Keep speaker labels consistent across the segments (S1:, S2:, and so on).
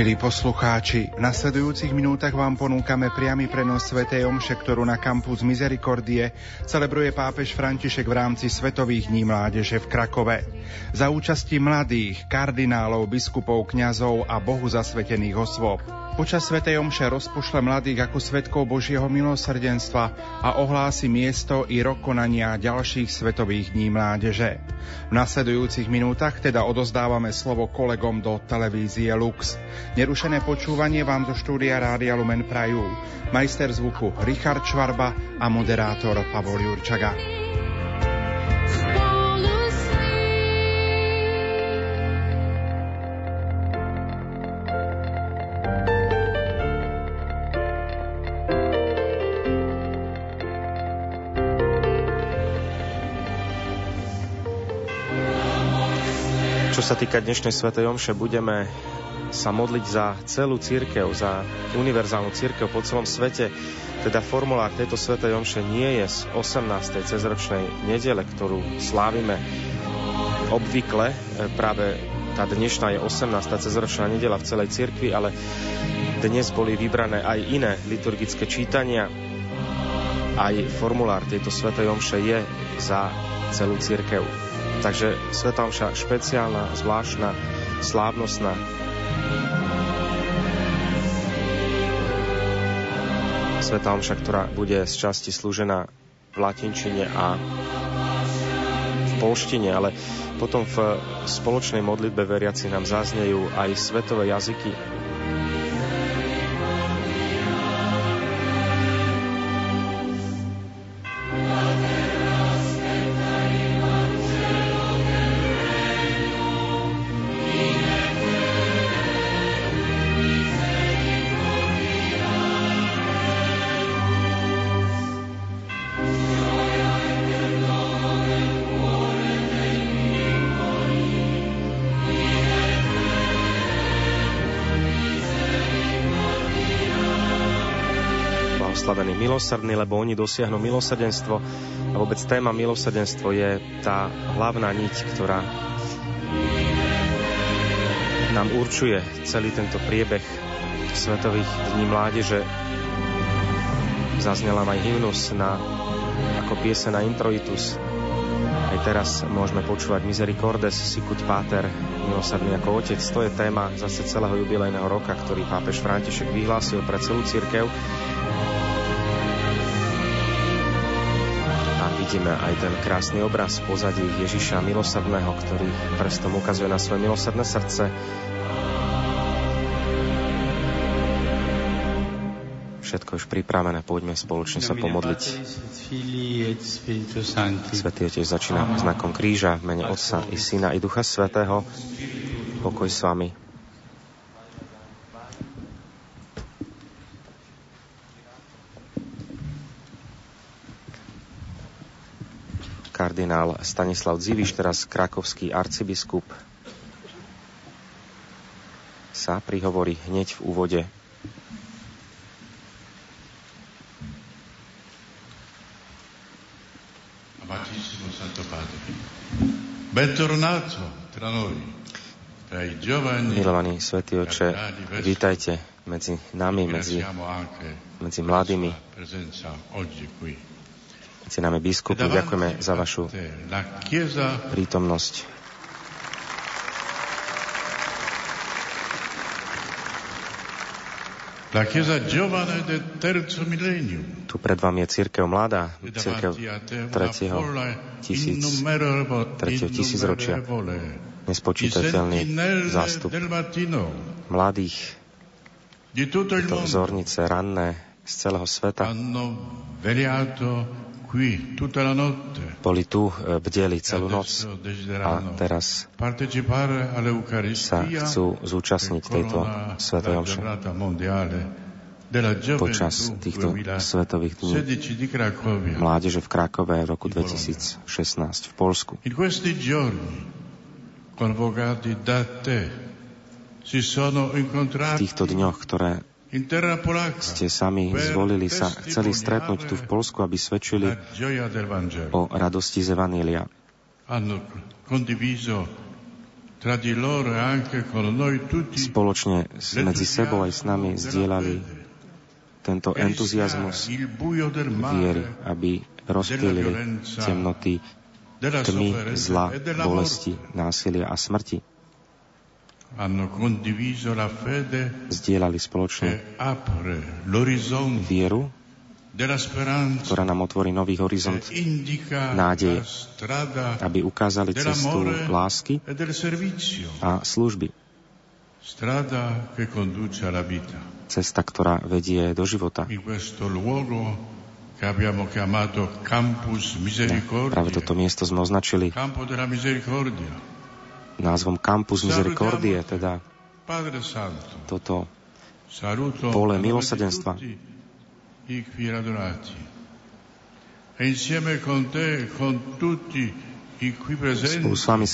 S1: Milí poslucháči, v nasledujúcich minútach vám ponúkame priamy prenos Sv. Omše, ktorú na kampus Misericordie celebruje pápež František v rámci Svetových dní mládeže v Krakove. Za účasti mladých, kardinálov, biskupov, kňazov a bohu zasvetených osôb. Počas Svetej Omše rozpošle mladých ako svetkov Božieho milosrdenstva a ohlási miesto i rok konania ďalších Svetových dní mládeže. V nasledujúcich minútach teda odozdávame slovo kolegom do televízie Lux. Nerušené počúvanie vám zo štúdia Rádia Lumen Prajú. Majster zvuku Richard Čvarba a moderátor Pavol Jurčaga.
S2: Čo sa týka dnešnej Svetej Omše, budeme sa modliť za celú církev, za univerzálnu církev po celom svete. Teda formulár tejto Svetej Omše nie je z 18. cezročnej nedele, ktorú slávime obvykle. E, práve tá dnešná je 18. cezročná nedela v celej cirkvi, ale dnes boli vybrané aj iné liturgické čítania. Aj formulár tejto Svetej Omše je za celú církev. Takže Sveta Omša špeciálna, zvláštna, slávnostná. Sveta Omša, ktorá bude z časti slúžená v latinčine a v polštine, ale potom v spoločnej modlitbe veriaci nám zaznejú aj svetové jazyky milosrdní, lebo oni dosiahnu milosrdenstvo. A vôbec téma milosrdenstvo je tá hlavná niť, ktorá nám určuje celý tento priebeh Svetových dní mládeže. Zaznela aj hymnus na, ako piese na introitus. Aj teraz môžeme počúvať Misericordes, Sicut Pater, milosrdný ako otec. To je téma zase celého jubilejného roka, ktorý pápež František vyhlásil pre celú církev. Vidíme aj ten krásny obraz pozadí Ježiša milosrdného, ktorý prstom ukazuje na svoje milosrdné srdce. Všetko už pripravené, poďme spoločne sa pomodliť. Svetý Otec začína znakom kríža v mene Otca i Syna i Ducha Svetého. Pokoj s vami. Kardinál Stanislav Dziviš, teraz krakovský arcibiskup, sa prihovorí hneď v úvode. Milovaný Svetý Oče, vítajte medzi nami, medzi, medzi mladými Cenáme biskupu, ďakujeme za vašu prítomnosť. Tu pred vami je církev mladá, církev tretieho, tisíc, tretieho tisícročia. Nespočítateľný zástup. mladých, to vzornice ranné z celého sveta boli tu, e, bdeli celú noc. a teraz sa chcú zúčastniť tejto svetej omše. počas týchto svetových dní. mládeže v Krakove v roku 2016 v Polsku. V týchto dňoch, ktoré ste sami zvolili sa, chceli stretnúť tu v Polsku, aby svedčili o radosti z Evanília.
S3: spoločne medzi sebou aj s nami zdieľali tento entuziasmus viery, aby rozptýlili temnoty tmy, zla, bolesti, násilia a smrti. Zdieľali spoločne vieru, ktorá nám otvorí nový horizont nádeje, aby ukázali cestu lásky a služby. Cesta, ktorá vedie do života. Práve toto miesto sme označili názvom Campus Misericordie, teda toto pole milosadenstva. Spolu s vami,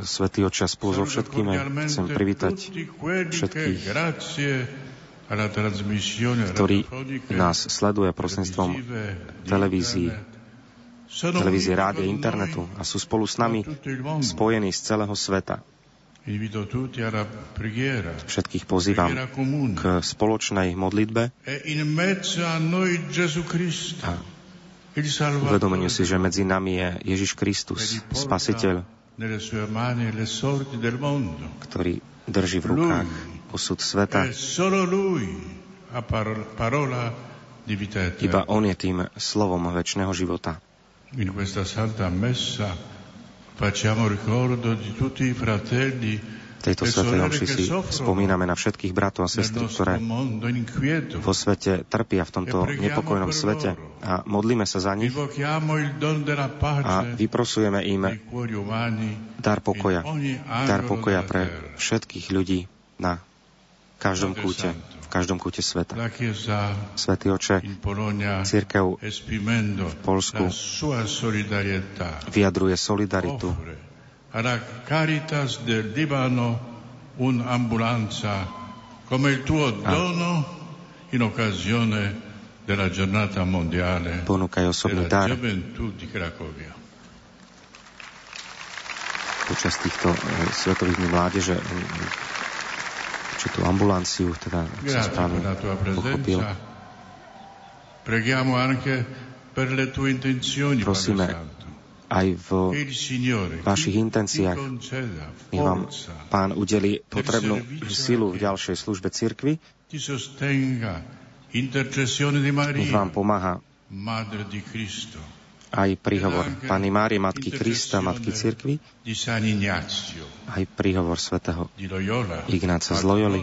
S3: Svetý Oče, a spolu so všetkými chcem privítať všetkých, ktorí nás sleduje prostredstvom televízií, televízie, rádia, internetu a sú spolu s nami spojení z celého sveta. Všetkých pozývam k spoločnej modlitbe a uvedomeniu si, že medzi nami je Ježiš Kristus, Spasiteľ, ktorý drží v rukách osud sveta. Iba On je tým slovom väčšného života in questa santa messa facciamo ricordo di tutti i fratelli tejto svetej omši si spomíname na všetkých bratov a sestry, ktoré vo svete trpia v tomto nepokojnom svete a modlíme sa za nich. A vyprosujeme im dar pokoja. Dar pokoja pre všetkých ľudí na každom kúte každom kúte sveta. Svetý oče, církev v Polsku vyjadruje solidaritu alla Caritas del Libano un'ambulanza come il tuo dono in occasione della giornata mondiale della dar. Počas týchto eh, svetových dní mládeže určitú ambulanciu, teda ak som správne pochopil. Prosíme aj v vašich intenciách. Nech vám Pán udeli potrebnú silu v ďalšej službe cirkvi. Nech vám pomáha aj príhovor Pany Márie, Matky Krista, Matky Cirkvi, aj príhovor svätého Ignáca z Loyoli,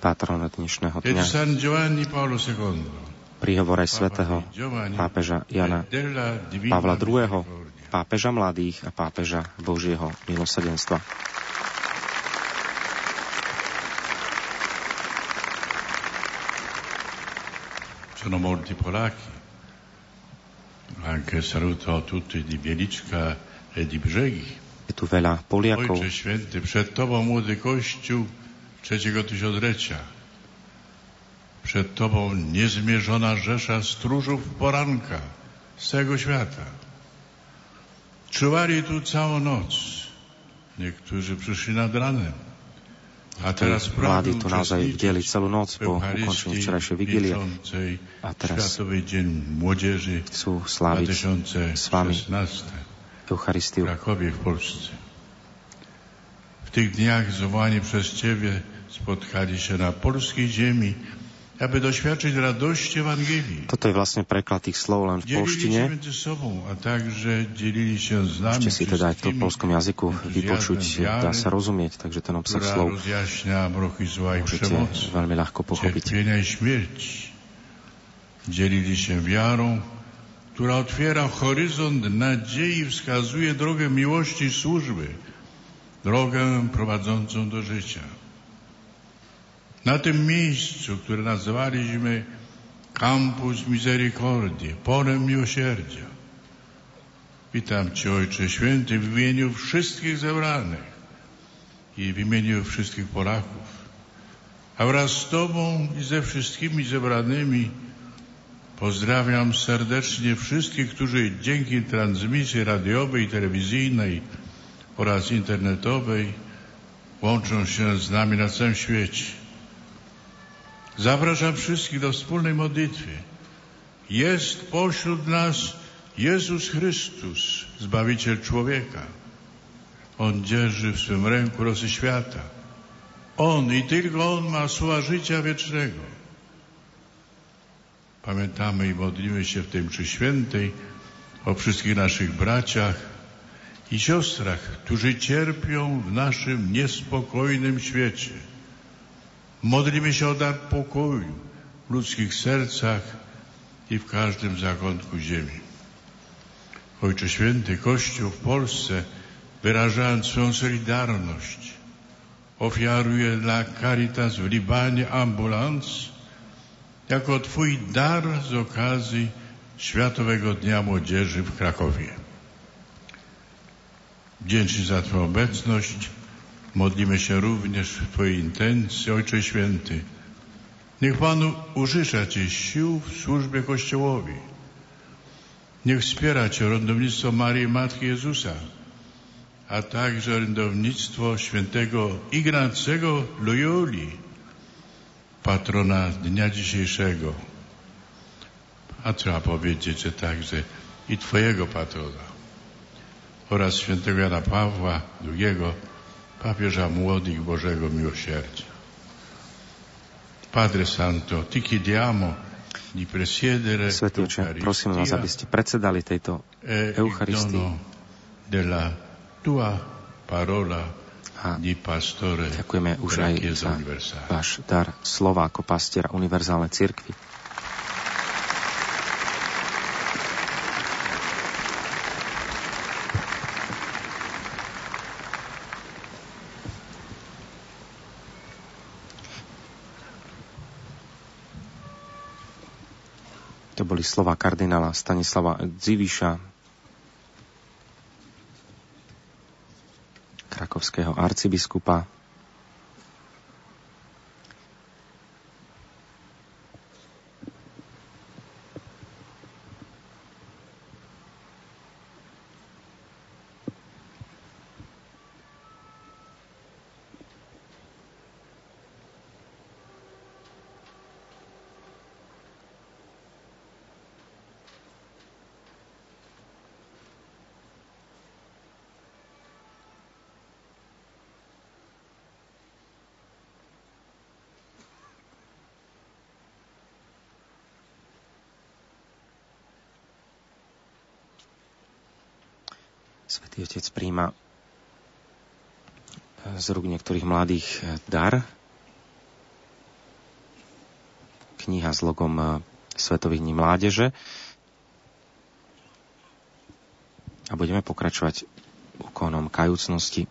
S3: patrona dnešného dňa, príhovor aj svätého pápeža Jana Pavla II., pápeža mladých a pápeža Božieho milosedenstva. Sono molti polacchi. Anche saluto tutti di Bieliczka e di Brzegi. Je tu veľa Poliakov. Ojcze Święty, przed Tobą młody Kościół trzeciego tysiąclecia. Przed Tobą niezmierzona rzesza stróżów poranka z całego świata. Czuwali tu całą noc. Niektórzy przyszli nad ranem. A teraz mladí tu naozaj vdeli celú noc po ukončení včerajšej vigílie a teraz chcú sláviť s vami Eucharistiu. W tych dniach zwołani przez Ciebie spotkali się na polskiej ziemi aby doświadczyć radości Ewangelii. Toto je vlastne preklad tých slov len v polštine. Ešte si teda aj v tom polskom jazyku vypočuť, dá sa rozumieť, takže ten obsah slov môžete veľmi ľahko pochopiť. Dzielili się wiarą, która otwiera horyzont nadziei, wskazuje drogę miłości i służby, drogę prowadzącą do życia. Na tym miejscu, które nazwaliśmy Campus Misericordii, polem miłosierdzia. Witam Cię, Ojcze Święty, w imieniu wszystkich zebranych i w imieniu wszystkich Polaków. A wraz z Tobą i ze wszystkimi zebranymi Pozdrawiam serdecznie wszystkich, którzy dzięki transmisji radiowej, telewizyjnej oraz internetowej łączą się z nami na całym świecie. Zapraszam wszystkich do wspólnej modlitwy. Jest pośród nas Jezus Chrystus, Zbawiciel człowieka. On dzierży w swym ręku losy świata. On i tylko On ma słowa życia wiecznego. Pamiętamy i modlimy się w tym mszy świętej o wszystkich naszych braciach i siostrach, którzy cierpią w naszym niespokojnym świecie. Modlimy się o dar pokoju w ludzkich sercach i w każdym zakątku ziemi. Ojcze Święty, Kościół w Polsce, wyrażając swoją solidarność, ofiaruje dla Caritas w Libanie ambulans jako Twój dar z okazji Światowego Dnia Młodzieży w Krakowie. Wdzięczni za Twoją obecność, modlimy się również w Twojej intencji, Ojcze Święty. Niech Panu użycza Ci sił w służbie Kościołowi. Niech wspiera Cię orędownictwo Marii Matki Jezusa, a także orędownictwo świętego Ignacego Loyoli, patrona dnia dzisiejszego. A trzeba powiedzieć, że także i Twojego patrona oraz świętego Jana Pawła II, papieża młodych Bożego Miłosierdzia. Padre Santo, ti chiediamo
S2: Svetý oče, prosím vás, aby ste predsedali tejto
S3: e
S2: Eucharistii
S3: della tua parola
S2: a ďakujeme už aj za váš dar slova ako pastiera univerzálnej cirkvi. To boli slova kardinála Stanislava Dziviša, krakovského arcibiskupa. Svetý Otec príjma z rúk niektorých mladých dar. Kniha s logom Svetových dní mládeže. A budeme pokračovať úkonom kajúcnosti.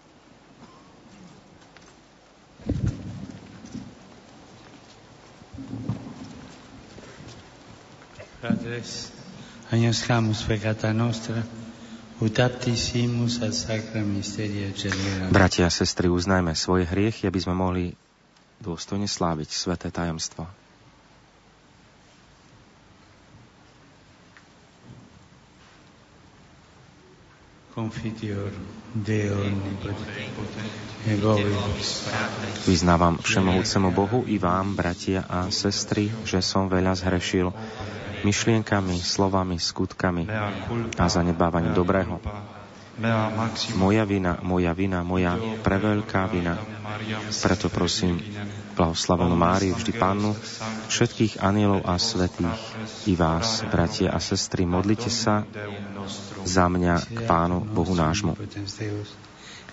S4: Fratres, agnoscamus peccata nostra,
S2: Bratia a sestry, uznajme svoje hriechy, aby sme mohli dôstojne sláviť sveté tajomstvo. Vyznávam všemohúcemu Bohu i vám, bratia a sestry, že som veľa zhrešil myšlienkami, slovami, skutkami a zanedbávaním dobrého. Moja vina, moja vina, moja preveľká vina. Preto prosím blahoslavenú Máriu, vždy Pannu, všetkých anielov a svetých, i vás, bratia a sestry, modlite sa za mňa k Pánu Bohu nášmu.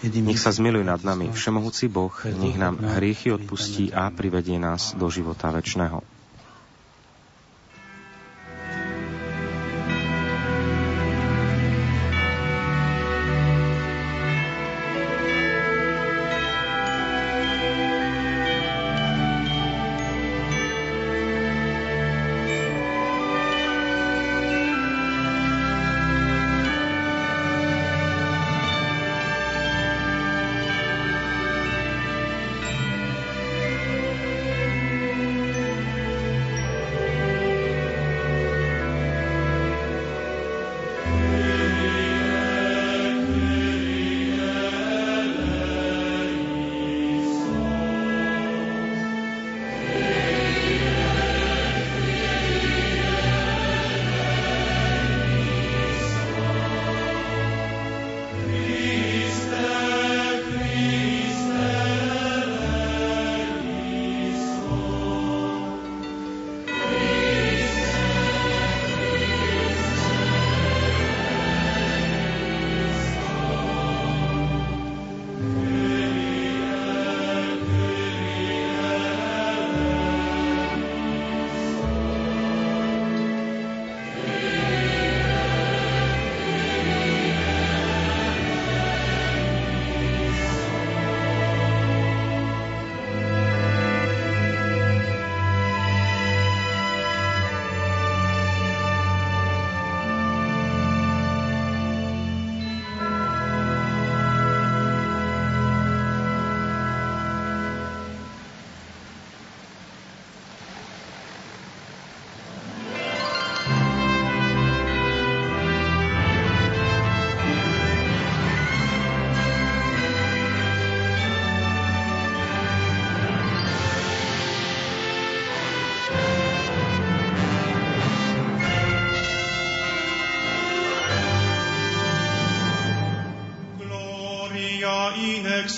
S2: Nech sa zmiluje nad nami Všemohúci Boh, nech nám hriechy odpustí a privedie nás do života večného.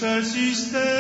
S4: persisted.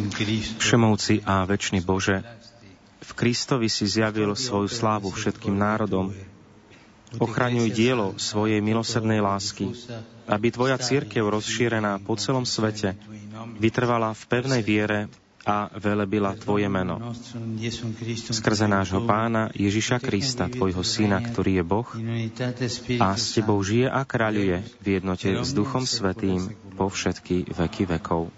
S4: In Christo.
S2: Všemovci a večný Bože, v Kristovi si zjavil svoju slávu všetkým národom. Ochraňuj dielo svojej milosrdnej lásky, aby Tvoja církev rozšírená po celom svete vytrvala v pevnej viere a velebila Tvoje meno. Skrze nášho Pána Ježiša Krista, Tvojho Syna, ktorý je Boh a s Tebou žije a kráľuje v jednote s Duchom Svetým po všetky veky vekov.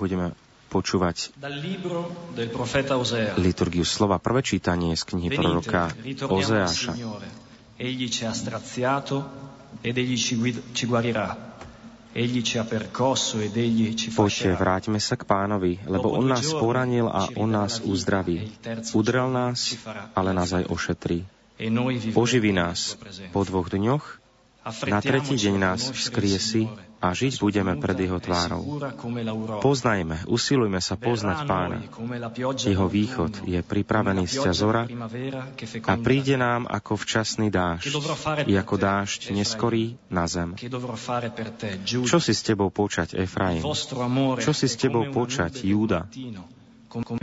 S2: Budeme počúvať liturgiu slova. Prvé čítanie z knihy proroka Ozeáša.
S5: Egli ci ha straziato ed egli ci, guid- ci guarirà. Egli ci ha percosso ed egli ci
S2: Poďte, vráťme sa k pánovi, lebo on nás poranil a on nás uzdraví. Udrel nás, ale nás aj ošetrí. Oživí nás po dvoch dňoch, na tretí deň nás vzkriesi a žiť budeme pred Jeho tvárou. Poznajme, usilujme sa poznať Pána. Jeho východ je pripravený z zora a príde nám ako včasný dážď, i ako dážď neskorý na zem. Čo si s tebou počať, Efraim? Čo si s tebou počať, Júda?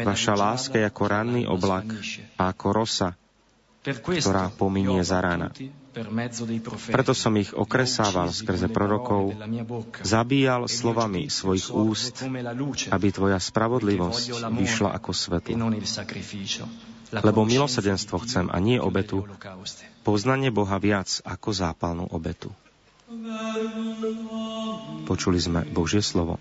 S2: Vaša láska je ako ranný oblak a ako rosa, ktorá pominie za rána. Preto som ich okresával skrze prorokov, zabíjal slovami svojich úst, aby tvoja spravodlivosť vyšla ako svetlo. Lebo milosedenstvo chcem a nie obetu, poznanie Boha viac ako zápalnú obetu. Počuli sme Božie slovo.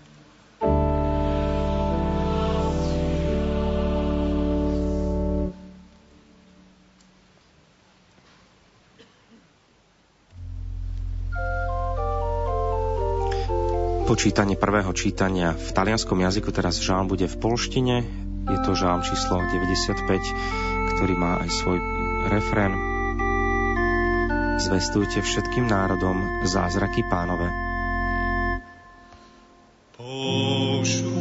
S2: Počítanie prvého čítania v talianskom jazyku teraz žalm bude v polštine. Je to žalm číslo 95, ktorý má aj svoj refrén. Zvestujte všetkým národom zázraky pánové.
S6: Śpiewajcie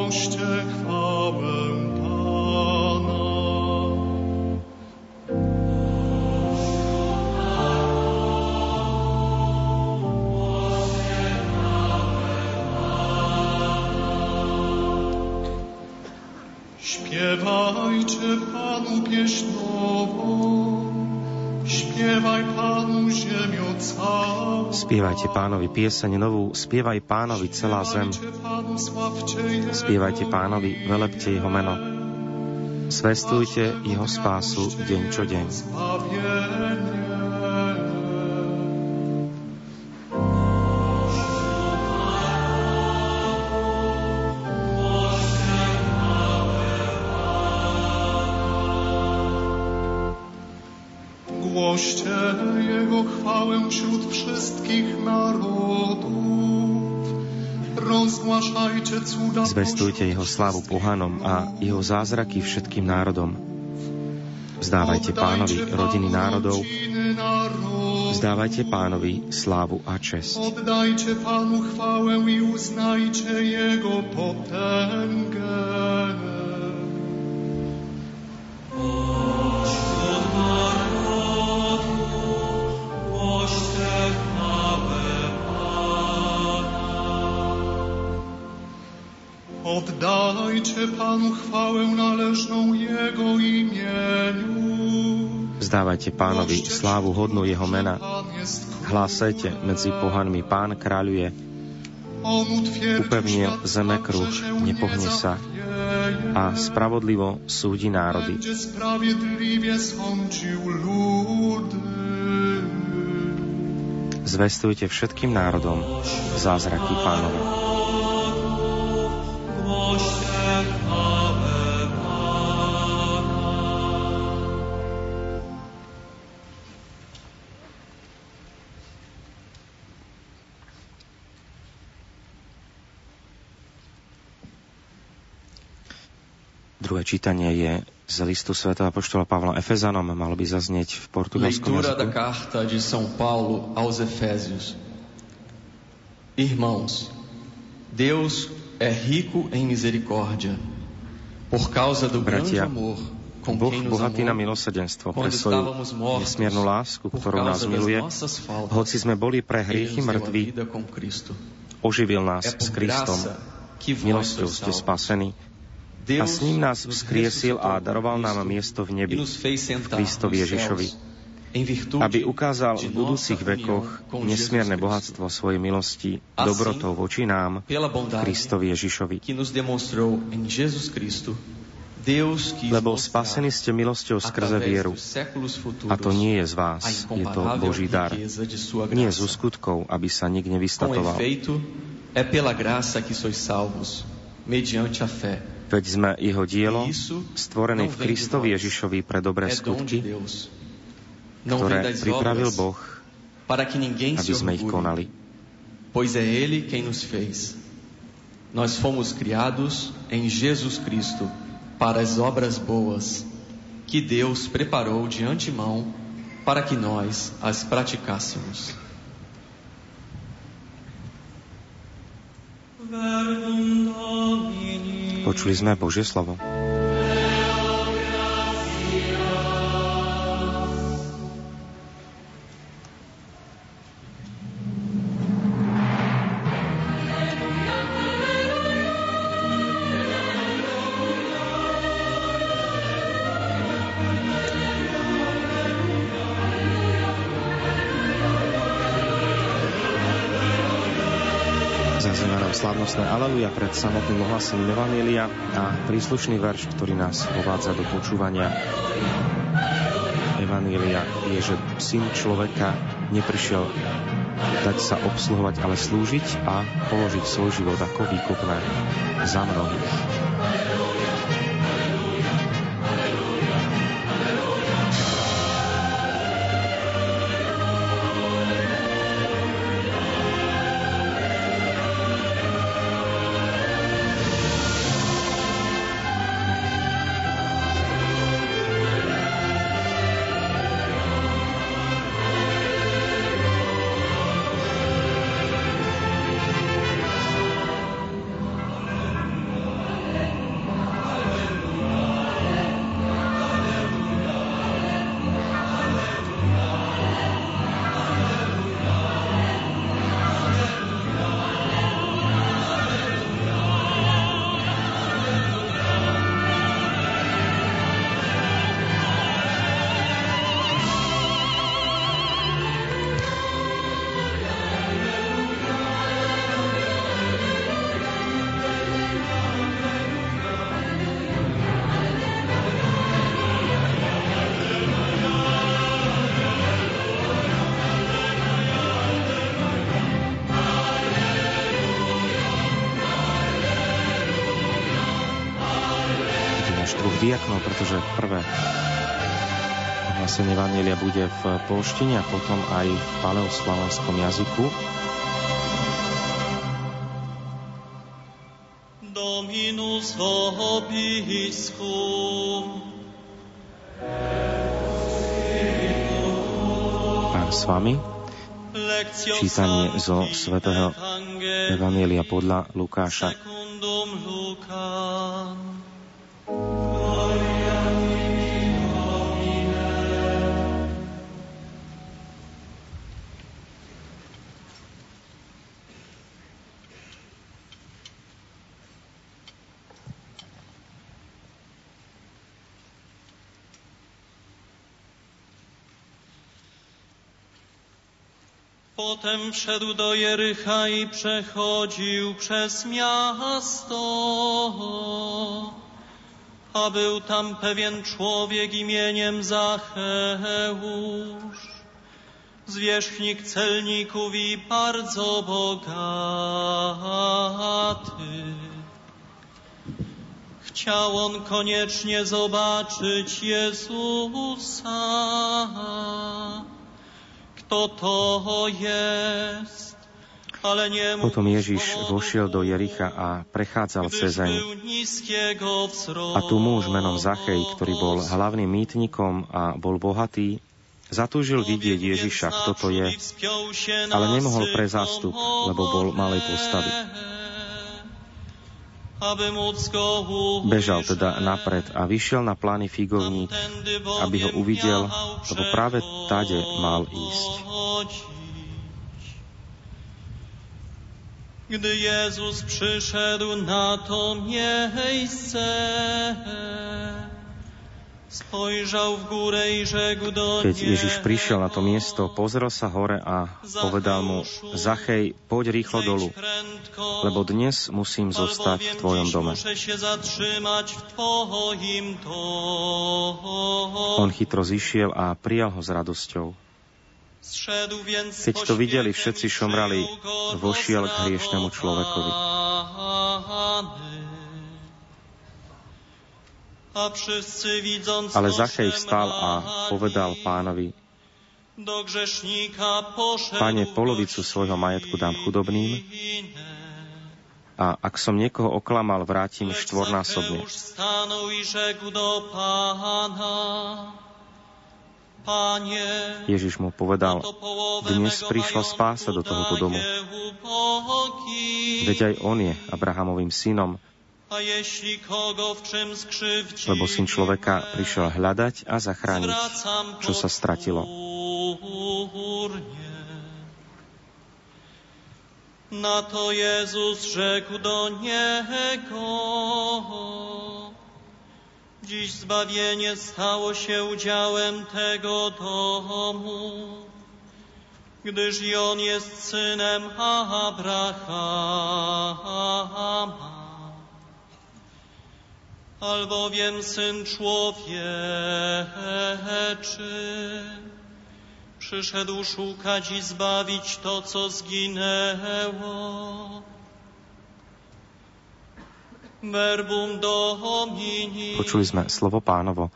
S6: Panu pieśń nową,
S2: Spievajte pánovi pieseň novú, spievaj pánovi celá zem. Spievajte pánovi, velepte jeho meno. Svestujte jeho spásu deň čo deň. Zvestujte jeho slávu pohanom a jeho zázraky všetkým národom. Vzdávajte pánovi rodiny národov, vzdávajte pánovi slávu a čest.
S7: Oddajcie Panu chwałę i uznajcie Jego potęgę. Oddajcie Panu chwałę należną Jego imieniu.
S2: Vzdávajte pánovi slávu hodnú jeho mena. Hlásajte medzi pohanmi, pán kráľuje. Upevnil zeme kruh, nepohne sa a spravodlivo súdi národy. Zvestujte všetkým národom zázraky pánova. Druhé čítanie je z listu svätého apoštola Pavla Efezanom, malo by zaznieť v portugalskom
S5: Leitura da carta de São Paulo aos Efésios. Irmãos, Deus é rico em misericórdia, por causa do grande amor com
S2: Boh bohatý na milosrdenstvo pre svoju nesmiernu lásku, ktorou nás miluje, hoci sme boli pre hriechy mŕtvi, oživil nás s Kristom. Milosťou ste spasení. A s ním nás vzkriesil a daroval nám miesto v
S5: e
S2: nebi,
S5: fez sentar
S2: Kristovi Ježišovi, aby ukázal v budúcich vekoch nesmierne bohatstvo svojej milosti dobrotou voči nám, Kristovi Ježišovi. Lebo spasení ste milosťou skrze vieru. A to nie je z vás, je to Boží dar. Nie zo skutkov, aby sa nik nevystatoval.
S5: fé.
S2: Veď sme jeho dielo,
S5: E
S2: stvorené v Kristovi Ježišovi pre dobré skutky, ktoré
S5: das
S2: pripravil
S5: obras,
S2: Boh,
S5: para que ninguém se
S2: aby sme ich konali.
S5: pois é Ele quem nos fez. Nós fomos criados em Jesus Cristo para as obras boas que Deus preparou de antemão para que nós as praticássemos.
S2: Počuli sme Božie slovo. Zaznieva nám slávnostné Aleluja pred samotným ohlasením Evanielia a príslušný verš, ktorý nás povádza do počúvania Evanielia je, že syn človeka neprišiel dať sa obsluhovať, ale slúžiť a položiť svoj život ako výkupné za mnohých. Bude v polštine a potom aj v paleoslavenskom jazyku. Dominus vobiscum Pán s vami. Čítanie zo svätého Evanielia podľa Lukáša.
S8: Wszedł do Jericha i przechodził przez miasto. A był tam pewien człowiek imieniem Zacheusz, zwierzchnik celników i bardzo bogaty. Chciał on koniecznie zobaczyć Jezusa
S2: Potom Ježiš vošiel do Jericha a prechádzal cezeň. A tu muž menom Zachej, ktorý bol hlavným mýtnikom a bol bohatý, zatúžil vidieť Ježiša, kto to je, ale nemohol pre zástup, lebo bol malej postavy. Bežal teda napred a vyšiel na plány figovník, aby ho uvidel, lebo práve tade mal ísť.
S8: Gdy Jezus przyszedł na to miejsce,
S2: keď Ježiš prišiel na to miesto, pozrel sa hore a povedal mu, Zachej, poď rýchlo dolu, lebo dnes musím zostať v tvojom dome. On chytro zišiel a prijal ho s radosťou. Keď to videli, všetci šomrali, vošiel k hriešnemu človekovi. Ale Zachej vstal a povedal pánovi, Pane, polovicu svojho majetku dám chudobným. A ak som niekoho oklamal, vrátim štvornásobne. Ježiš mu povedal, dnes prišla spása do tohoto domu. Veď aj on je Abrahamovým synom, lebo syn človeka prišiel hľadať a zachrániť, čo sa stratilo.
S8: Na to Jezus rzekł do niego, Dziś zbawienie stało się udziałem tego domu, gdyż i on jest synem Abrahama albowiem Syn Człowieczy przyszedł szukać i zbawić to, co zginęło. Verbum Domini.
S2: Počuli sme slovo pánovo.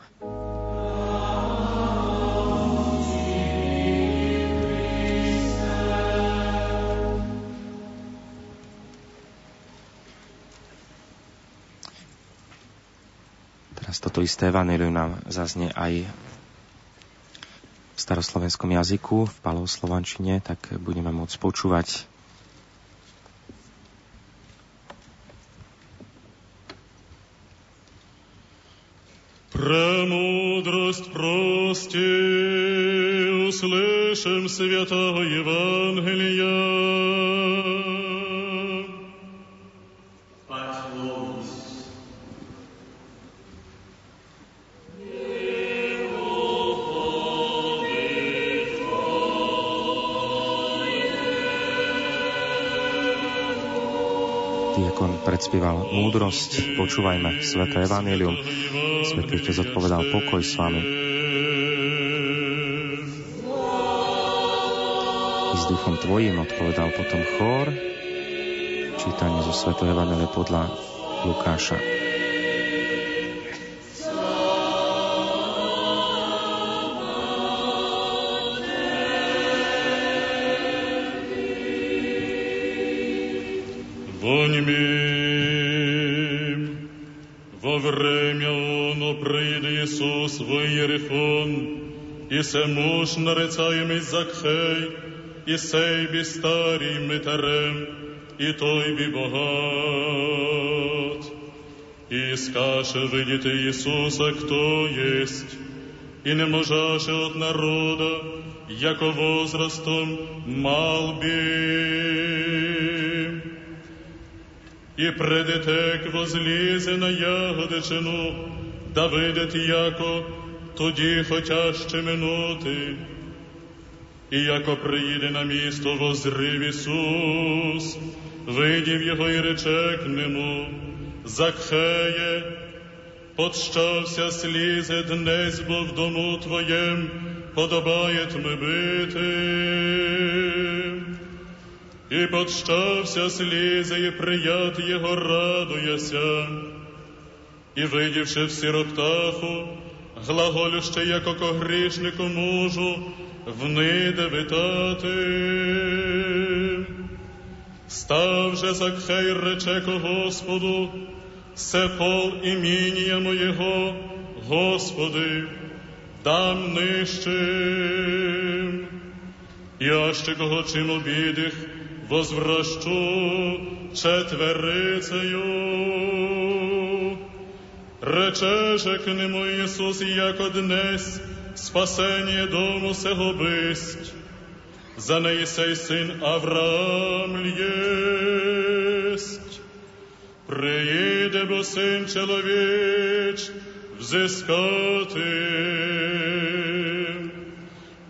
S2: toto isté evanelium nám zaznie aj v staroslovenskom jazyku, v paloslovančine, tak budeme môcť počúvať
S7: Премудрость прости, услышим святого Евангелия.
S2: predspieval múdrosť, počúvajme sveté Evangelium. Svetý otec odpovedal pokoj s vami. I s duchom tvojim odpovedal potom chór, čítanie zo svätého evanília podľa Lukáša.
S7: Voň mi грифон, і се муж нарицаємий Закхей, і сей бі старій митарем, і той бі богат. І скаже видіти Ісуса, хто єсть, і не можаше от народа, яко возрастом мал би. І предетек возлізе на ягодичину, да видить яко тоді хотяще минути. І яко приїде на місто, возрив Ісус, видів його і рече к нему, Закхеє, подщався слізе днесь, бо в дому Твоєм подобає ми бити. І подщався слізе, і прият його радуяся, і видівши в сироптаху, глаголюще, яко ко грішнику мужу, вниде витати. Став же Закхей рече ко Господу, се пол імінія моєго, Господи, дам нищим. Я ще кого чим обідих, возвращу четверицею. Рече же к нему Ісус, яко днесь спасение дому сего бысть. За неї сей син Авраам єсть. Приїде, бо син чоловіч взискати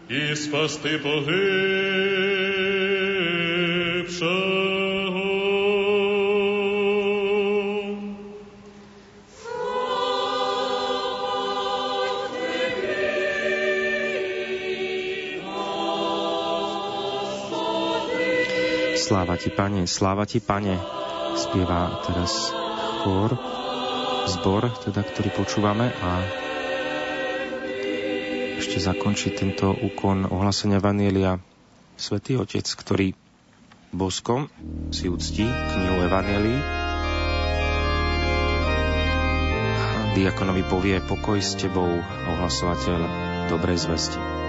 S7: і спасти погибшого.
S2: Ti, pane, sláva ti, pane, spieva teraz chór, zbor, teda, ktorý počúvame a ešte zakončí tento úkon ohlasenia Vanielia Svetý Otec, ktorý boskom si uctí knihu Evanielii a diakonovi povie pokoj s tebou, ohlasovateľ dobrej zvesti.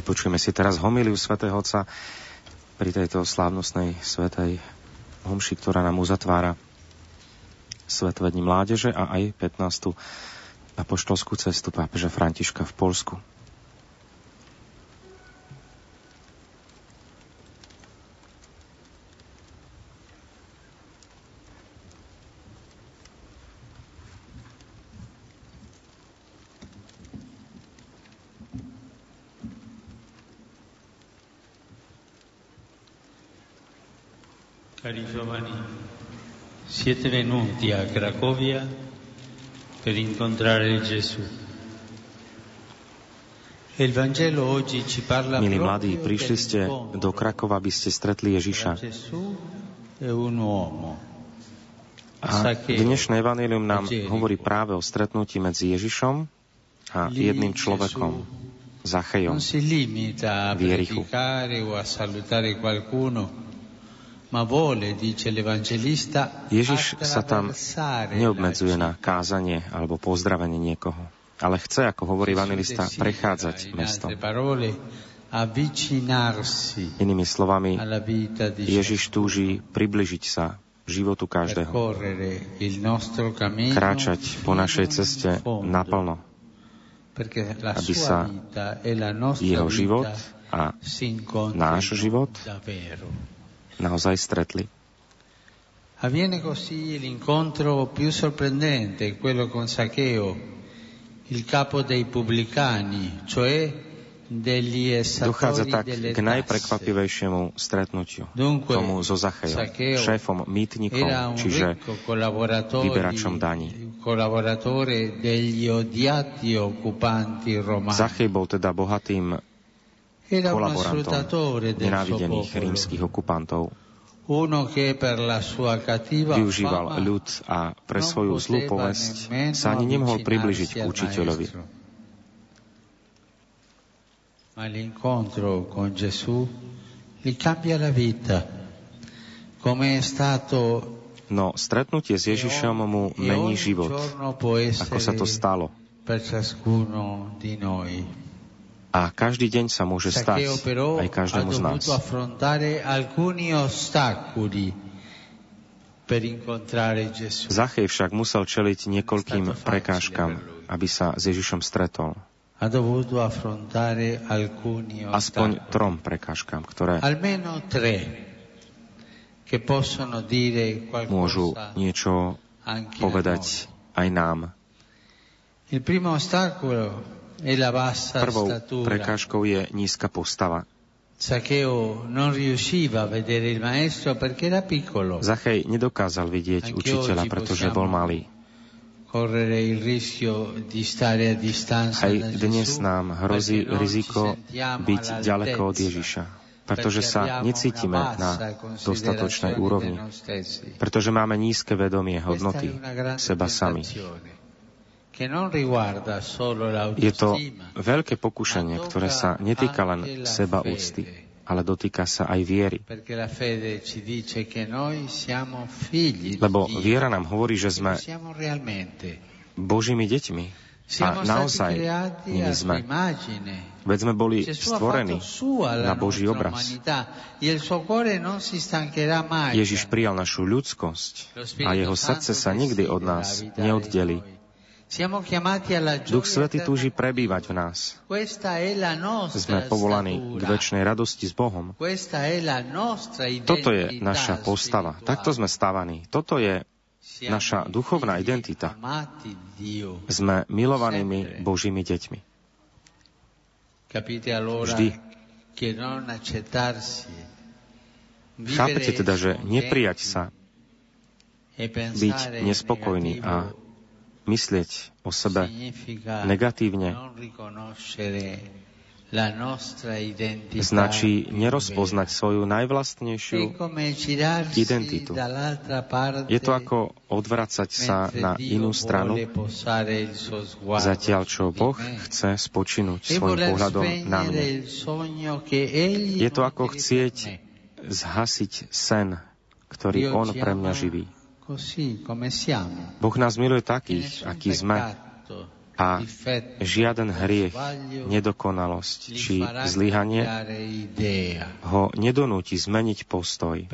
S2: Vypočujeme si teraz homiliu svätého Otca pri tejto slávnostnej svetej homši, ktorá nám uzatvára Svetové dni mládeže a aj 15. apoštolskú cestu pápeža Františka v Polsku.
S4: Cari giovani, siete venuti a Cracovia per incontrare Gesù. E il Vangelo oggi ci parla
S2: Milí mladí, prišli ste do Krakova, aby ste stretli Ježiša.
S4: Gesù e un uomo.
S2: A dnešné evanelium nám hovorí práve o stretnutí medzi Ježišom a jedným človekom, Zachejom.
S4: Non si
S2: Ježiš sa tam neobmedzuje na kázanie alebo pozdravenie niekoho, ale chce, ako hovorí evangelista, prechádzať mestom. Inými slovami, Ježiš túži približiť sa životu každého, kráčať po našej ceste naplno,
S4: aby sa jeho život a náš život naozaj stretli.
S2: Avviene così l'incontro più sorprendente, quello con Saccheo, il capo dei pubblicani, cioè
S4: Dochádza tak k najprekvapivejšiemu stretnutiu, tomu so Zachejom, šéfom mýtnikov, čiže vyberačom daní. Zachej bol teda bohatým kolaborantom nenávidených rímskych okupantov. Využíval ľud a pre svoju zlú povesť sa ani nemohol približiť k učiteľovi.
S2: Ma l'incontro con Gesù gli cambia la vita, come è stato
S4: No stretnutie s Ježišom mu mení život, ako sa to stalo. A každý deň sa môže stať aj každému z nás. Zachej však musel čeliť niekoľkým prekážkam, aby sa s Ježišom stretol. Aspoň trom prekážkam, ktoré môžu niečo povedať aj nám. Prvou prekážkou je nízka postava. Zachej nedokázal vidieť učiteľa, pretože bol malý. Aj dnes nám hrozí riziko byť ďaleko od Ježiša, pretože sa necítime na dostatočnej úrovni, pretože máme nízke vedomie hodnoty seba sami. Je to veľké pokušenie, ktoré sa netýka len seba úcty, ale dotýka sa aj viery. Lebo viera nám hovorí, že sme Božími deťmi. A naozaj nimi sme. Veď sme boli stvorení na Boží obraz. Ježiš prijal našu ľudskosť a jeho srdce sa nikdy od nás neoddelí. Duch Svety túži prebývať v nás. Sme povolaní k väčšnej radosti s Bohom. Toto je naša postava. Takto sme stávaní. Toto je naša duchovná identita. Sme milovanými Božími deťmi. Vždy. Chápete teda, že neprijať sa, byť nespokojný a myslieť o sebe negatívne značí nerozpoznať svoju najvlastnejšiu identitu. Je to ako odvracať sa na inú stranu, zatiaľ čo Boh chce spočinúť svojim pohľadom na mne. Je to ako chcieť zhasiť sen, ktorý On pre mňa živí. Boh nás miluje takých, akí sme. A žiaden hriech, nedokonalosť či zlyhanie ho nedonúti zmeniť postoj.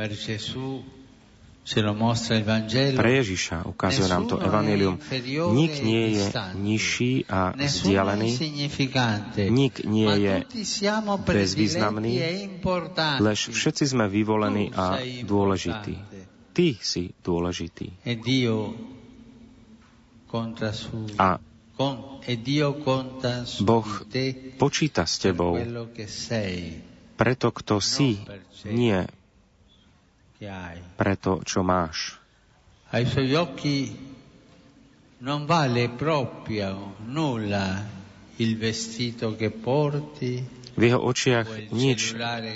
S4: Pre Ježiša ukazuje nám to Evangelium. Nik nie je nižší a vzdialený, nik nie je bezvýznamný, lež všetci sme vyvolení a dôležití. Ty si dôležitý. A Boh počíta s tebou preto, kto si, nie preto, čo máš. Ai suoi occhi non vale proprio nulla il vestito che porti, v jeho očiach nič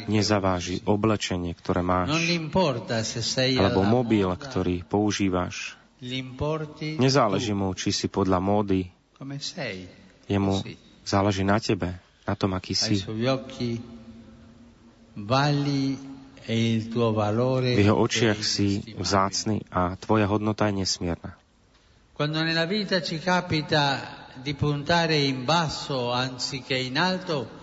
S4: nezaváži oblečenie, ktoré máš, alebo mobil, ktorý používaš. Nezáleží mu, či si podľa módy. Jemu záleží na tebe, na tom, aký si. V jeho očiach si vzácny a tvoja hodnota je nesmierna. Quando nella vita ci capita di puntare in basso anziché in alto,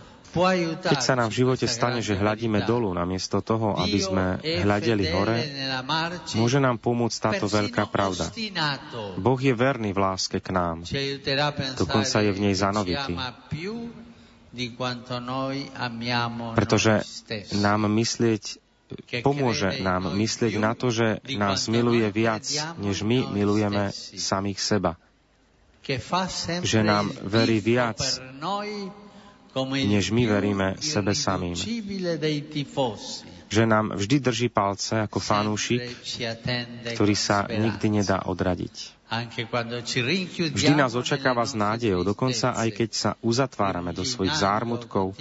S4: Keď sa nám v živote stane, že hľadíme dolu, namiesto toho, aby sme hľadeli hore, môže nám pomôcť táto veľká pravda. Boh je verný v láske k nám. Dokonca je v nej zanovitý. Pretože nám myslieť pomôže nám myslieť na to, že nás miluje viac, než my milujeme samých seba. Že nám verí viac, než my veríme sebe samým. Že nám vždy drží palce ako fanúšik, ktorý sa nikdy nedá odradiť. Vždy nás očakáva s nádejou, dokonca aj keď sa uzatvárame do svojich zármutkov,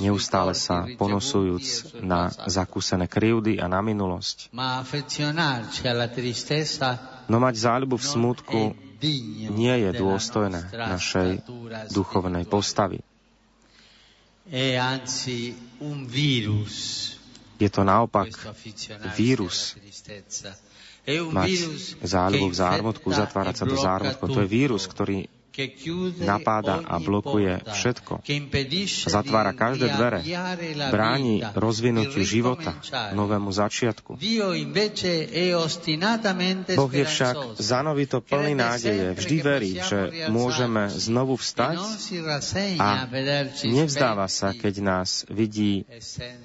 S4: neustále sa ponosujúc na zakúsené krivdy a na minulosť. No mať záľubu v smutku nie je dôstojné našej duchovnej postavy. Je to naopak vírus mať záľubu v zármutku, zatvárať sa do zármutku. To je vírus, ktorý napáda a blokuje všetko. Zatvára každé dvere. Bráni rozvinutiu života, novému začiatku. Boh je však zanovito plný nádeje. Vždy verí, že môžeme znovu vstať a nevzdáva sa, keď nás vidí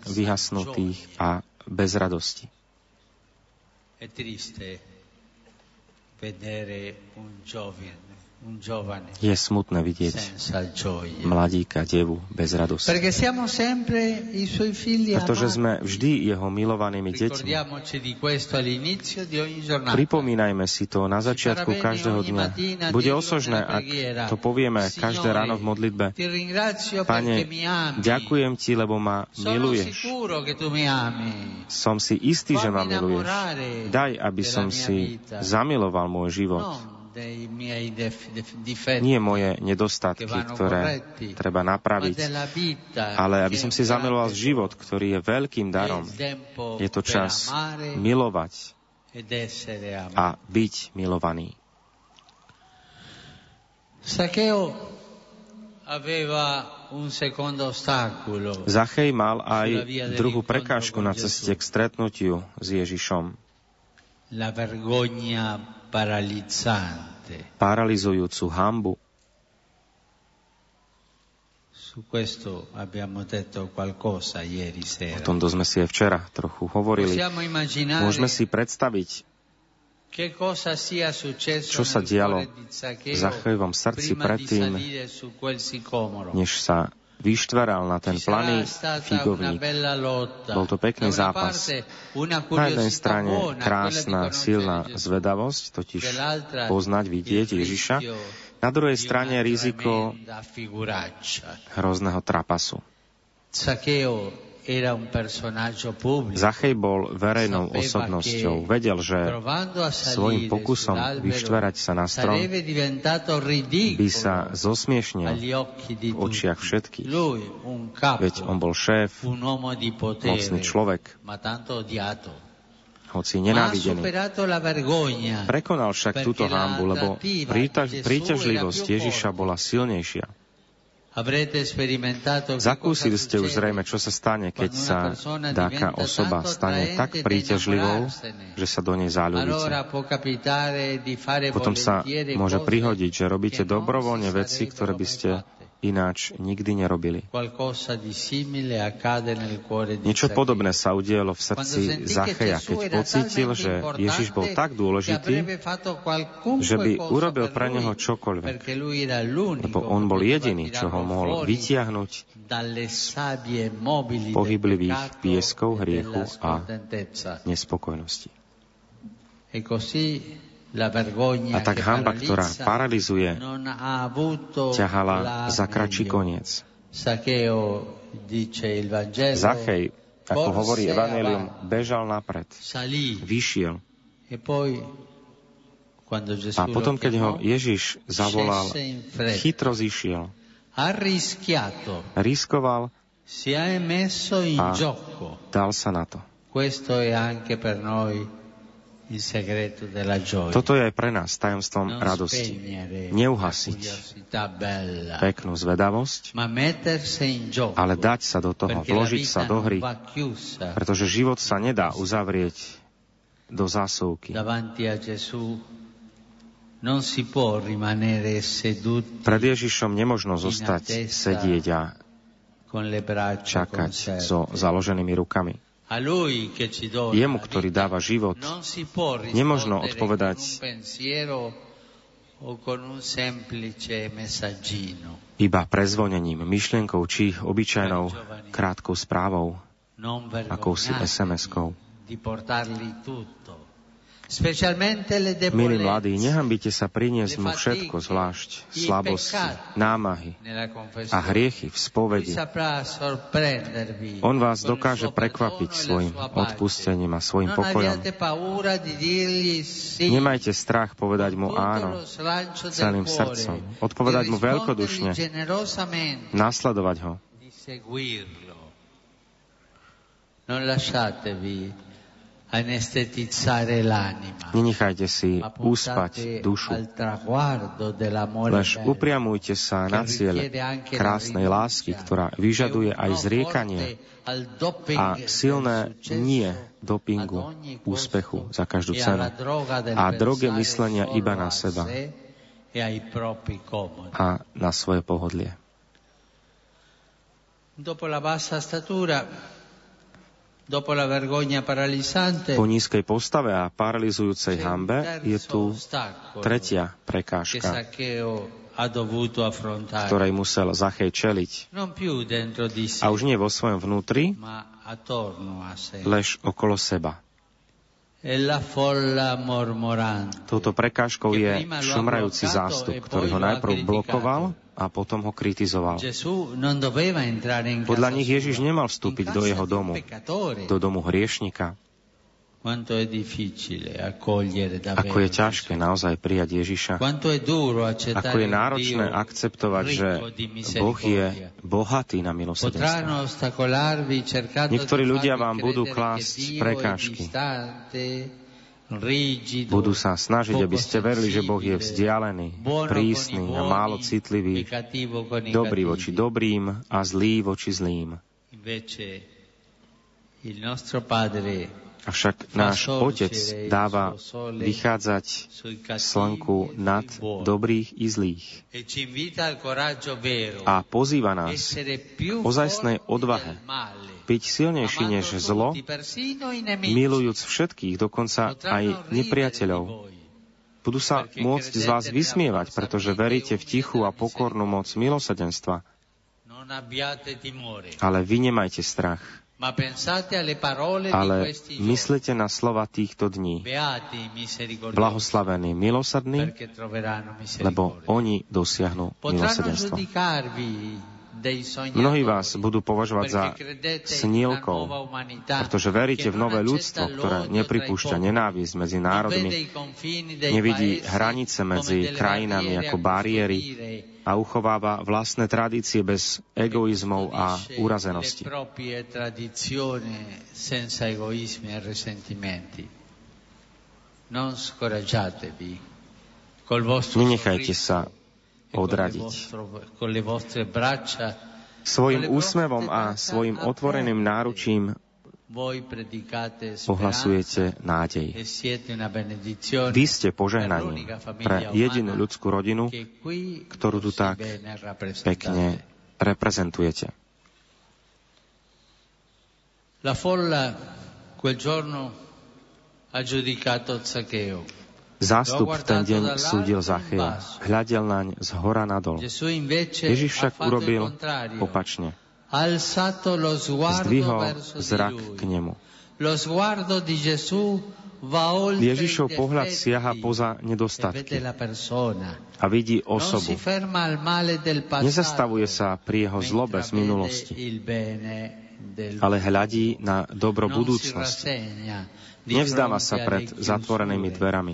S4: vyhasnutých a bez radosti. È triste vedere un giovane je smutné vidieť mladíka, devu bez radosti. Pretože sme vždy jeho milovanými deťmi. Pripomínajme si to na začiatku každého dňa. Bude osožné, ak to povieme každé ráno v modlitbe. Pane, ďakujem Ti, lebo ma miluješ. Som si istý, že ma miluješ. Daj, aby som si zamiloval môj život nie moje nedostatky, ktoré treba napraviť, ale aby som si zamiloval život, ktorý je veľkým darom. Je to čas milovať a byť milovaný. Zachej mal aj druhú prekážku na ceste k stretnutiu s Ježišom. La vergogna paralizujúcu hambu. O tomto sme si aj včera trochu hovorili. Môžeme si predstaviť, čo sa dialo v Zachejovom srdci predtým, než sa vyštvaral na ten planý figovník. Bol to pekný zápas. Na jednej strane krásna, silná zvedavosť, totiž poznať, vidieť Ježiša. Na druhej strane riziko hrozného trapasu. Zachej bol verejnou osobnosťou. Vedel, že svojim pokusom vyštverať sa na strom by sa zosmiešnil v očiach všetkých. Veď on bol šéf, mocný človek, hoci nenávidený. Prekonal však túto hámbu, lebo príťažlivosť Ježiša bola silnejšia. Zakúsili ste už zrejme, čo sa stane, keď sa taká osoba stane tak príťažlivou, že sa do nej záľubíte. Potom sa môže prihodiť, že robíte dobrovoľne veci, ktoré by ste ináč nikdy nerobili. Niečo podobné sa udialo v srdci Zacheja, keď pocítil, že Ježiš bol tak dôležitý, že by urobil pre neho čokoľvek, lebo on bol jediný, čo ho mohol vytiahnuť pohyblivých pieskov hriechu a nespokojnosti. A tak hamba, ktorá paralizuje, ťahala za kračí koniec. Zachej, ako hovorí Evangelium, bežal napred, vyšiel. E a potom, keď ho Ježiš zavolal, chytro zišiel. Riskoval a dal sa na to. il segreto della gioia.
S2: Toto je aj pre nás tajomstvom radosti. Neuhasiť. peknú zvedavosť, ale dať sa do toho, vložiť sa do hry, pretože život sa nedá uzavrieť do zásuvky. Pred Ježišom nemožno zostať, sedieť a čakať so založenými rukami. Jemu, ktorý dáva život, nemožno odpovedať iba prezvonením, myšlienkou či obyčajnou krátkou správou, akousi SMS-kou.
S4: di portarli tutto. Specialmente le
S2: Milí mladí, nehambite sa priniesť mu všetko, zvlášť slabosti, námahy a hriechy v spovedi. On vás dokáže prekvapiť
S4: e
S2: svojim odpustením a svojim pokojom. Nemajte strach povedať mu áno celým srdcom, odpovedať mu veľkodušne, nasledovať ho.
S4: Non lasciatevi
S2: Nenechajte si uspať dušu. Lež upriamujte sa na cieľ krásnej lásky, ktorá vyžaduje aj zriekanie a silné nie dopingu, úspechu za každú cenu. a droge myslenia iba na seba.
S4: e
S2: a na svoje pohodlie.
S4: Dopo la bassa statura, dopo la vergogna paralizzante,
S2: Po nízkej postave a paralizujúcej hambe je tu tretia prekážka, ktorej musel Zachej čeliť. A už nie vo svojom vnútri, lež okolo seba.
S4: E.
S2: Touto prekážkou je šomrajúci zástup, ktorý ho najprv blokoval a potom ho kritizoval. Podľa nich Ježiš nemal vstúpiť do jeho domu, do domu hriešnika. Ako je ťažké naozaj prijať Ježiša. Ako je náročné akceptovať, že Boh je bohatý na milosrdenstvo. Niektorí
S4: di
S2: ľudia vám budú klásť prekážky. Budú sa snažiť, aby ste verili, že Boh je vzdialený, prísny a málo citlivý, dobrý voči dobrým a zlý voči zlým. Avšak náš Otec dáva vychádzať slnku nad dobrých i zlých.
S4: E
S2: a pozýva nás
S4: più
S2: ozajstnej odvahe, byť silnejší než zlo, milujúc všetkých, dokonca aj nepriateľov. Budú sa môcť z vás vysmievať, pretože veríte v tichú a pokornú moc
S4: timore,
S2: Ale vy nemajte strach, ale myslete na slova týchto dní. Blahoslavení
S4: troveranno
S2: lebo oni dosiahnu milosrdenstvo. Mnohí vás budú považovať za snielkov,
S4: umanità
S2: pretože veríte v nové ľudstvo, ktoré nepripúšťa nenávisť medzi národmi, nevidí hranice medzi krajinami ako bariéry a uchováva vlastné tradície bez egoizmov a
S4: egoismi e
S2: Nenechajte sa odradiť. Svojim úsmevom a svojim otvoreným náručím ohlasujete nádej. Vy ste požehnaním pre jedinú ľudskú rodinu, ktorú tu tak pekne reprezentujete.
S4: La folla quel giorno ha giudicato Zaccheo.
S2: Zástup v ten deň súdil Zacheja. Hľadel naň z hora nadol. Ježiš však urobil opačne. Zdvihol zrak k nemu. Ježišov pohľad siaha poza nedostatky a vidí osobu. Nezastavuje sa pri jeho zlobe z minulosti, ale hľadí na dobro budúcnosti. Nevzdáva sa pred zatvorenými dverami,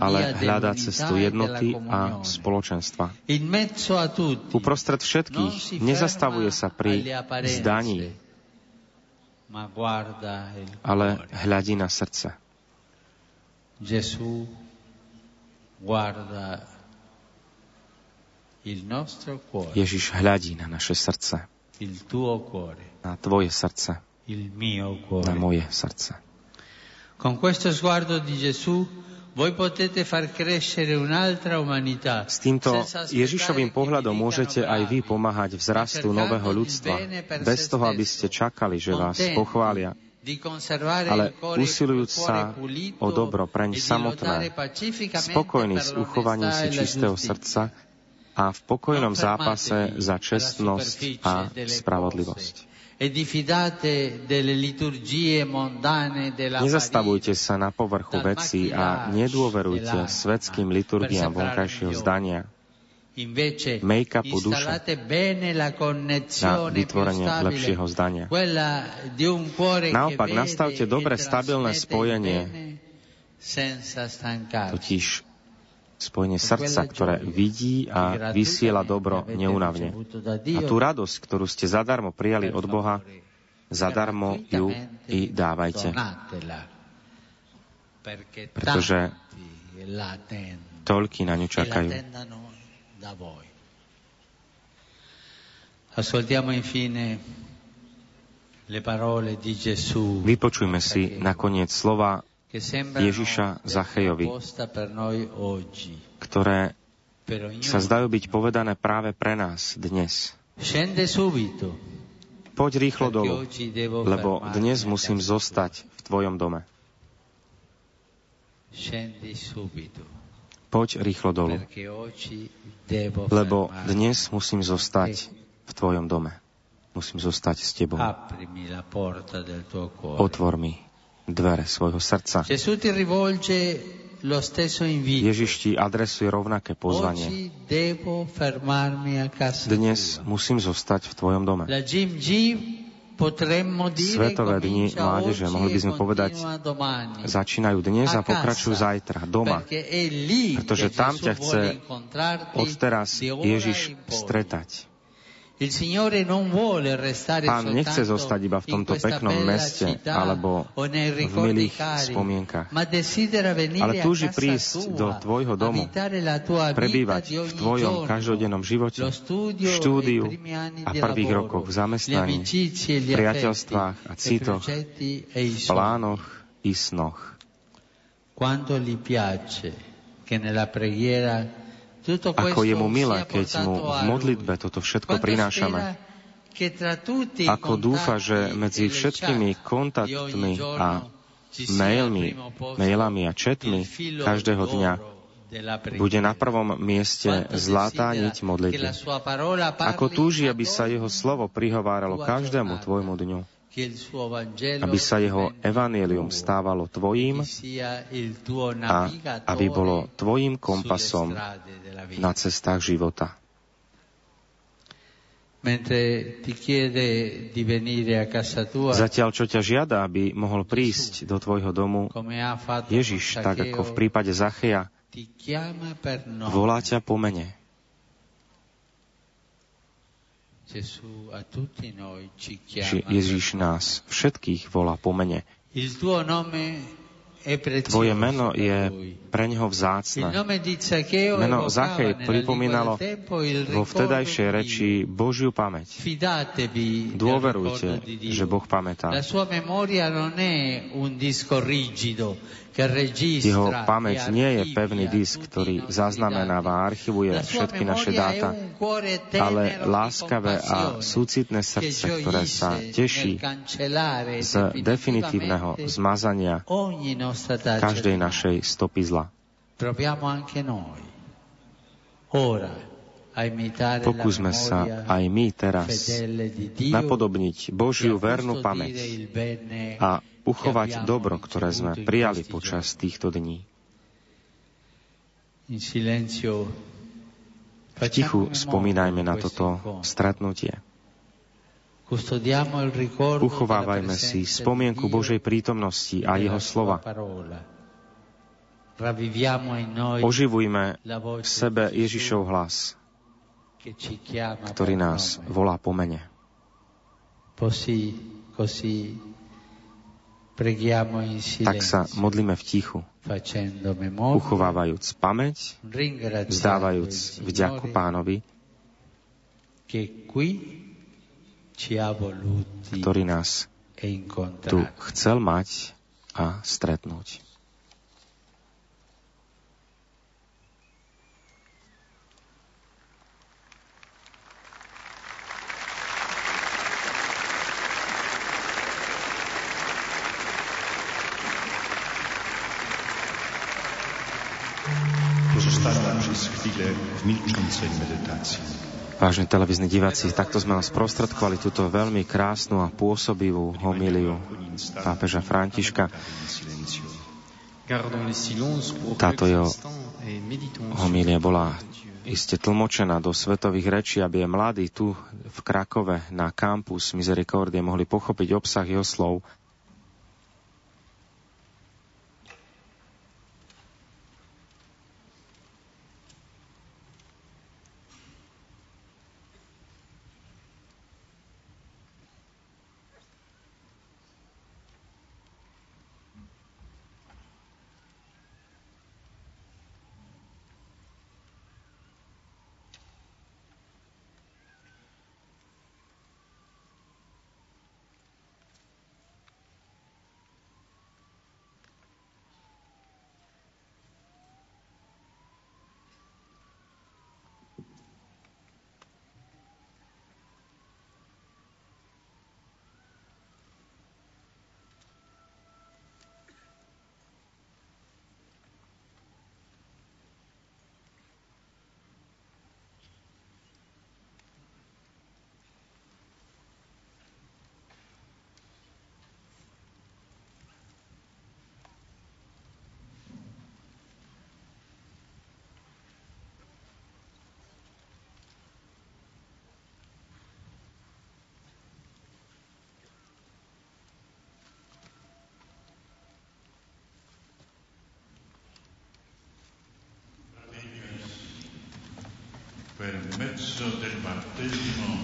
S2: ale hľadá cestu jednoty a spoločenstva. Uprostred všetkých nezastavuje sa pri zdaní, ale hľadí na srdce. Ježiš hľadí na naše srdce, na tvoje srdce, na
S4: cuore.
S2: moje srdce.
S4: Con questo sguardo di Gesù voi potete far crescere un'altra umanità.
S2: S týmto Ježišovým pohľadom môžete
S4: dicano
S2: aj vy pomáhať vzrastu nového ľudstva, bez toho, aby ste čakali, že vás pochvália, ale usilujúc sa o dobro preň
S4: e
S2: samotné,
S4: per
S2: s uchovaním si
S4: e
S2: čistého srdca a v pokojnom zápase za čestnosť a spravodlivosť.
S4: E
S2: Nezastavujte sa na povrchu vecí a nedôverujte svetským liturgiám vonkajšieho zdania, make-upu duše. na vytvorenie lepšieho zdania. Naopak, nastavte
S4: e
S2: dobre stabilné
S4: il
S2: spojenie, totiž spojenie srdca, ktoré vidí a vysiela dobro neunavne. A tú radosť, ktorú ste zadarmo prijali od Boha, zadarmo ju i dávajte, pretože toľky na ňu čakajú.
S4: Ascoltiamo infine
S2: Vypočujme si nakoniec slova, Ježiša Zachejovi. ktoré sa zdajú byť povedané práve pre nás dnes. Poď rýchlo dolu, lebo dnes musím zostať v tvojom dome. Poď rýchlo dolu, lebo dnes musím zostať v tvojom dome. Musím zostať s tebou. Otvor mi dvere svojho srdca. Ježiš ti adresuje rovnaké pozvanie. Dnes musím zostať v tvojom dome. Svetové dni mládeže, mohli by
S4: e
S2: sme povedať,
S4: continua domani.
S2: Začínajú dnes a pokračujú zajtra, doma. Pretože tam ťa chce Odteraz Ježiš stretať. Pán nechce zostať iba v tomto peknom meste alebo v milých spomienkach, ale túži prísť do tvojho domu, prebývať v tvojom každodennom živote, štúdiu
S4: e anni
S2: a prvých rokoch v zamestnaní,
S4: amicizie e
S2: priateľstvách a citoch,
S4: e
S2: v
S4: sogni.
S2: plánoch i snoch.
S4: Quanto gli piace che nella preghiera
S2: Ako je mu milé, keď mu v modlitbe toto všetko prinášame. Ako dúfa, že medzi
S4: e
S2: všetkými kontaktmi a mailmi, mailami a
S4: filo
S2: každého dňa bude na prvom mieste zlatá niť modlitby. Ako túži, aby sa jeho slovo prihováralo každému tvojmu dňu, aby sa jeho evanielium stávalo tvojím a aby bolo tvojím kompasom na cestách života. Zatiaľ, čo ťa žiada, aby mohol prísť do tvojho domu, Ježiš, tak ako v prípade
S4: nome.
S2: volá ťa po mene.
S4: Gesù a tutti noi ci chiama.
S2: Či Ježiš
S4: per nome.
S2: nás všetkých volá po mene. Tvoje meno je pre
S4: Il
S2: vzácne. Meno
S4: nella
S2: pripomínalo vo vtedajšej reči. Božiu pamäť. Dôverujte, že Boh pamätá. Jeho pamäť nie je pevný disk, ktorý zaznamenáva a archivuje všetky naše dáta, ale láskavé a súcitné srdce, ktoré sa teší z definitívneho zmazania každej našej stopy zla.
S4: Proviamo anche noi ora
S2: Pokúsme sa aj my teraz napodobniť Božiu vernú pamäť a uchovať dobro, ktoré sme prijali počas týchto dní. V tichu spomínajme na toto stretnutie. Uchovávajme si spomienku Božej prítomnosti a Jeho slova. Oživujme v sebe Ježišov hlas, ktorý nás volá po mene. Tak sa modlíme v tichu, uchovávajúc pamäť, vzdávajúc vďaku pánovi, ktorý nás
S4: e
S2: tu chcel mať a stretnúť. Vážení televízni diváci, takto sme vám sprostredkovali túto veľmi krásnu a pôsobivú homíliu pápeža Františka. Táto jeho
S9: la
S2: bola iste tlmočená do svetových rečí, aby je mladí tu v Krakove na kampus Misericordie mohli pochopiť obsah jeho slov.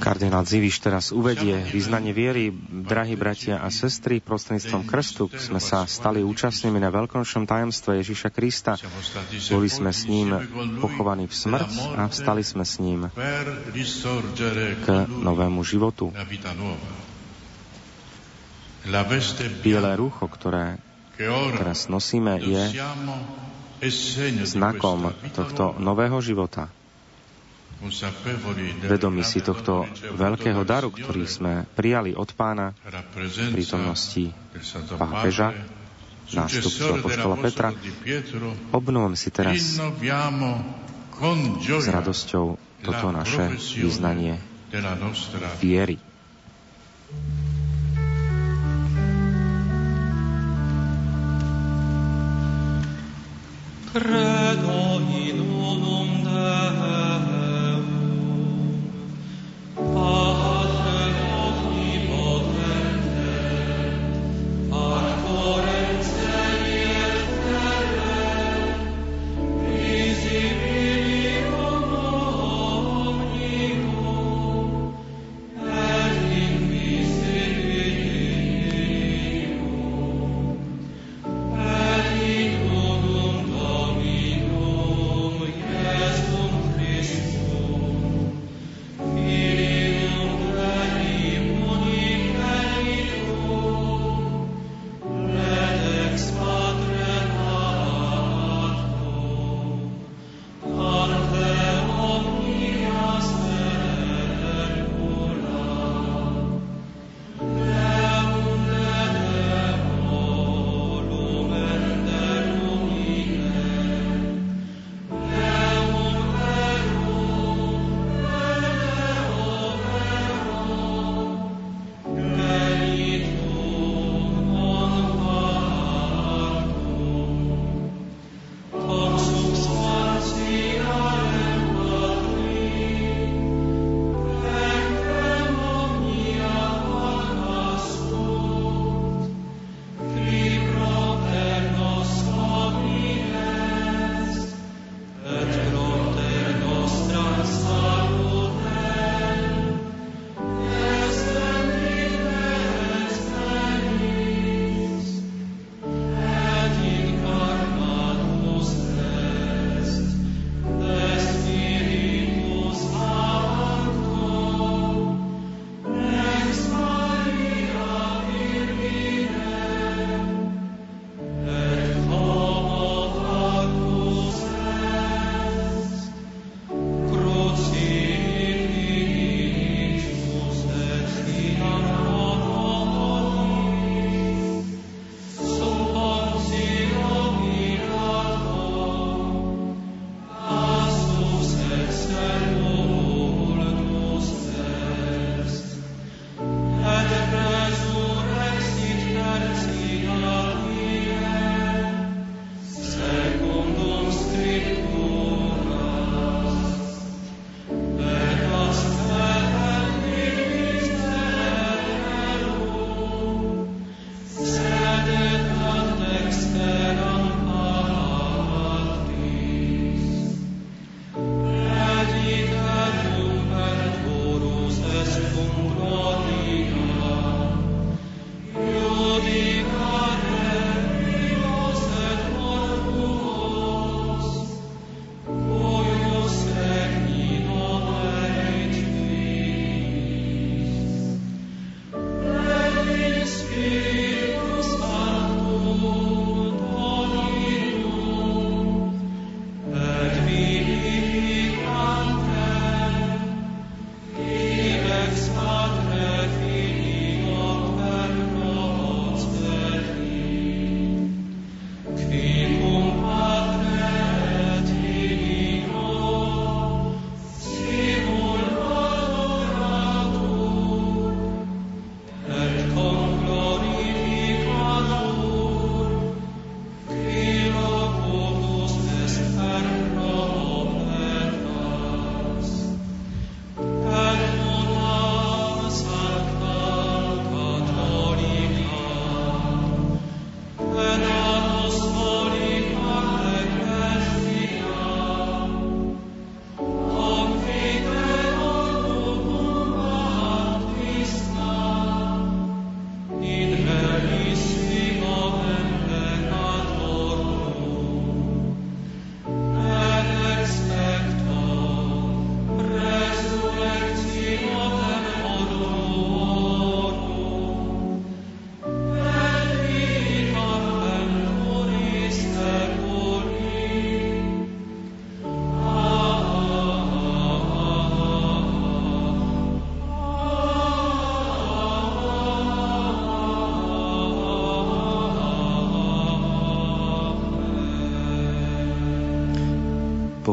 S2: Kardinál Ziviš teraz uvedie vyznanie viery. Drahí bratia a sestry, prostredníctvom krstu sme sa stali účastnými na veľkonočnom tajomstve Ježiša Krista. Boli sme s ním pochovaní v smrť a vstali sme s ním k novému životu. Biele rucho, ktoré teraz nosíme, je znakom tohto nového života. Vedomí si tohto veľkého daru, ktorý sme prijali od pána v prítomnosti pápeža, nástupcu apoštola Petra. Obnovujem si teraz s radosťou toto naše
S3: nostra
S2: viery.
S10: Credo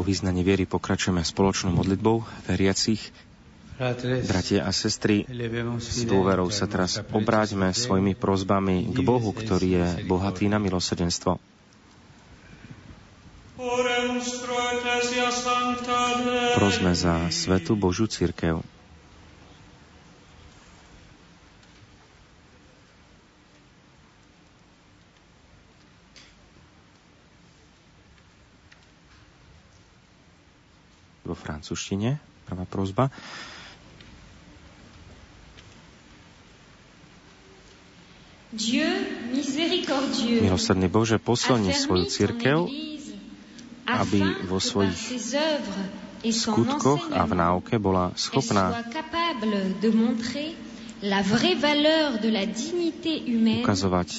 S2: Po význaní viery pokračujeme spoločnou modlitbou veriacich. Bratia a sestry, s dôverou sa teraz obráťme svojimi prozbami k Bohu, ktorý je bohatý na milosrdenstvo. Prosme za Svetu Božú církev. vo francúzštine, prvá prozba. Milosrdný Bože, posilni svoju církev, aby vo svojich skutkoch a v náuke bola schopná ukazovať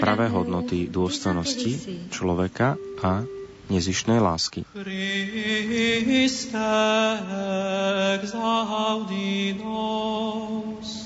S2: pravé hodnoty dôstojnosti človeka a nezišnej lásky. Christe exaudi nos.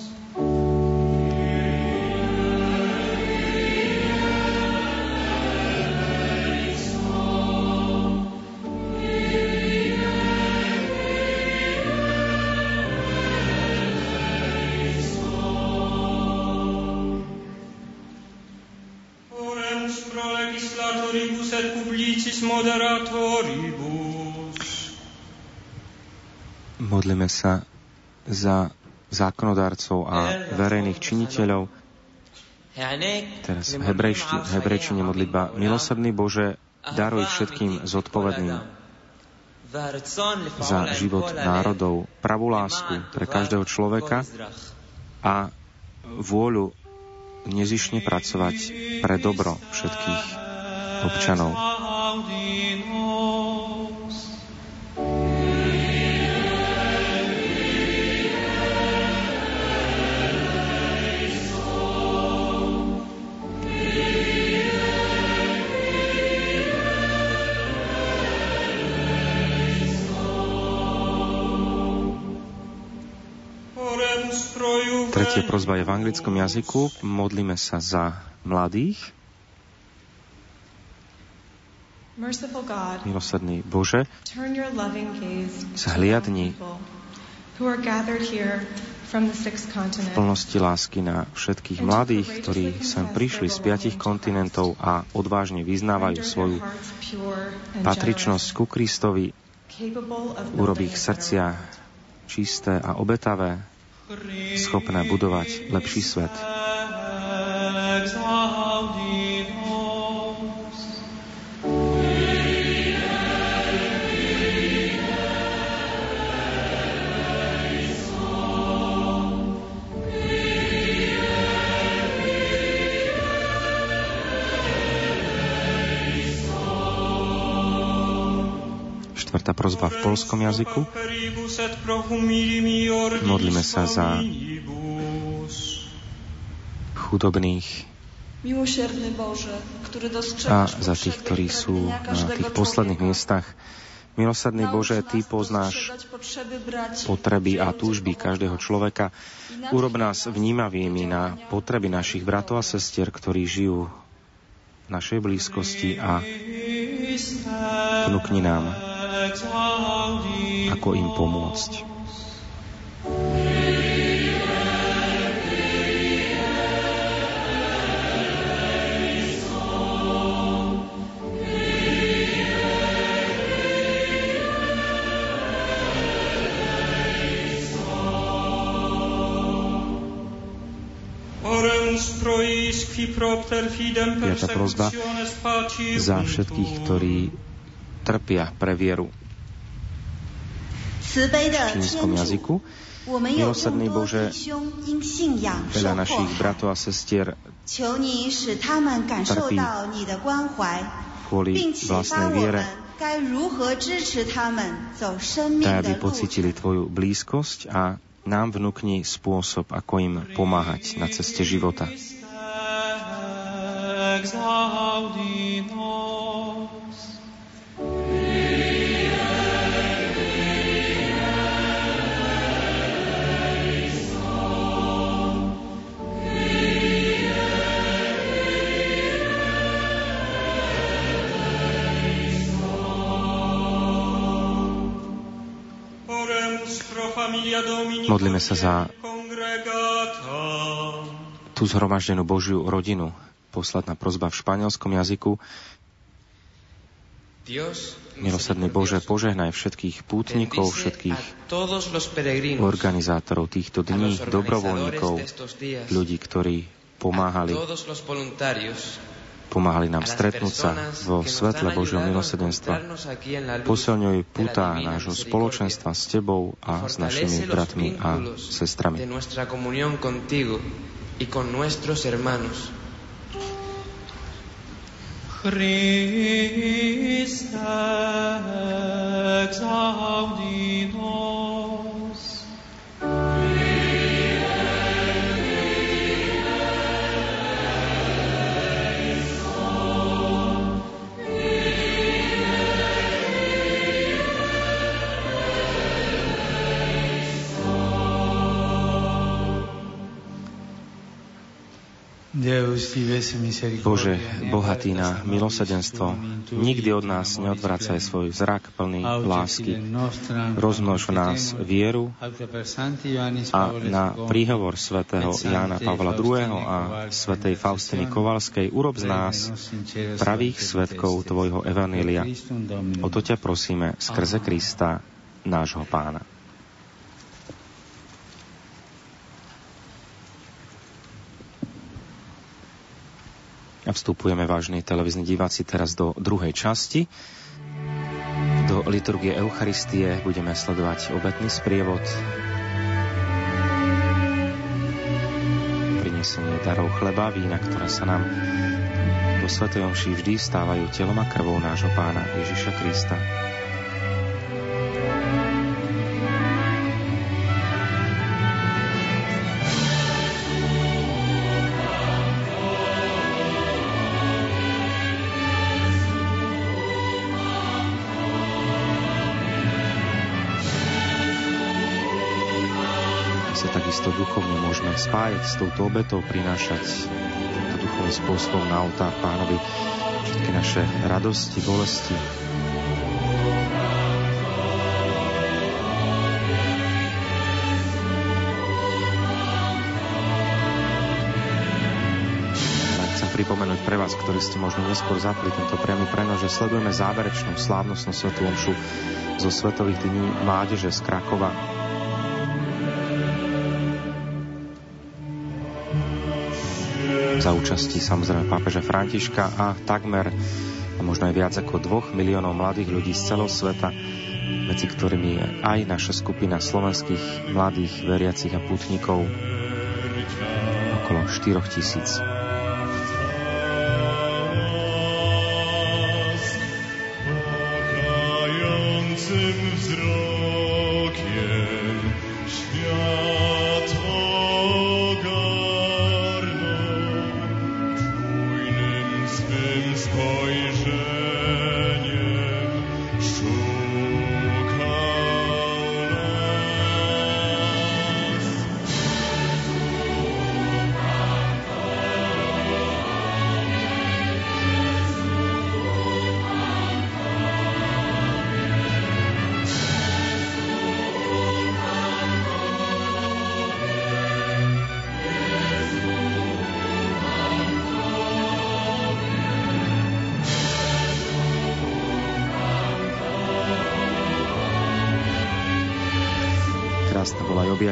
S2: Publicis moderatoribus. Modlíme sa za zákonodárcov a verejných činiteľov. Teraz v hebrejčine modlitba Milosrdný Bože, daruj všetkým zodpovedným za život národov, pravú lásku pre každého človeka a vôľu nezišne pracovať pre dobro všetkých občanov. Tretia prozba je v anglickom jazyku. Modlíme sa za mladých, Milosrdný Bože, zhliadni v plnosti lásky na všetkých mladých, ktorí sem prišli z piatich kontinentov a odvážne vyznávajú svoju patričnosť ku Kristovi, urobí ich srdcia čisté a obetavé, schopné budovať lepší svet. Štvrtá prozba v polskom jazyku. Modlíme sa za chudobných a za tých, ktorí sú na tých posledných miestach. Milosrdný Bože, Ty poznáš potreby a túžby každého človeka. Urob nás vnímavými na potreby našich bratov a sestier, ktorí žijú v našej blízkosti a vnúkni nám ako im pomôcť. Piata prozba za všetkých, ktorí trpia pre vieru. V čínskom jazyku Milosrdný Bože, veľa našich bratov a sestier trpí kvôli vlastnej viere, tak aby pocitili Tvoju blízkosť a nám vnúkni spôsob, ako im pomáhať na ceste života. Exaudi nos. Modlíme sa za tú zhromaždenú Božiu rodinu. Posledná prozba v španielskom jazyku. Milosrdný Bože, požehnaj všetkých pútnikov, všetkých organizátorov týchto dní, dobrovoľníkov, ľudí, ktorí pomáhali pomáhali nám stretnúť sa vo svetle Božieho milosrdenstva. Posilňuj púta nášho spoločenstva s Tebou a s našimi bratmi a sestrami. Christe exaudi Bože, bohatý na milosedenstvo, nikdy od nás neodvracaj svoj zrak plný lásky. Rozmnož v nás vieru a na príhovor svätého Jána Pavla II. a svätej Faustiny Kovalskej urob z nás pravých svetkov Tvojho Evanília. O to ťa prosíme skrze Krista, nášho pána. Vstupujeme, vážni televízni diváci, teraz do druhej časti. Do liturgie Eucharistie budeme sledovať obetný sprievod prinesenie darov chleba, vína, ktoré sa nám do Svetej Omši vždy stávajú telom a krvou nášho pána Ježiša Krista. Duchovne môžeme spájať s touto obetou, prinášať týmto duchovným spôsobom na oltár pánovi všetky naše radosti, bolesti, pripomenúť pre vás, ktorí ste možno neskôr zapli tento priamy prenos, že sledujeme záverečnú slávnostnú svetú omšu zo Svetových dní mládeže z Krakova za účasti samozrejme pápeža Františka a takmer a možno aj viac ako dvoch miliónov mladých ľudí z celého sveta, medzi ktorými je aj naša skupina slovenských mladých veriacich a putníkov okolo 4 tisíc.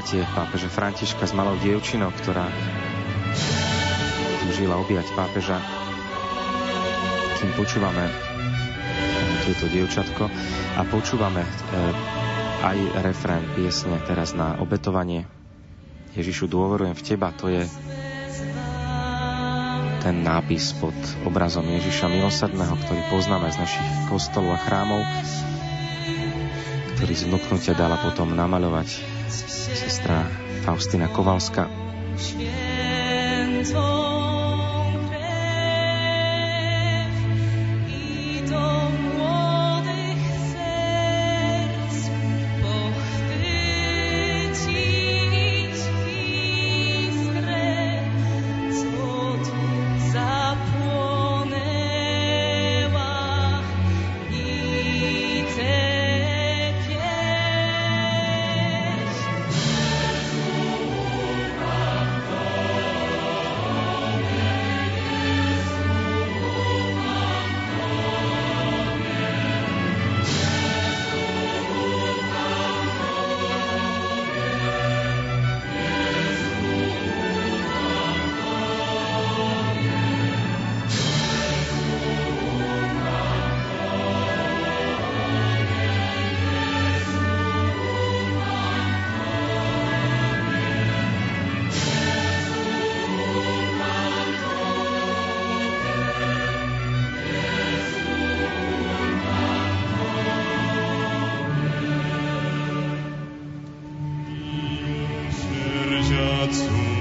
S2: Objatie pápeža Františka s malou dievčinou, ktorá žila objať pápeža, kým počúvame tieto dievčatko a počúvame e, aj refrén piesne teraz na obetovanie. Ježišu, dôverujem v Teba, to je ten nápis pod obrazom Ježiša milosrdného, ktorý poznáme z našich kostolov a chrámov, ktorý z vnúknutia dala potom namaľovať sestra Faustina Kovalska. dazu.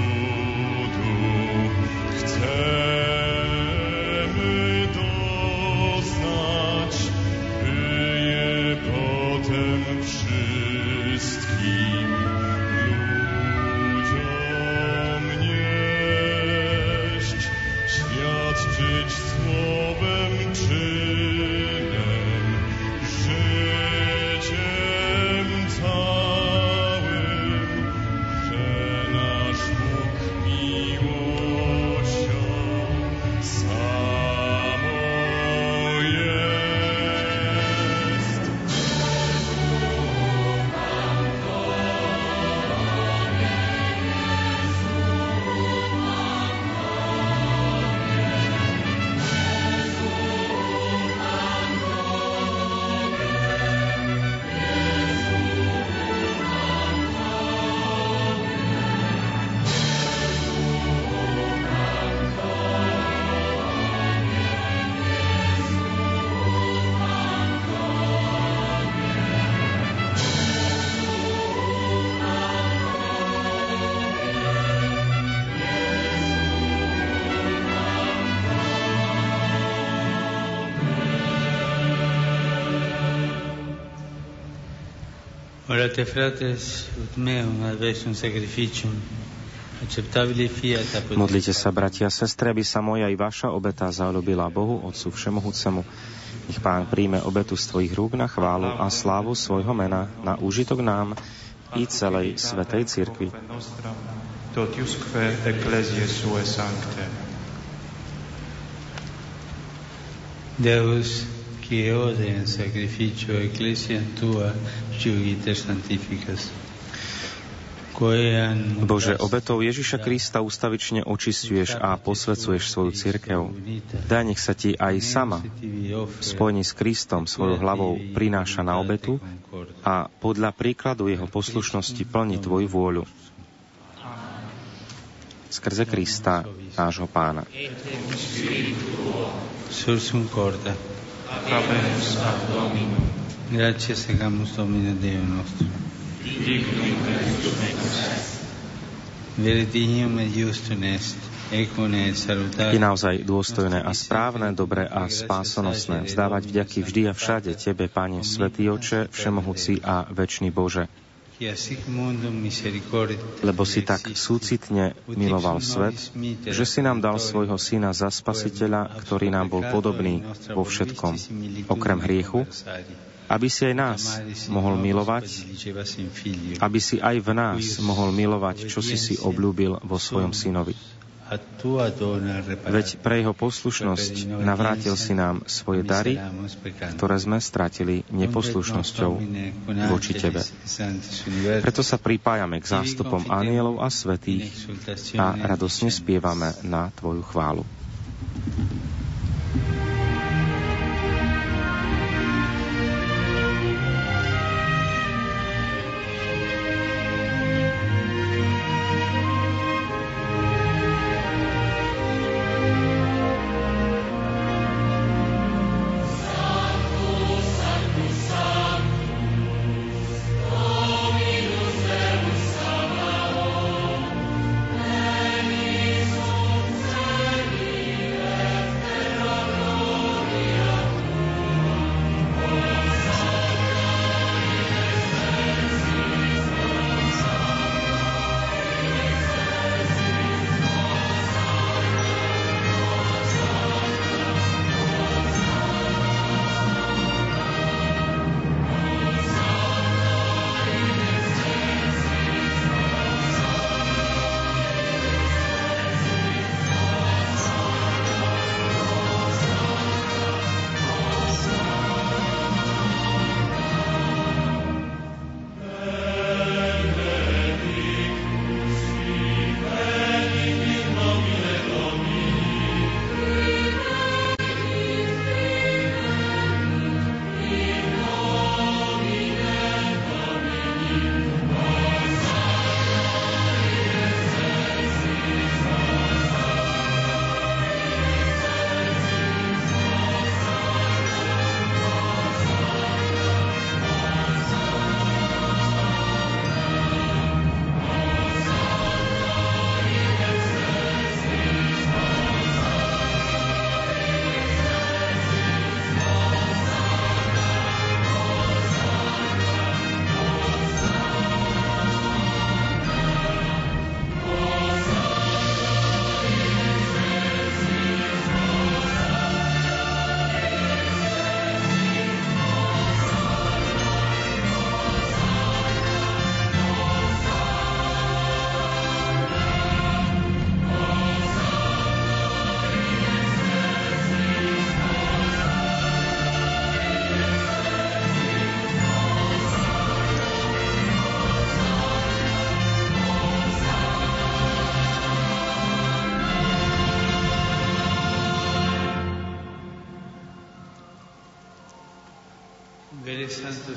S4: Orate frates
S2: Modlite sa, bratia a sestry, aby sa moja i vaša obeta zaľubila Bohu, Otcu Všemohúcemu. Nech Pán príjme obetu z Tvojich rúk na chválu a slávu svojho mena, na úžitok nám i celej Svetej
S11: ecclesiae sue sancte.
S4: Deus qui ode in sacrificio ecclesia tua
S2: Bože, obetou Ježiša Krista ustavične očistuješ a posvecuješ svoju církev. Daj nech sa ti aj sama v spojení s Kristom svojou hlavou prináša na obetu a podľa príkladu jeho poslušnosti plní tvoju vôľu. Skrze Krista, nášho pána.
S4: Sursum corda.
S11: Domino.
S4: Grazie segamus Domine Deo nostro. Veredignum et justum est.
S2: Je naozaj dôstojné a správne, dobré a spásonosné vzdávať vďaky vždy a všade Tebe, Pane, Svetý Oče, Všemohúci a Večný Bože. Lebo si tak súcitne miloval svet, že si nám dal svojho syna za spasiteľa, ktorý nám bol podobný vo všetkom, okrem hriechu, aby si aj nás mohol milovať, aby si aj v nás mohol milovať, čo si si obľúbil vo svojom synovi. Veď pre jeho poslušnosť navrátil si nám svoje dary, ktoré sme stratili neposlušnosťou voči Tebe. Preto sa pripájame k zástupom anielov a svetých a radosne spievame na Tvoju chválu.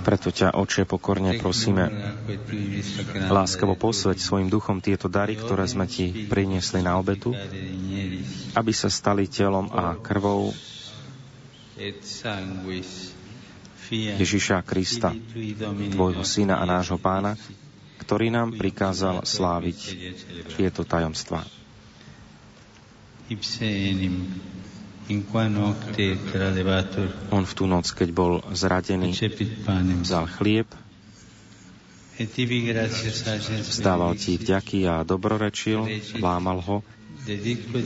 S2: Preto ťa, Oče, pokorne prosíme, láskavo posveď svojim duchom tieto dary, ktoré sme Ti priniesli na obetu, aby sa stali telom a krvou Ježiša Krista, Tvojho Syna a nášho Pána, ktorý nám prikázal sláviť tieto tajomstvá. On v tú noc, keď bol zradený, vzal chlieb, vzdával ti vďaky a dobrorečil, lámal ho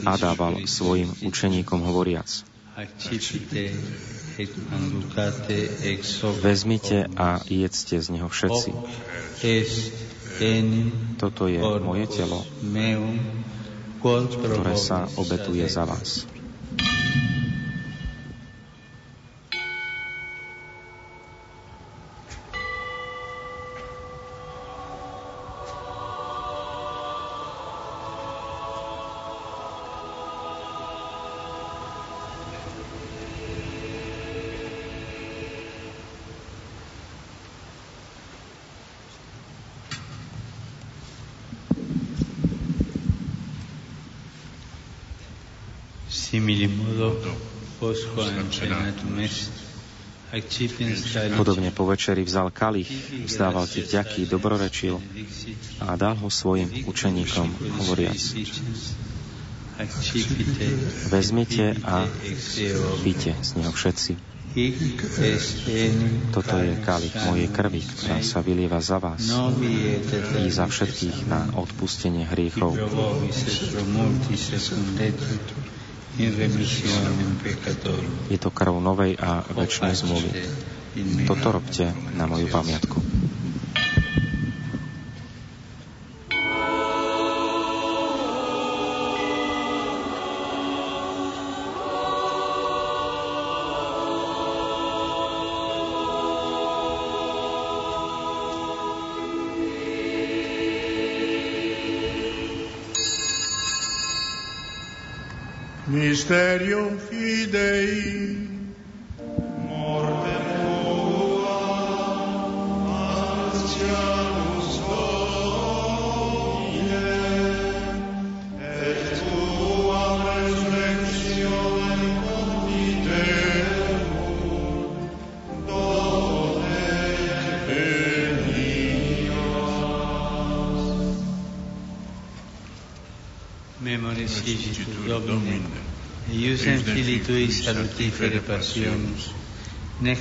S2: a dával svojim učeníkom hovoriac. Vezmite a jedzte z neho všetci. Toto je moje telo, ktoré sa obetuje za vás.
S4: あ!
S2: Podobne po večeri vzal kalich, vzdával ti vďaky, dobrorečil a dal ho svojim učeníkom, hovoriac. Vezmite a pite z neho všetci. Toto je kalich mojej krvi, ktorá sa vylieva za vás i za všetkých na odpustenie hriechov. Je to krv novej a väčšnej zmluvy. Toto robte na moju pamiatku.
S3: Mysterium Fidei. Mortem tua, anzianus Domine, et tua resurrectionem confiterum, done venias.
S4: Memoris Igitur Domine, Ius en filitui salutifique passionis, nech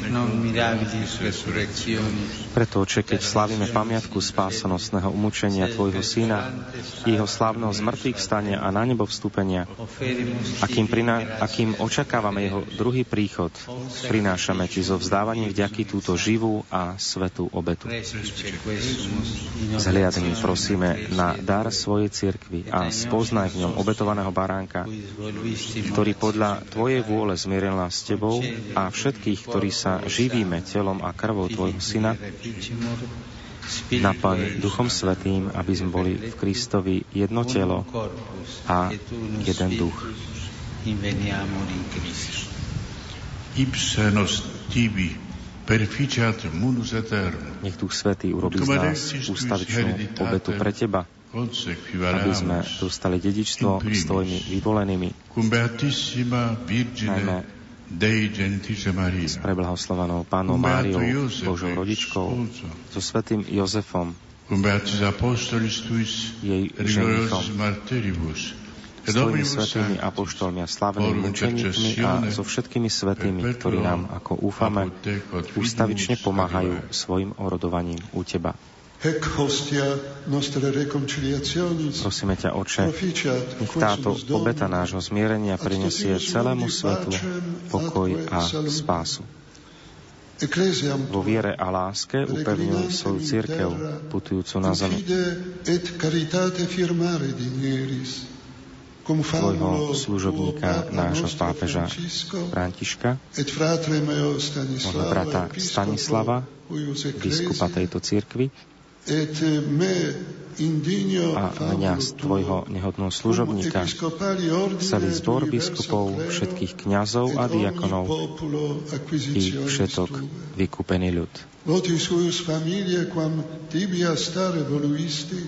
S4: resurrectionis,
S2: Preto, Oče, keď slavíme pamiatku spásonosného umúčenia Tvojho Syna, jeho slávneho zmrtvých stania a na nebo vstúpenia, akým, priná, akým očakávame jeho druhý príchod, prinášame Ti zo vzdávaním vďaky túto živú a svetú obetu. Zhliadni, prosíme, na dar svojej cirkvi a spoznaj v ňom obetovaného baránka, ktorý podľa Tvojej vôle zmieril nás s Tebou a všetkých, ktorí sa živíme telom a krvou Tvojho Syna, naplň Duchom Svetým, aby sme boli v Kristovi jedno telo a jeden duch.
S3: Ipse nos tibi perficiat munus eternum.
S2: Nech Duch Svetý urobí z nás ústavičnú obetu pre Teba, aby sme dostali dedičstvo s Tvojimi vyvolenými, najmä. S preblahoslovanou Pánom Máriou, Božou rodičkou, so svetým Jozefom, jej ženichom, s tvojimi svetými apoštolmi a slavnými mučeníkmi a so všetkými svetými, ktorí nám, ako úfame, ústavične pomáhajú svojim orodovaním u Teba. Prosíme ťa, Oče, nech táto obeta nášho zmierenia prinesie celému svetu pokoj a spásu. Vo viere a láske upevňuj svoju církev putujúcu na zemi. Tvojho služobníka, nášho pápeža Františka, môjho brata Stanislava, biskupa tejto církvy, a mňa z tvojho nehodného služobníka, celý zbor biskupov, všetkých kňazov a diakonov i všetok vykúpený ľud.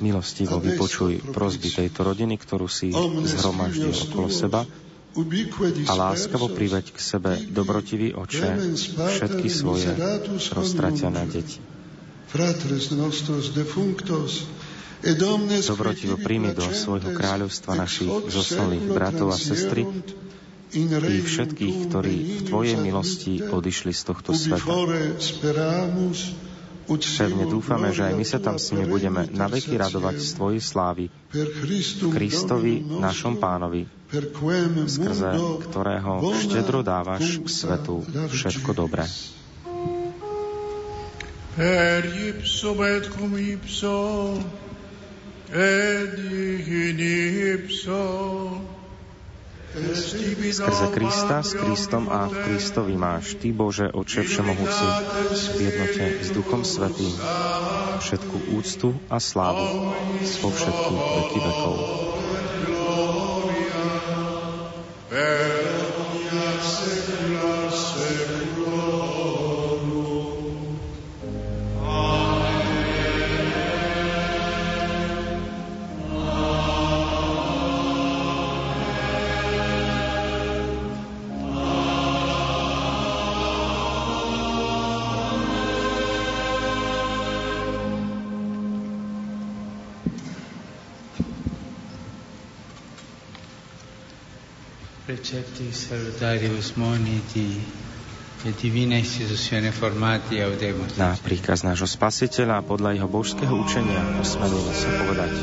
S2: Milostivo vypočuj prosby tejto rodiny, ktorú si zhromaždil okolo seba a láskavo priveď k sebe dobrotivý oče všetky svoje roztratené deti. Dobrotivo príjmi do svojho kráľovstva našich zosnulých bratov a sestry i všetkých, ktorí v Tvojej milosti odišli z tohto sveta. Pevne dúfame, že aj my sa tam s nimi budeme naveky radovať z Tvojej slávy Kristovi, našom pánovi, skrze ktorého štedro dávaš svetu všetko dobré. Per ipsum et cum ipso et in ipso Skrze Krista, s Kristom a v Kristovi máš. Ty, Bože, Oče Všemohúci, v jednote s Duchom Svetým, všetku úctu a slávu po všetky veky vekov.
S4: precepti salutarius moniti e divina istituzione formati audemus.
S2: Na príkaz nášho spasiteľa a podľa jeho božského učenia osmelíme sa povedať.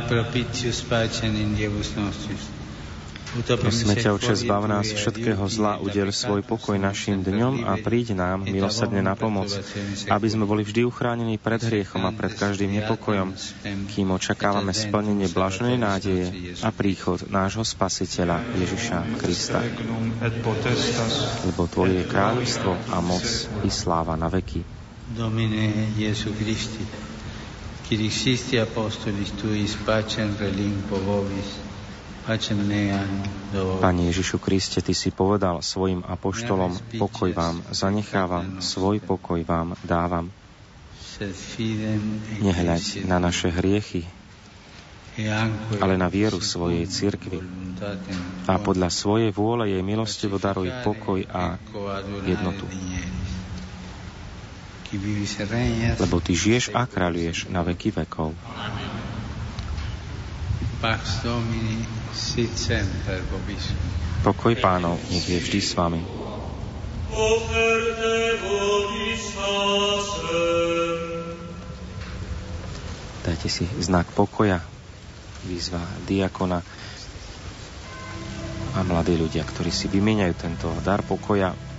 S4: Propitius pacem in nostris.
S2: Prosíme ťa, Oče, zbav nás všetkého zla, udel svoj pokoj našim dňom a príď nám milosrdne na pomoc, aby sme boli vždy uchránení pred hriechom a pred každým nepokojom, kým očakávame splnenie blaženej nádeje a príchod nášho Spasiteľa Ježiša Krista. Lebo Tvoje je kráľovstvo a moc i sláva na veky.
S4: Domine Jesu Christi, qui dicisti apostolis tuis pacem relimpo vobis,
S2: Pane Ježišu Kriste, Ty si povedal svojim apoštolom, pokoj vám zanechávam, svoj pokoj vám dávam. Nehľaď na naše hriechy, ale na vieru svojej cirkvi. A podľa svojej vôle jej milostivo daruj pokoj a jednotu lebo Ty žiješ a kráľuješ na veky vekov. Pokoj pánov nech je vždy s vami. Dajte si znak pokoja, výzva diakona a mladí ľudia, ktorí si vymieňajú tento dar pokoja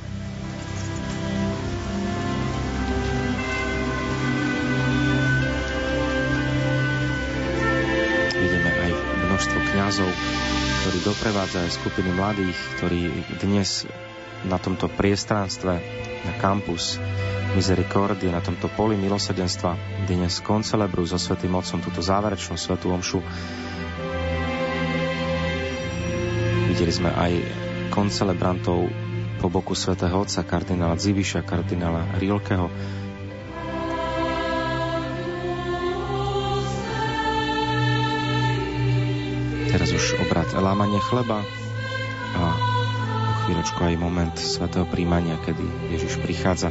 S2: množstvo kňazov, ktorí doprevádzajú skupiny mladých, ktorí dnes na tomto priestranstve, na kampus Misericordie, na tomto poli milosedenstva, dnes koncelebrujú so Svetým Otcom túto záverečnú Svetú Omšu. Videli sme aj koncelebrantov po boku svätého Otca, kardinála Ziviša, kardinála Rilkeho, lámanie chleba a o chvíľočku aj moment svätého príjmania, kedy Ježiš prichádza.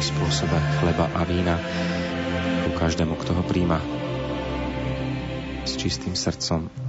S2: Spôsobe chleba a vína ku každému, kto ho príjma s čistým srdcom.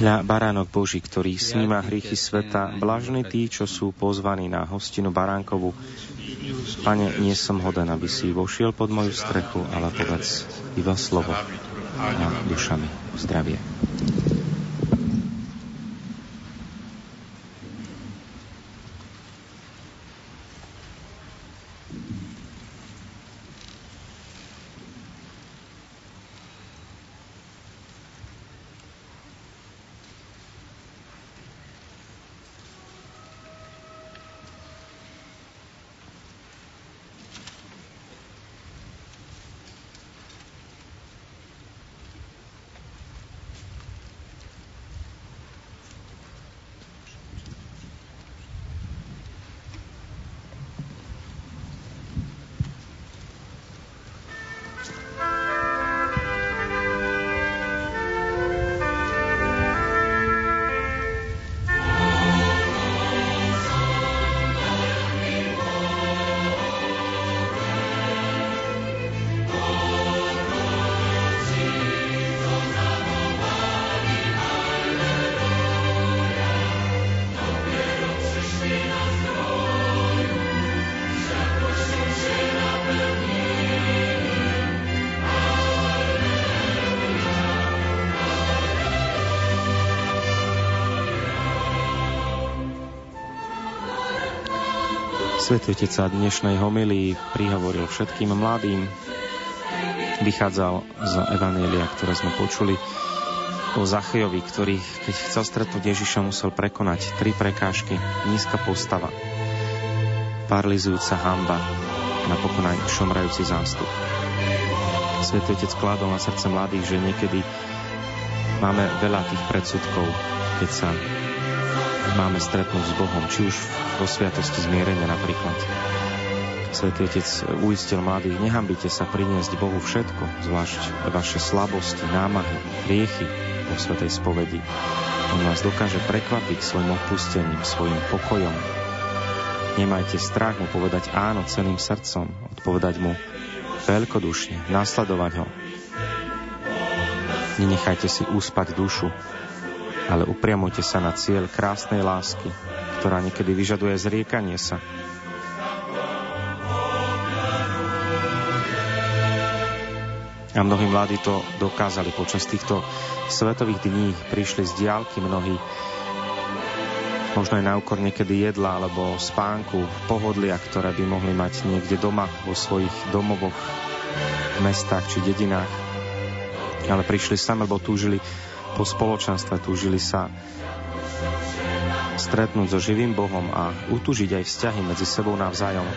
S2: Hľa baránok Boží, ktorý sníma hriechy sveta, blažní tí, čo sú pozvaní na hostinu baránkovu. Pane, nie som hoden, aby si vošiel pod moju strechu, ale povedz iba slovo a dušami zdravie. Svetý Otec sa dnešnej homilii prihovoril všetkým mladým. Vychádzal z Evanielia, ktoré sme počuli o Zachejovi, ktorý, keď chcel stretnúť Ježiša, musel prekonať tri prekážky. Nízka postava, paralizujúca hamba napokon aj šomrajúci zástup. Svetý Otec kládol na srdce mladých, že niekedy máme veľa tých predsudkov, keď sa máme stretnúť s Bohom, či už vo sviatosti zmierenia napríklad. Svetý Otec uistil mladých, nehambite sa priniesť Bohu všetko, zvlášť vaše slabosti, námahy, hriechy vo Svetej spovedi. On vás dokáže prekvapiť svojim odpustením, svojim pokojom. Nemajte strach mu povedať áno celým srdcom, odpovedať mu veľkodušne, nasledovať ho. Nenechajte si úspať dušu, ale upriamujte sa na cieľ krásnej lásky, ktorá niekedy vyžaduje zriekanie sa. A mnohí mladí to dokázali počas týchto svetových dní. Prišli z diálky mnohí možno aj na úkor niekedy jedla alebo spánku, pohodlia, ktoré by mohli mať niekde doma, vo svojich domovoch, mestách či dedinách. Ale prišli sem, lebo túžili po spoločenstve, túžili sa stretnúť so živým Bohom a utúžiť aj vzťahy medzi sebou navzájom.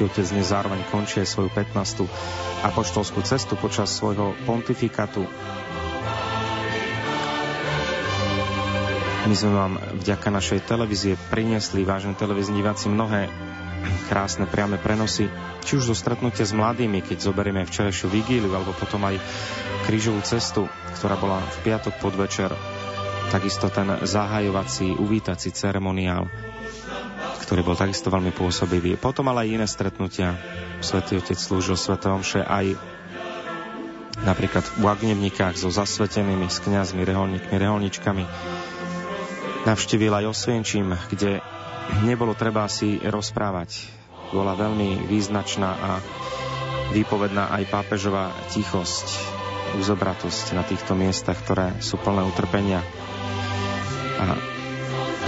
S2: Svetý Otec dnes zároveň končí aj svoju 15. apoštolskú cestu počas svojho pontifikátu. My sme vám vďaka našej televízie priniesli, vážení televízni diváci, mnohé krásne priame prenosy, či už zo stretnutia s mladými, keď zoberieme včerajšiu vigíliu, alebo potom aj krížovú cestu, ktorá bola v piatok podvečer, takisto ten zahajovací, uvítací ceremoniál ktorý bol takisto veľmi pôsobivý. Potom ale aj iné stretnutia. Svetý Otec slúžil Svete Omše aj napríklad v Agnevnikách so zasvetenými, s kňazmi, reholníkmi, reholničkami. Navštívil aj Osvienčím, kde nebolo treba si rozprávať. Bola veľmi význačná a výpovedná aj pápežová tichosť, uzobratosť na týchto miestach, ktoré sú plné utrpenia. A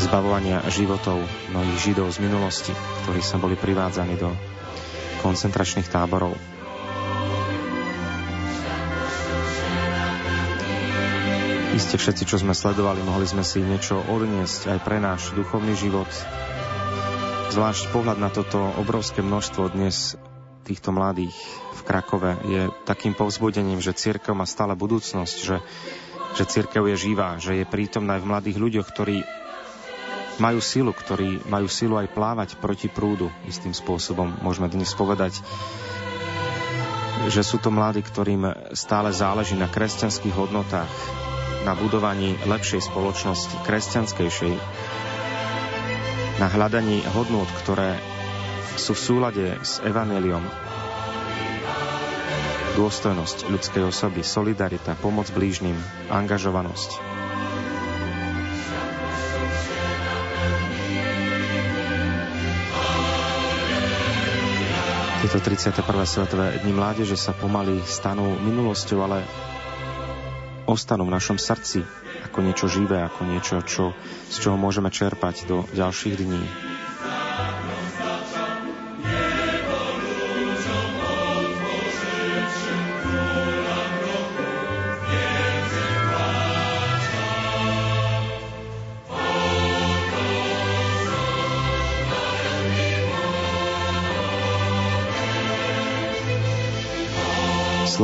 S2: zbavovania životov mnohých Židov z minulosti, ktorí sa boli privádzaní do koncentračných táborov. Iste všetci, čo sme sledovali, mohli sme si niečo odniesť aj pre náš duchovný život. Zvlášť pohľad na toto obrovské množstvo dnes týchto mladých v Krakove je takým povzbudením, že církev má stále budúcnosť, že, že církev je živá, že je prítomná aj v mladých ľuďoch, ktorí majú silu, ktorí majú silu aj plávať proti prúdu istým spôsobom. Môžeme dnes povedať, že sú to mladí, ktorým stále záleží na kresťanských hodnotách, na budovaní lepšej spoločnosti, kresťanskejšej, na hľadaní hodnot, ktoré sú v súlade s Evangeliom, dôstojnosť ľudskej osoby, solidarita, pomoc blížnym, angažovanosť. Tieto 31. svetové dni mládeže sa pomaly stanú minulosťou, ale ostanú v našom srdci ako niečo živé, ako niečo, čo, z čoho môžeme čerpať do ďalších dní.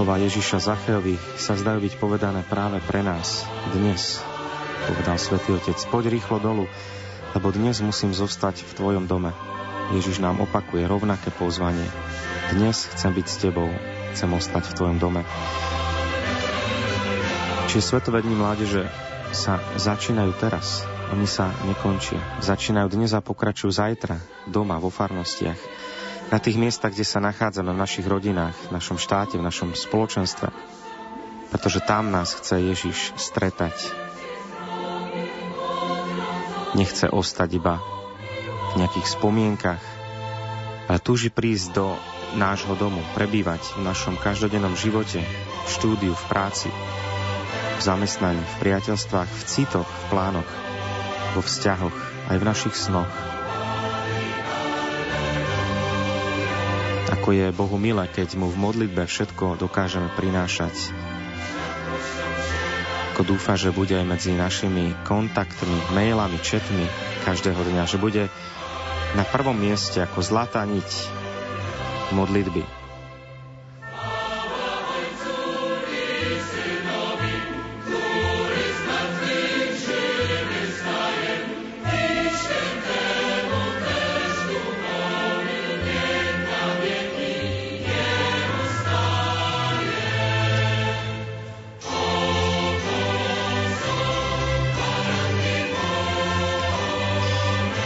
S2: Slova Ježiša Zacheovi sa zdajú byť povedané práve pre nás dnes, povedal svätý Otec. Poď rýchlo dolu, lebo dnes musím zostať v Tvojom dome. Ježiš nám opakuje rovnaké pozvanie. Dnes chcem byť s Tebou, chcem ostať v Tvojom dome. Čiže Svetové dni mládeže sa začínajú teraz, oni sa nekončia. Začínajú dnes a pokračujú zajtra, doma, vo farnostiach na tých miestach, kde sa nachádzame, v našich rodinách, v našom štáte, v našom spoločenstve. Pretože tam nás chce Ježiš stretať. Nechce ostať iba v nejakých spomienkach, ale túži prísť do nášho domu, prebývať v našom každodennom živote, v štúdiu, v práci, v zamestnaní, v priateľstvách, v citoch, v plánoch, vo vzťahoch, aj v našich snoch. Ako je Bohu milé, keď mu v modlitbe všetko dokážeme prinášať. Ako dúfa, že bude aj medzi našimi kontaktmi, mailami, četmi každého dňa, že bude na prvom mieste ako zlatá niť modlitby.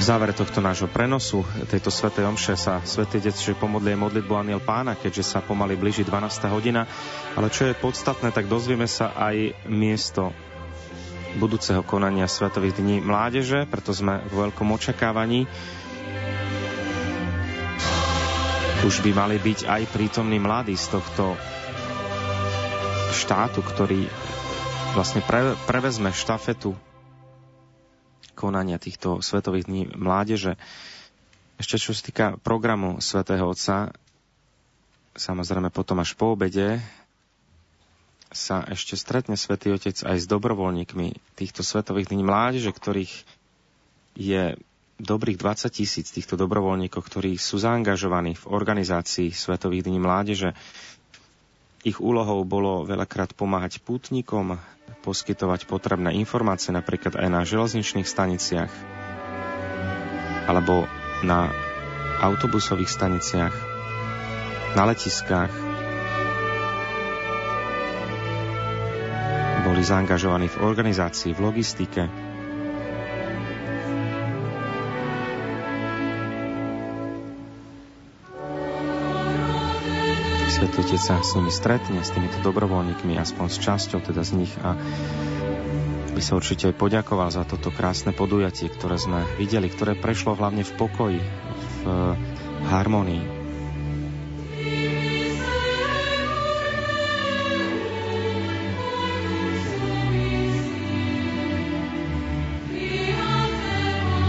S2: V závere tohto nášho prenosu, tejto svetej omše sa svätý Otec pomodlie modlitbu Aniel Pána, keďže sa pomaly blíži 12. hodina, ale čo je podstatné, tak dozvieme sa aj miesto budúceho konania Svetových dní mládeže, preto sme v veľkom očakávaní. Už by mali byť aj prítomní mladí z tohto štátu, ktorý vlastne pre, prevezme štafetu konania týchto Svetových dní mládeže. Ešte čo sa týka programu Svetého Otca, samozrejme potom až po obede sa ešte stretne Svetý Otec aj s dobrovoľníkmi týchto Svetových dní mládeže, ktorých je dobrých 20 tisíc týchto dobrovoľníkov, ktorí sú zaangažovaní v organizácii Svetových dní mládeže. Ich úlohou bolo veľakrát pomáhať pútnikom, poskytovať potrebné informácie napríklad aj na železničných staniciach alebo na autobusových staniciach, na letiskách. Boli zaangažovaní v organizácii, v logistike, Svetý sa s nimi stretne, s týmito dobrovoľníkmi, aspoň s časťou teda z nich a by sa určite aj poďakoval za toto krásne podujatie, ktoré sme videli, ktoré prešlo hlavne v pokoji, v harmonii.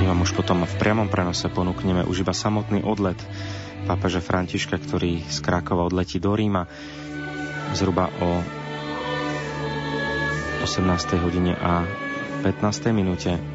S2: My vám už potom v priamom prenose ponúkneme už iba samotný odlet pápeža Františka, ktorý z Krakova odletí do Ríma zhruba o 18. hodine a 15. minúte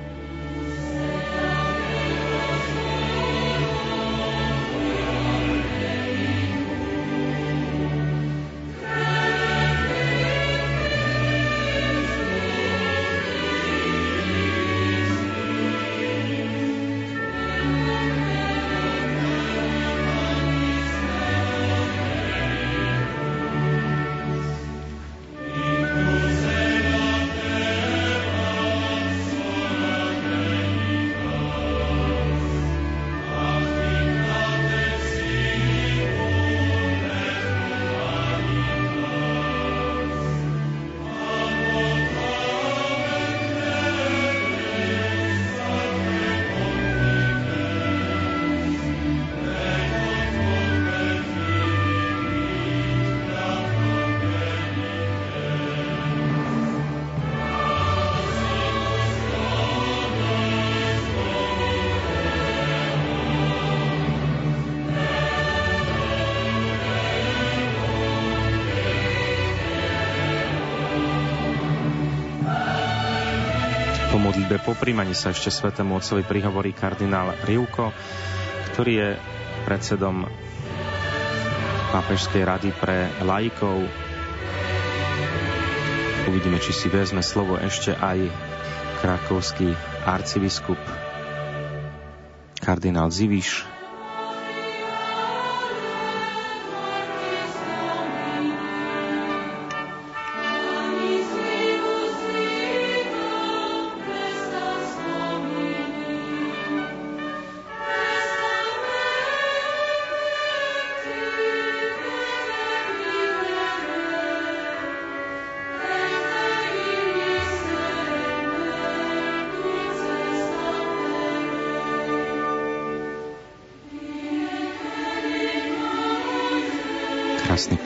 S2: po príjmaní sa ešte svetému otcovi prihovorí kardinál Rivko, ktorý je predsedom Pápežskej rady pre laikov. Uvidíme, či si vezme slovo ešte aj krakovský arcibiskup kardinál Ziviš,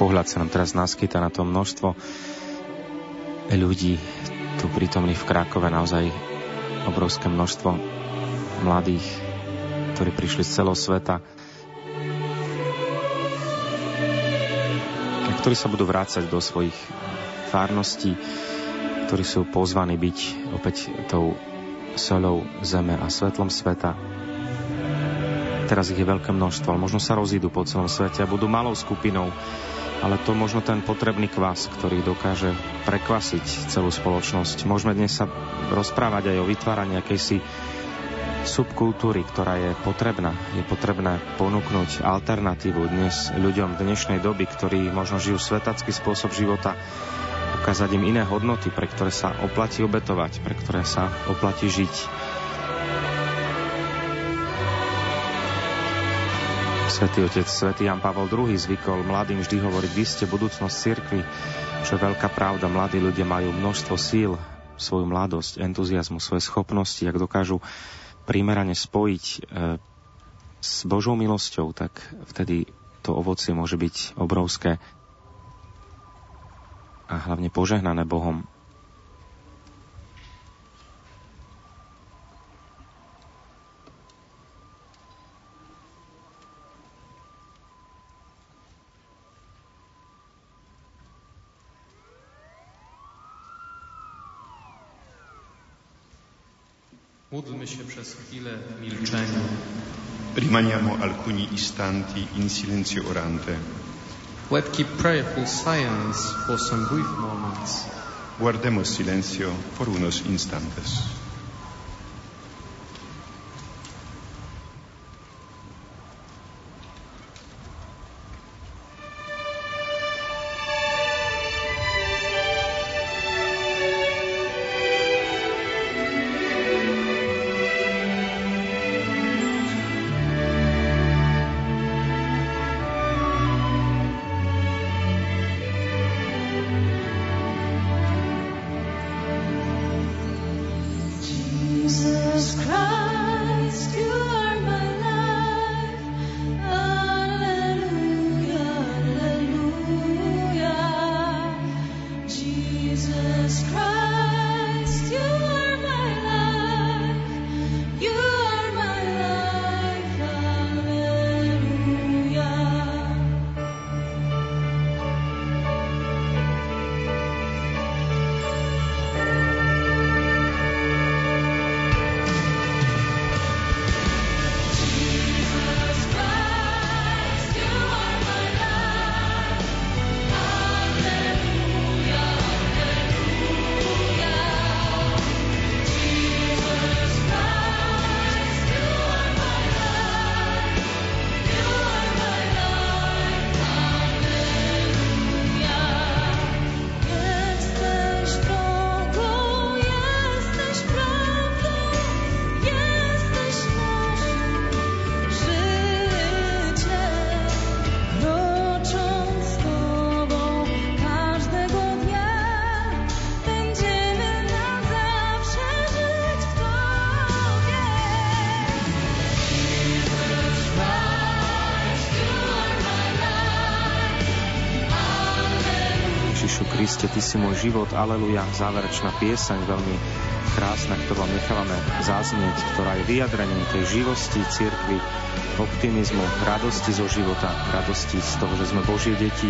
S2: pohľad sa nám teraz naskyta na to množstvo ľudí tu prítomných v Krakove, naozaj obrovské množstvo mladých, ktorí prišli z celého sveta, ktorí sa budú vrácať do svojich fárností, ktorí sú pozvaní byť opäť tou solou zeme a svetlom sveta. Teraz ich je veľké množstvo, ale možno sa rozídu po celom svete a budú malou skupinou ale to možno ten potrebný kvas, ktorý dokáže prekvasiť celú spoločnosť. Môžeme dnes sa rozprávať aj o vytváraní akejsi subkultúry, ktorá je potrebná. Je potrebné ponúknuť alternatívu dnes ľuďom dnešnej doby, ktorí možno žijú svetacký spôsob života, ukázať im iné hodnoty, pre ktoré sa oplatí obetovať, pre ktoré sa oplatí žiť. Svetý otec, svätý Jan Pavel II zvykol mladým vždy hovoriť, vy ste budúcnosť cirkvi, čo je veľká pravda. Mladí ľudia majú množstvo síl, svoju mladosť, entuziasmu, svoje schopnosti, ak dokážu primerane spojiť e, s Božou milosťou, tak vtedy to ovocie môže byť obrovské a hlavne požehnané Bohom.
S5: Módlmy się przez chwilę milczenia.
S11: Rimaniamo alcuni istanti in silenzio orante.
S5: Let keep prayerful silence for some brief moments.
S11: Guardemos silenzio por unos instantes.
S2: Si môj život, aleluja, záverečná pieseň, veľmi krásna, ktorú vám nechávame zaznieť, ktorá je vyjadrením tej živosti cirkvi, optimizmu, radosti zo života, radosti z toho, že sme Božie deti,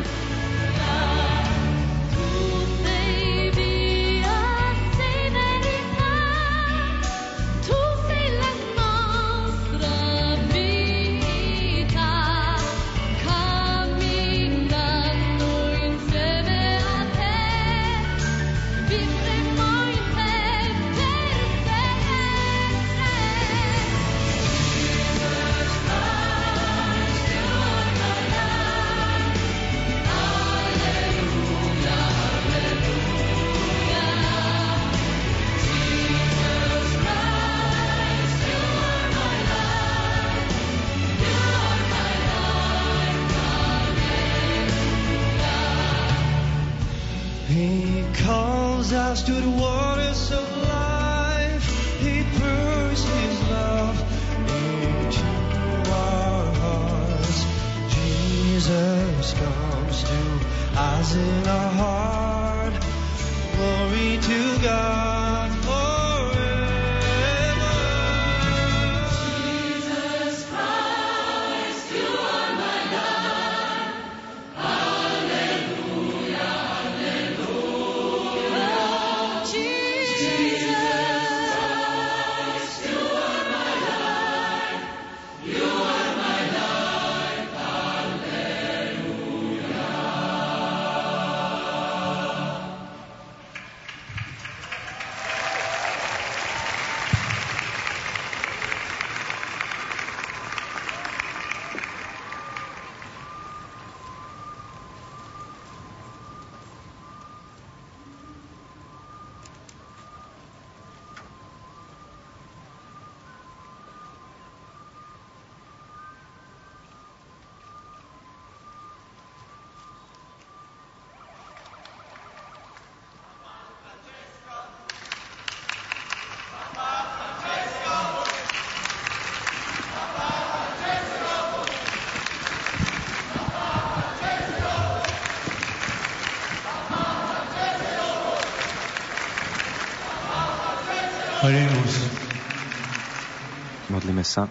S12: Modlíme sa.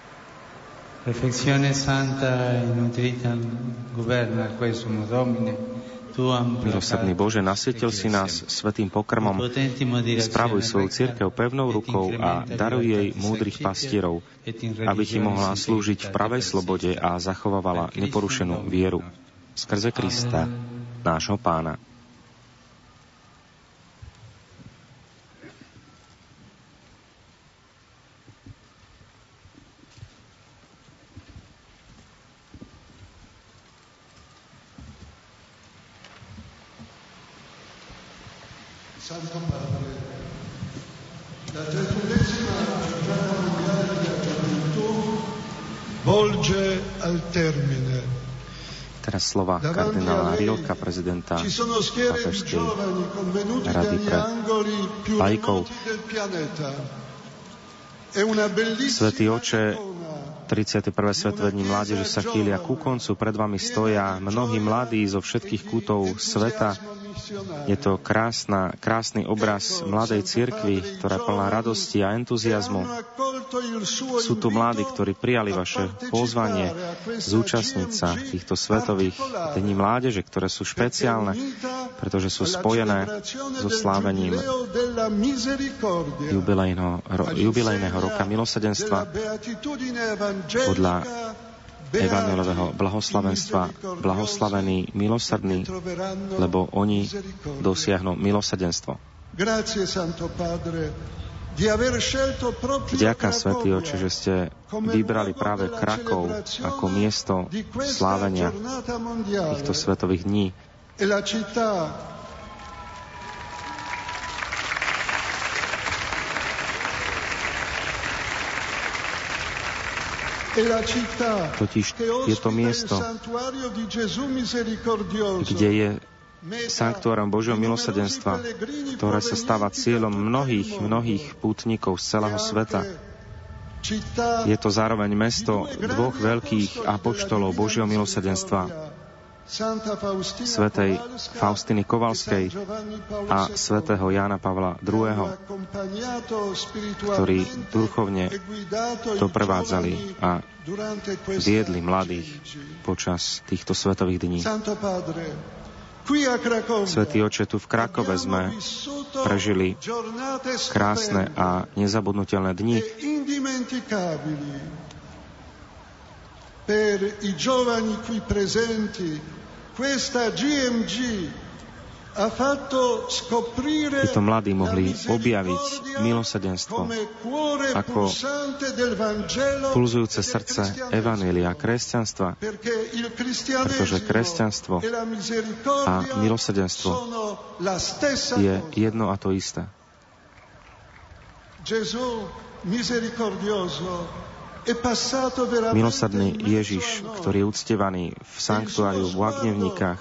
S4: Perfezione santa e nutrita governa quesum Domine.
S12: Milosrdný Bože, nasvietil si nás svetým pokrmom, spravuj svoju církev pevnou rukou a daruj jej múdrych pastierov, aby ti mohla slúžiť v pravej slobode a zachovávala neporušenú vieru. Skrze Krista, nášho pána. Teraz slova kardinála Rilka, prezidenta Papežskej rady pre lajkov. Svetý oče, 31. svetové dní mládeže sa chýlia ku koncu. Pred vami stoja mnohí mladí zo všetkých kútov sveta, je to krásna, krásny obraz mladej cirkvi, ktorá je plná radosti a entuziasmu. Sú tu mladí, ktorí prijali vaše pozvanie zúčastniť sa týchto svetových dní mládeže, ktoré sú špeciálne, pretože sú spojené so slávením jubilejného, jubilejného roka milosedenstva podľa evanelového blahoslavenstva blahoslavený, milosrdný, lebo oni dosiahnu milosadenstvo. Vďaka, Svetý Oče, že ste vybrali práve Krakov ako miesto slávenia týchto svetových dní. Totiž je to miesto, kde je sanktuárom Božieho milosedenstva, ktoré sa stáva cieľom mnohých, mnohých pútnikov z celého sveta. Je to zároveň mesto dvoch veľkých apoštolov Božieho milosedenstva, svetej Faustiny Kovalskej a svetého Jána Pavla II., ktorí duchovne doprevádzali a viedli mladých počas týchto svetových dní. Svetý oče, tu v Krakove sme prežili krásne a nezabudnutelné dni. Per i giovani qui presenti Títo mladí mohli objaviť milosedenstvo ako pulzujúce srdce Evanília kresťanstva, pretože kresťanstvo a milosedenstvo je jedno a to isté. Milosrdný Ježiš, ktorý je uctievaný v sanktuáriu v Lagnevníkach,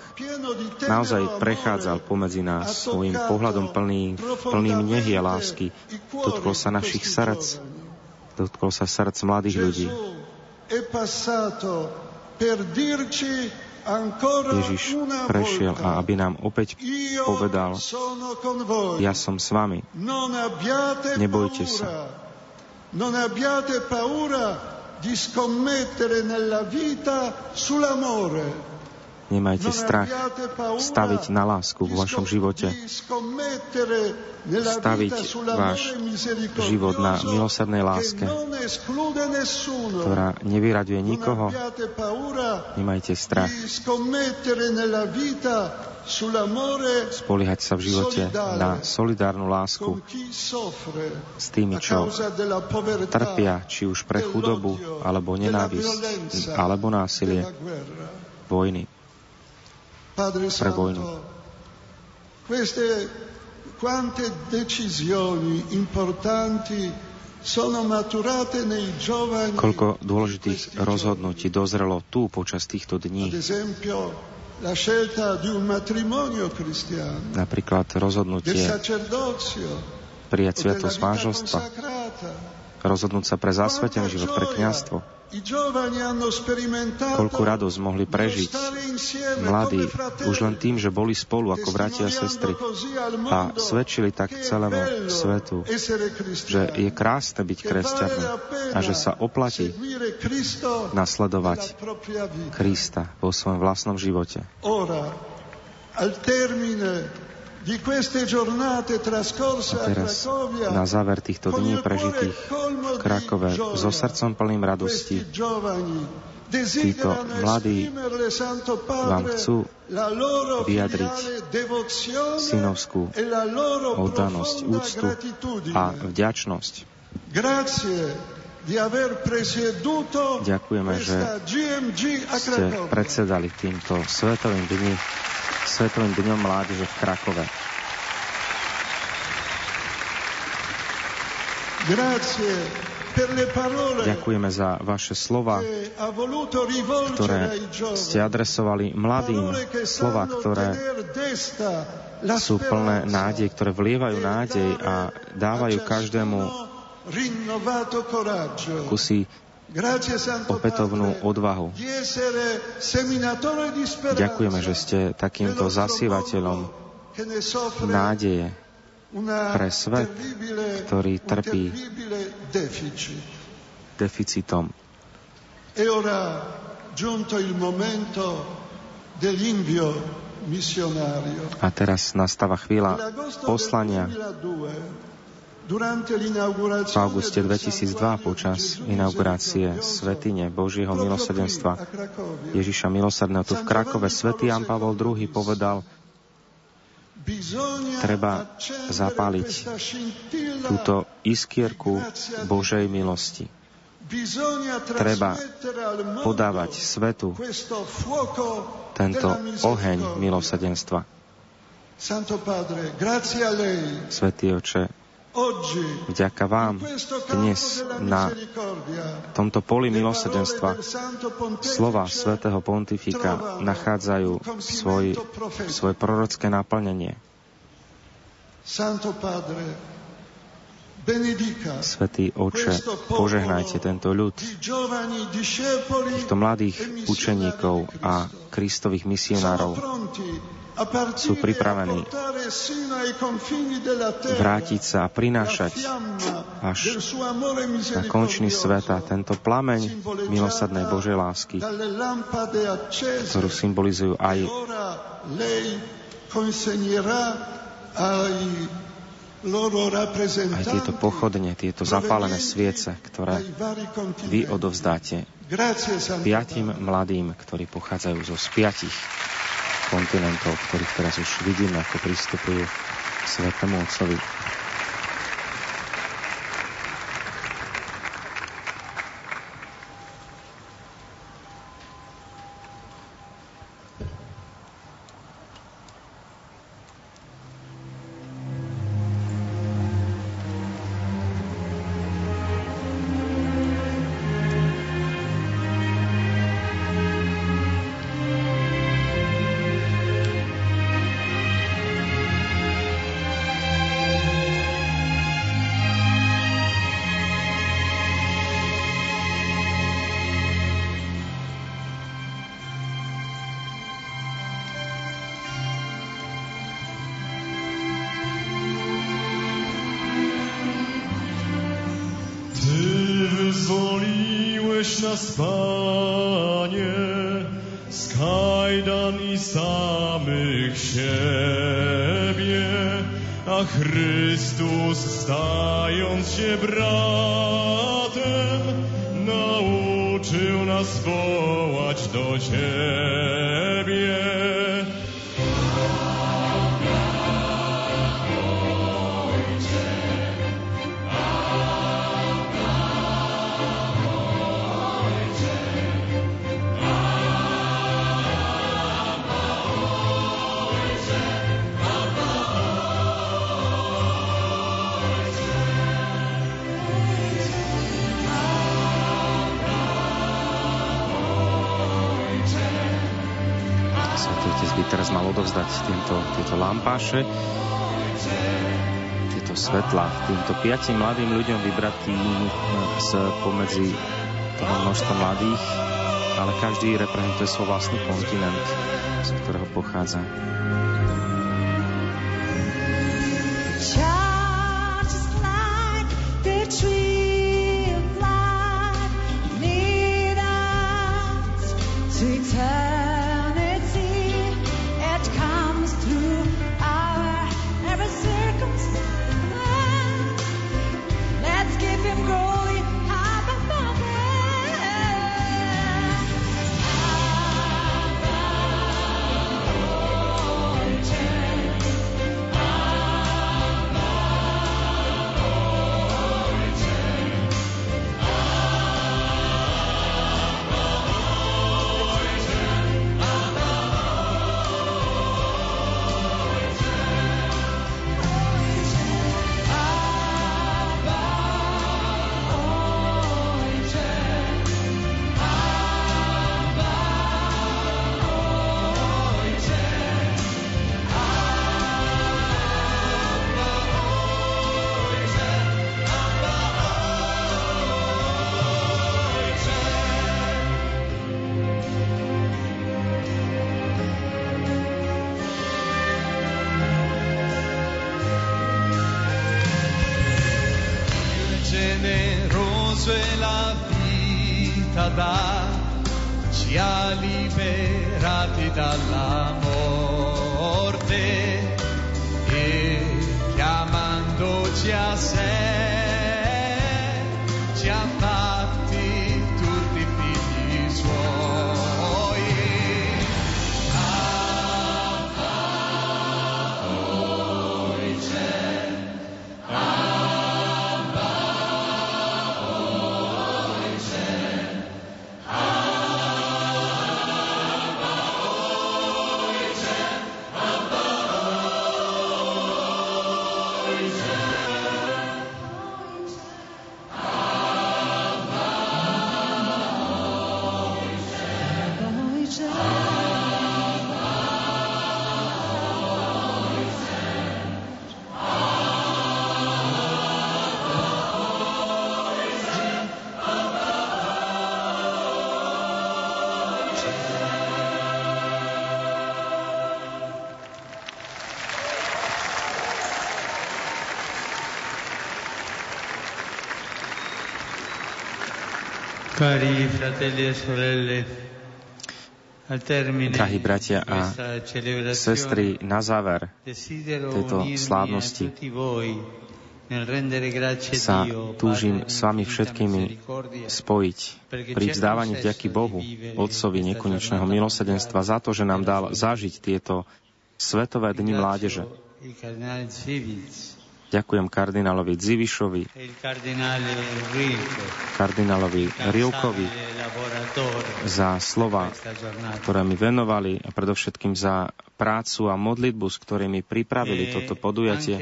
S12: naozaj prechádzal pomedzi nás svojim pohľadom plný, plným nehy a lásky. Dotkol sa našich srdc, dotkol sa srdc mladých ľudí. Ježiš prešiel a aby nám opäť povedal, ja som s vami, nebojte sa. Non abbiate paura di scommettere nella vita sull'amore. Nemajte strach staviť na lásku v vašom živote, staviť váš život na milosrdnej láske, ktorá nevyraďuje nikoho. Nemajte strach. spoliehať sa v živote na solidárnu lásku s tými, čo trpia, či už pre chudobu, alebo nenávisť, alebo násilie, vojny, pre vojnu. Quante decisioni importanti Koľko dôležitých rozhodnutí dozrelo tu počas týchto dní. Napríklad rozhodnutie prijať sviatosť manželstva, rozhodnúť sa pre zasvetený život, pre kniazstvo. Koľku radosť mohli prežiť mladí už len tým, že boli spolu ako bratia a sestry a svedčili tak celému svetu, že je krásne byť kresťanom a že sa oplatí nasledovať Krista vo svojom vlastnom živote. A teraz na záver týchto dní prežitých v Krakove so srdcom plným radosti. Títo mladí vám chcú vyjadriť synovskú oddanosť, úctu a vďačnosť. Ďakujeme, že ste predsedali týmto svetovým dni Svetovým dňom mládeže v Krakove. Ďakujeme za vaše slova, ktoré ste adresovali mladým, slova, ktoré sú plné nádej, ktoré vlievajú nádej a dávajú každému kusy opätovnú odvahu. Ďakujeme, že ste takýmto zasievateľom nádeje pre svet, ktorý trpí deficitom. A teraz nastáva chvíľa poslania v auguste 2002 počas inaugurácie Svetine Božieho milosrdenstva Ježiša milosrdného tu v Krakove svätý Jan Pavol II povedal, treba zapáliť túto iskierku Božej milosti. Treba podávať svetu tento oheň milosrdenstva. Svetý oče, Vďaka vám dnes na tomto poli milosrdenstva slova svätého pontifika nachádzajú svoj, svoje prorocké naplnenie. Svetý oče, požehnajte tento ľud, týchto mladých učeníkov a kristových misionárov, sú pripravení vrátiť sa a prinášať až na končný sveta tento plameň milosadnej Božej lásky, ktorú symbolizujú aj aj tieto pochodne, tieto zapálené sviece, ktoré vy odovzdáte piatim mladým, ktorí pochádzajú zo spiatich kontinentov, ktorých teraz už vidíme, ako pristupujú k Svetému Otcovi.
S2: i
S13: samych siebie, a Chrystus stając się bratem, nauczył nas wołać do Ciebie.
S2: teraz mal odovzdať tieto, tieto lampáše, tieto svetla týmto piatim mladým ľuďom vybratým z pomedzi toho množstva mladých, ale každý reprezentuje svoj vlastný kontinent, z ktorého pochádza. Drahí bratia a sestry, na záver tejto slávnosti sa túžim s vami všetkými spojiť pri vzdávaní vďaky Bohu, Otcovi nekonečného milosedenstva za to, že nám dal zažiť tieto Svetové dni mládeže. Ďakujem kardinálovi Dzivišovi, kardinálovi Rilkovi za slova, ktoré mi venovali a predovšetkým za prácu a modlitbu, s ktorými pripravili toto podujatie.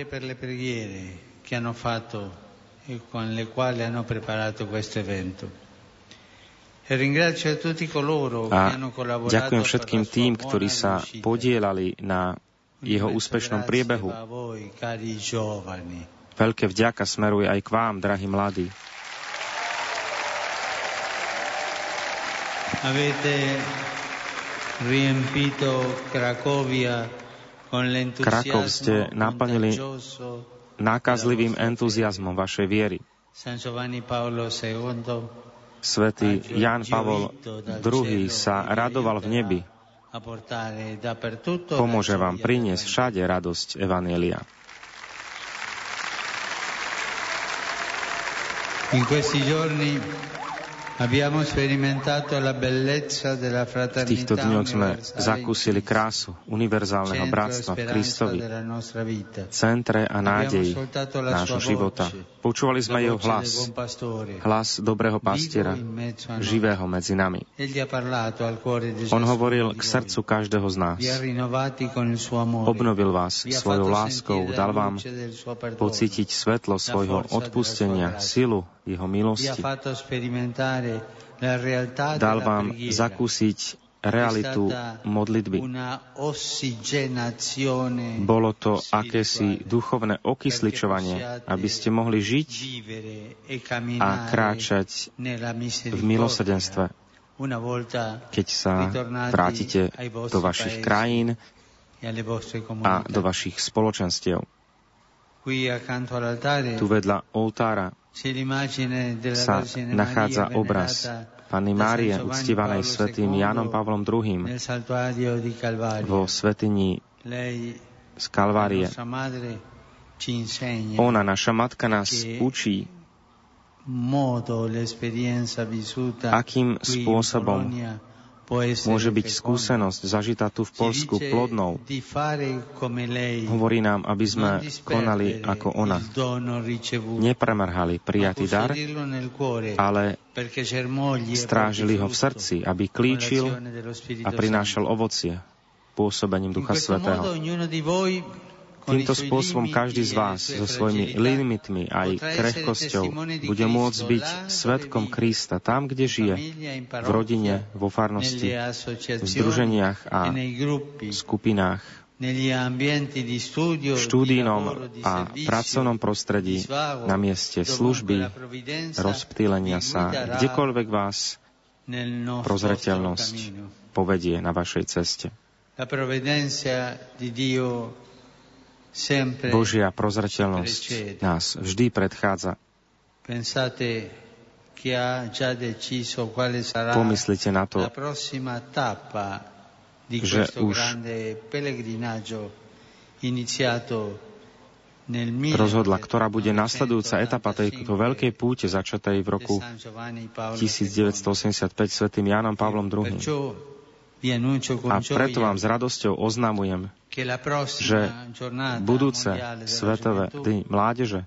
S2: A ďakujem všetkým tým, ktorí sa podielali na jeho úspešnom priebehu. Veľké vďaka smeruje aj k vám, drahí mladí. Krakov ste naplnili nákazlivým entuziasmom vašej viery. Svetý Jan Pavol II sa radoval v nebi, Pomôže vám priniesť všade radosť Evanielia.
S4: In questi giorni v
S2: týchto dňoch sme zakúsili krásu univerzálneho bratstva v Kristovi, centre a nádej nášho života. Počúvali sme jeho hlas, hlas dobrého pastiera, živého medzi nami. On hovoril k srdcu každého z nás. Obnovil vás svojou láskou, dal vám pocítiť svetlo svojho odpustenia, silu jeho milosti. Dal vám zakúsiť realitu modlitby. Bolo to akési duchovné okysličovanie, aby ste mohli žiť a kráčať v milosedenstve. Keď sa vrátite do vašich krajín a do vašich spoločenstiev. Tu vedľa oltára sa nachádza obraz Panny Márie, uctívanej svetým Jánom Pavlom II vo svetini z Kalvárie. Ona, naša matka, nás učí, akým spôsobom môže byť skúsenosť zažitá tu v Polsku plodnou. Hovorí nám, aby sme konali ako ona. Nepremrhali prijatý dar, ale strážili ho v srdci, aby klíčil a prinášal ovocie pôsobením Ducha Svetého. Týmto spôsobom každý z vás so svojimi limitmi aj krehkosťou bude môcť byť svetkom Krista tam, kde žije, v rodine, vo farnosti, v združeniach a skupinách, v štúdijnom a pracovnom prostredí, na mieste služby, rozptýlenia sa, kdekoľvek vás prozreteľnosť povedie na vašej ceste. Božia prozreteľnosť nás vždy predchádza. Pomyslite na to, že už rozhodla, ktorá bude nasledujúca etapa tejto veľkej púte začatej v roku 1985 svetým Jánom Pavlom II. A preto vám s radosťou oznamujem, že budúce svetové dny mládeže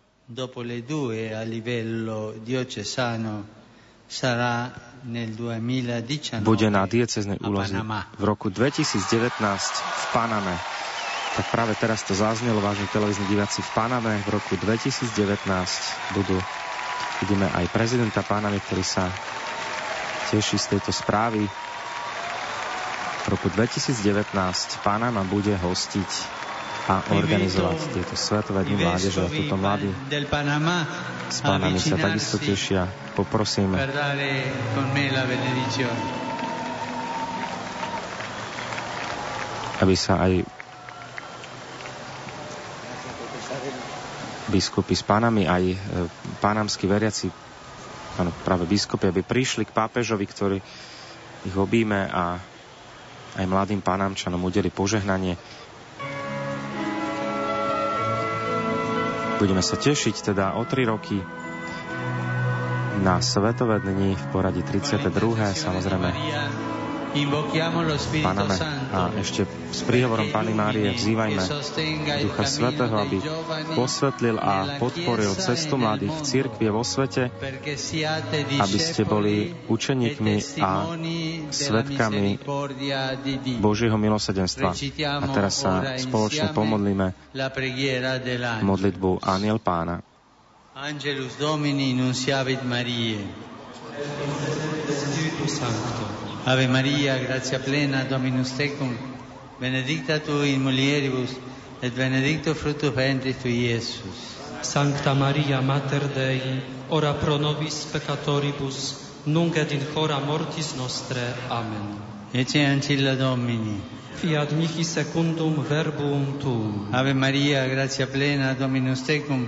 S2: bude na dieceznej úlozi v roku 2019 v Paname. Tak práve teraz to zaznelo, vážni televízni diváci, v Paname v roku 2019 budú, vidíme aj prezidenta Panamy, ktorý sa teší z tejto správy v roku 2019 Panama bude hostiť a organizovať tieto svetové dni mládeže a túto mladí s pánami sa takisto tešia. Poprosím aby sa aj biskupy s pánami, aj e, pánamskí veriaci, práve biskupy, aby prišli k pápežovi, ktorý ich obíme a aj mladým pánamčanom udeli požehnanie. Budeme sa tešiť teda o tri roky na Svetové dni v poradí 32. Samozrejme Paname a ešte s príhovorom Pany Márie vzývajme Ducha Svetého, aby posvetlil a podporil cestu mladých v cirkvi vo svete, aby ste boli učeníkmi a svetkami Božieho milosedenstva. A teraz sa spoločne pomodlíme modlitbu Aniel Pána. Angelus Domini nunciavit Mariae. Spiritus Sancto Ave Maria, gratia plena, Dominus tecum, benedicta tu in mulieribus, et benedictus fructus ventris tui, Iesus.
S14: Sancta Maria, Mater Dei, ora pro nobis peccatoribus, nunc et in hora mortis nostre. Amen.
S4: Ece ancilla Domini.
S14: Fiat mihi secundum verbum tuum.
S4: Ave Maria, gratia plena, Dominus tecum,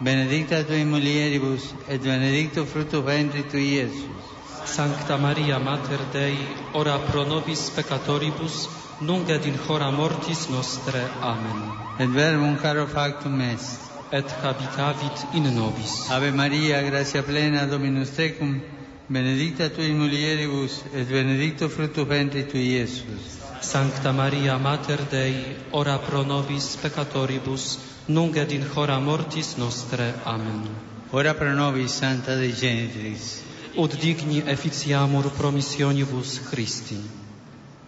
S4: benedicta tu in mulieribus, et benedictus fructus ventris tui, Iesus.
S14: Sancta Maria Mater Dei, ora pro nobis peccatoribus, nunc et in hora mortis nostre. Amen.
S4: Et verbum caro factum est.
S14: Et habitavit in nobis.
S4: Ave Maria, gratia plena, Dominus tecum, benedicta tu in mulieribus, et benedicto fructus ventris tui, Iesus.
S14: Sancta Maria Mater Dei, ora pro nobis peccatoribus, nunc et in hora mortis nostre. Amen.
S4: Ora pro nobis, Santa Dei Genitris,
S14: ut digni efficiamur promissionibus Christi.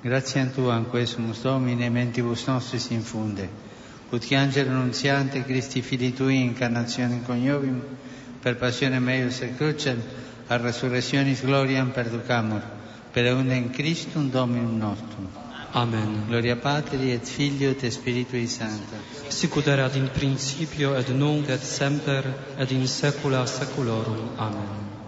S4: Gratiam Tuam, quesumus Domine, mentibus nostris infunde, ut che angelo annunziante Christi fili Tui incarnazione coniovium, per passione meius et crucem, a resurrectionis gloriam perducamur, per unde in Christum Dominum nostrum.
S14: Amen.
S4: Gloria Patri et Filio et Spiritui Sancto.
S14: Sicut erat in principio et nunc et semper et in saecula saeculorum. Amen.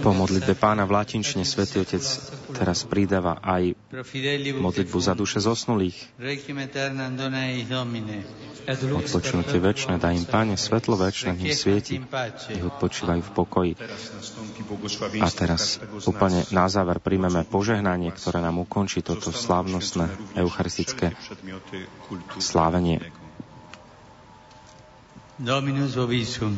S2: Po modlitbe pána v latinčine Svetý Otec teraz pridáva aj modlitbu za duše zosnulých. Odpočinutie večné daj im, Pane, svetlo večné v nich svieti, nech odpočívajú v pokoji. A teraz úplne na záver príjmeme požehnanie, ktoré nám ukončí toto slávnostné eucharistické slávenie.
S4: Dominus vobiscum.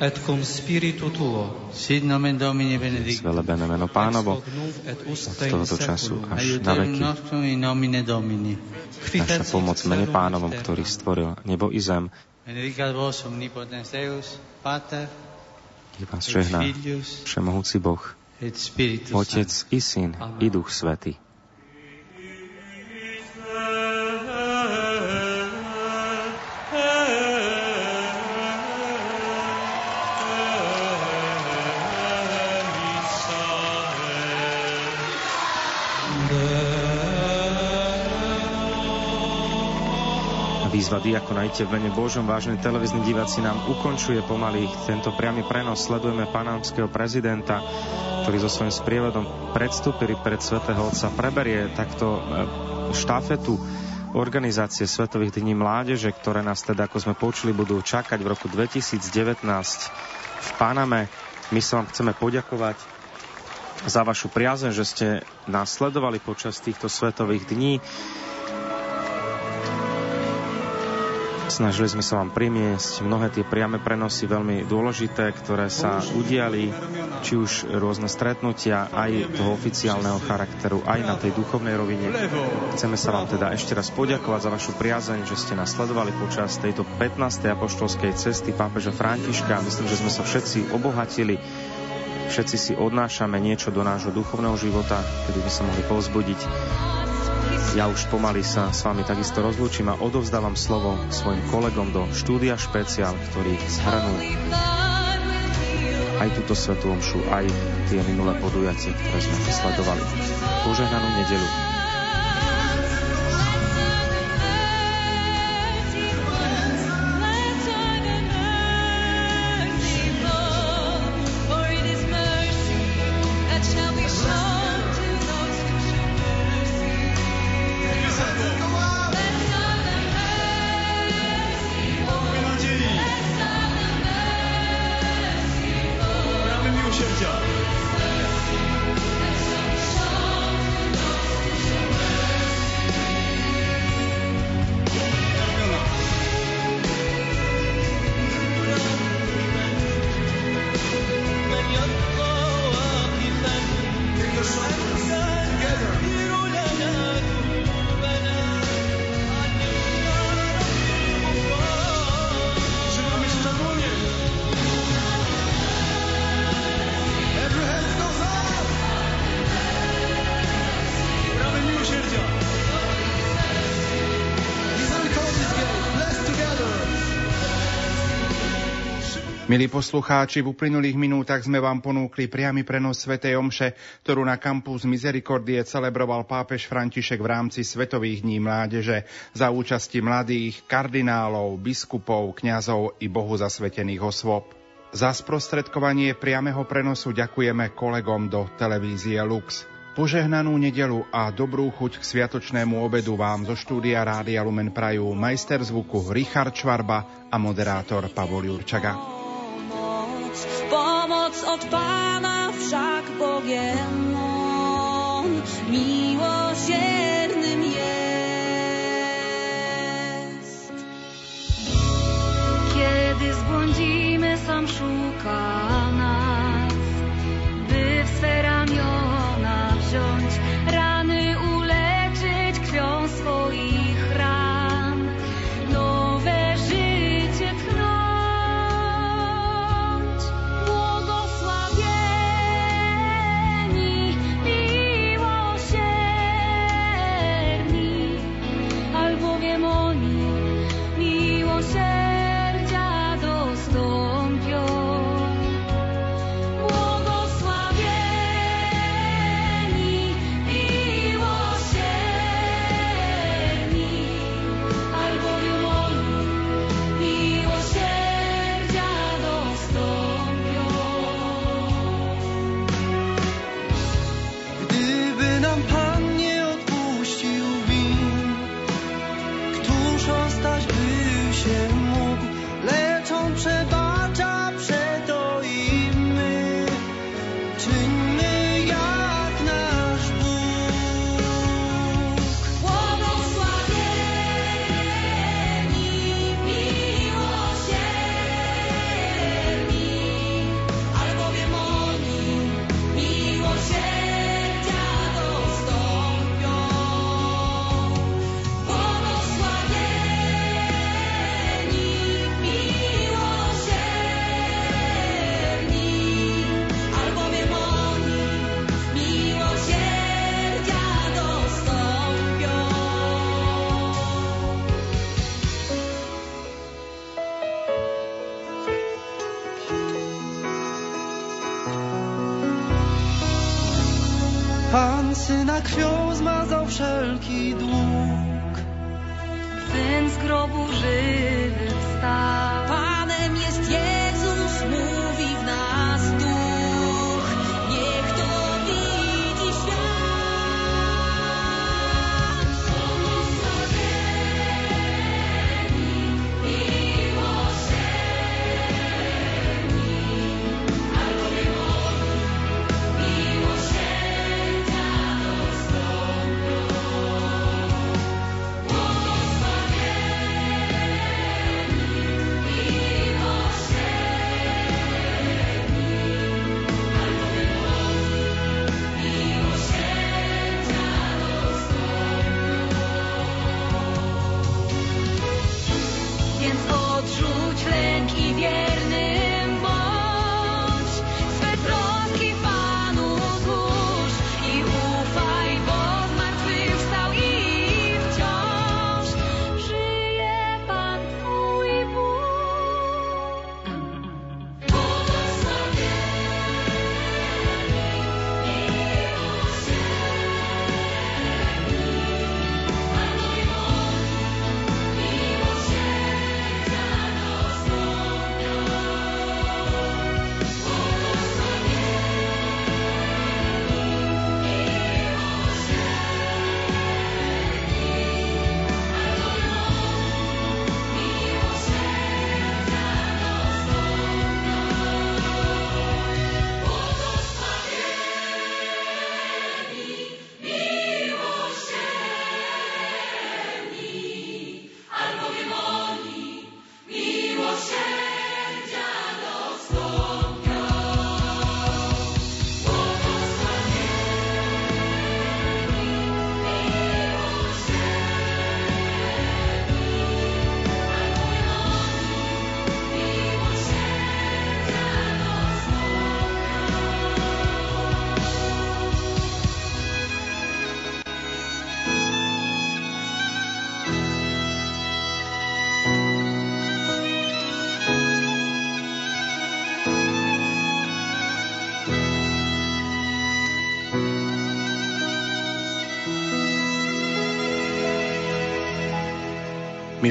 S14: et cum spiritu tuo
S4: Sit nomen Domini benedictum.
S2: Zvelebené meno pánovo od tohoto času až na veky. Naša pomoc mene pánovom, ktorý stvoril nebo i zem,
S4: Benedicat vos omnipotens Deus, Pater
S2: nech vás žehná
S4: Filius
S2: Všemohúci Boh,
S4: et Spiritus
S2: Otec i Syn i Duch Svetý. Výzva diakona Ite v mene Božom, vážení televízni diváci, nám ukončuje pomaly tento priamy prenos. Sledujeme panámskeho prezidenta, ktorý so svojím sprievodom predstúpili pred svätého Otca. Preberie takto e, štafetu organizácie Svetových dní mládeže, ktoré nás teda, ako sme počuli, budú čakať v roku 2019 v Paname. My sa vám chceme poďakovať za vašu priazeň, že ste nás sledovali počas týchto svetových dní. Snažili sme sa vám primiesť mnohé tie priame prenosy veľmi dôležité, ktoré sa udiali, či už rôzne stretnutia aj toho oficiálneho charakteru, aj na tej duchovnej rovine. Chceme sa vám teda ešte raz poďakovať za vašu priazeň, že ste nás sledovali počas tejto 15. apoštolskej cesty pápeža Františka. Myslím, že sme sa všetci obohatili, všetci si odnášame niečo do nášho duchovného života, kedy by sa mohli povzbudiť ja už pomaly sa s vami takisto rozlúčim a odovzdávam slovo svojim kolegom do štúdia špeciál, ktorí zhrnú aj túto svetú omšu, aj tie minulé podujatie, ktoré sme sledovali. Požehnanú nedelu.
S1: Milí poslucháči, v uplynulých minútach sme vám ponúkli priamy prenos Svetej Omše, ktorú na kampus Misericordie celebroval pápež František v rámci Svetových dní mládeže za účasti mladých, kardinálov, biskupov, kňazov i bohu zasvetených osôb. Za sprostredkovanie priameho prenosu ďakujeme kolegom do televízie Lux. Požehnanú nedelu a dobrú chuť k sviatočnému obedu vám zo štúdia Rádia Lumen Prajú majster zvuku Richard Čvarba a moderátor Pavol Jurčaga.
S11: Pomoc od Pána však Boh je on, miłosiernym jest. Kiedy zbłądzimy, sam szuka jednak wziął, zmazał wszelki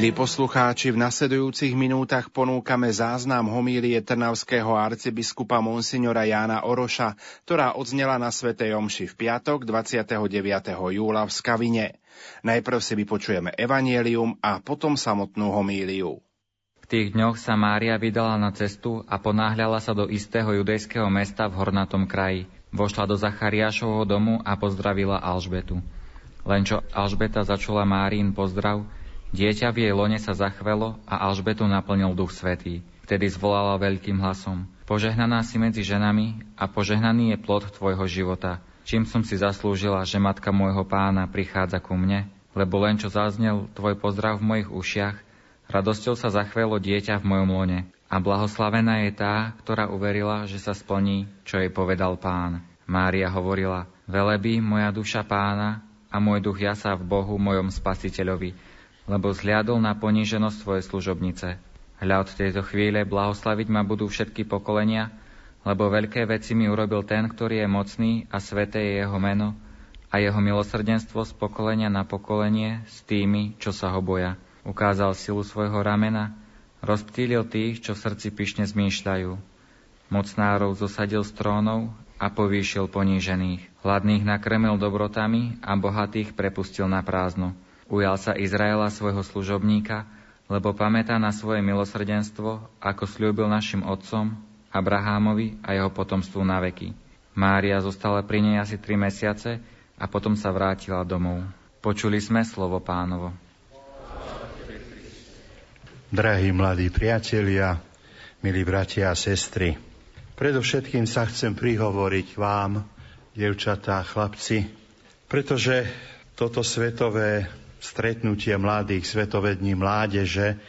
S1: Milí poslucháči, v nasledujúcich minútach ponúkame záznam homílie trnavského arcibiskupa monsignora Jána Oroša, ktorá odznela na Svetej Omši v piatok 29. júla v Skavine. Najprv si vypočujeme evanielium a potom samotnú homíliu.
S15: V tých dňoch sa Mária vydala na cestu a ponáhľala sa do istého judejského mesta v hornatom kraji. Vošla do Zachariášovho domu a pozdravila Alžbetu. Len čo Alžbeta začula Márin pozdrav, Dieťa v jej lone sa zachvelo a Alžbetu naplnil duch svetý. Vtedy zvolala veľkým hlasom. Požehnaná si medzi ženami a požehnaný je plod tvojho života. Čím som si zaslúžila, že matka môjho pána prichádza ku mne? Lebo len čo zaznel tvoj pozdrav v mojich ušiach, radosťou sa zachvelo dieťa v mojom lone. A blahoslavená je tá, ktorá uverila, že sa splní, čo jej povedal pán. Mária hovorila, velebí moja duša pána a môj duch jasa v Bohu, mojom spasiteľovi, lebo zliadol na poníženosť svojej služobnice. Hľa od tejto chvíle blahoslaviť ma budú všetky pokolenia, lebo veľké veci mi urobil ten, ktorý je mocný a sveté je jeho meno a jeho milosrdenstvo z pokolenia na pokolenie s tými, čo sa ho boja. Ukázal silu svojho ramena, rozptýlil tých, čo v srdci pyšne zmýšľajú. Mocnárov zosadil z trónov a povýšil ponížených. Hladných nakrmil dobrotami a bohatých prepustil na prázdno. Ujal sa Izraela svojho služobníka, lebo pamätá na svoje milosrdenstvo, ako slúbil našim otcom, Abrahámovi a jeho potomstvu na veky. Mária zostala pri nej asi tri mesiace a potom sa vrátila domov. Počuli sme slovo pánovo.
S16: Drahí mladí priatelia, milí bratia a sestry, predovšetkým sa chcem prihovoriť vám, devčatá, chlapci, pretože toto svetové stretnutie mladých svetovední mládeže,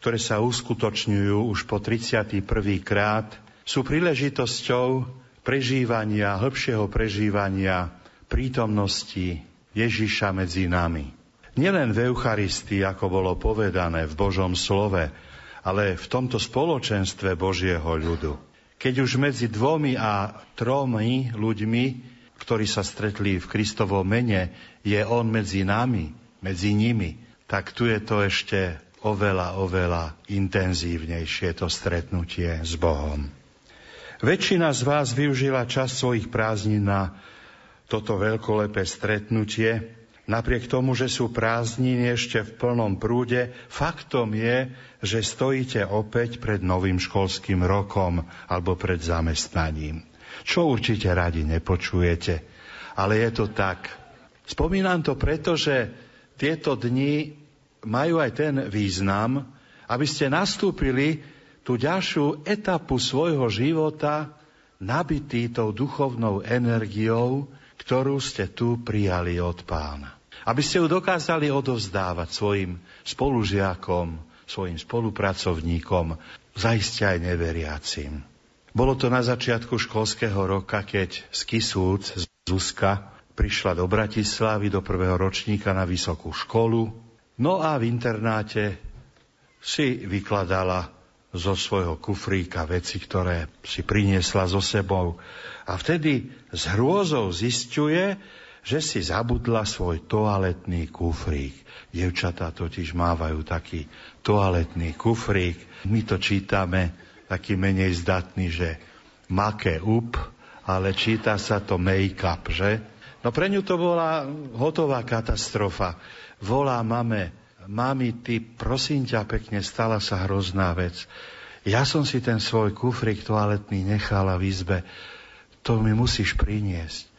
S16: ktoré sa uskutočňujú už po 31. krát, sú príležitosťou prežívania, hĺbšieho prežívania prítomnosti Ježiša medzi nami. Nielen v Eucharistii, ako bolo povedané v Božom slove, ale v tomto spoločenstve Božieho ľudu. Keď už medzi dvomi a tromi ľuďmi, ktorí sa stretli v Kristovom mene, je On medzi nami, medzi nimi, tak tu je to ešte oveľa, oveľa intenzívnejšie to stretnutie s Bohom. Väčšina z vás využila čas svojich prázdnin na toto veľkolepé stretnutie. Napriek tomu, že sú prázdniny ešte v plnom prúde, faktom je, že stojíte opäť pred novým školským rokom alebo pred zamestnaním. Čo určite radi nepočujete, ale je to tak. Spomínam to preto, že tieto dni majú aj ten význam, aby ste nastúpili tú ďalšiu etapu svojho života nabitý tou duchovnou energiou, ktorú ste tu prijali od pána. Aby ste ju dokázali odovzdávať svojim spolužiakom, svojim spolupracovníkom, zaiste aj neveriacim. Bolo to na začiatku školského roka, keď z Kisúc, z Zuzka, prišla do Bratislavy do prvého ročníka na vysokú školu, no a v internáte si vykladala zo svojho kufríka veci, ktoré si priniesla so sebou. A vtedy s hrôzou zistuje, že si zabudla svoj toaletný kufrík. Devčatá totiž mávajú taký toaletný kufrík. My to čítame taký menej zdatný, že make up, ale číta sa to make-up, že? No pre ňu to bola hotová katastrofa. Volá mame, mami, ty prosím ťa pekne, stala sa hrozná vec. Ja som si ten svoj kufrik toaletný nechala v izbe. To mi musíš priniesť.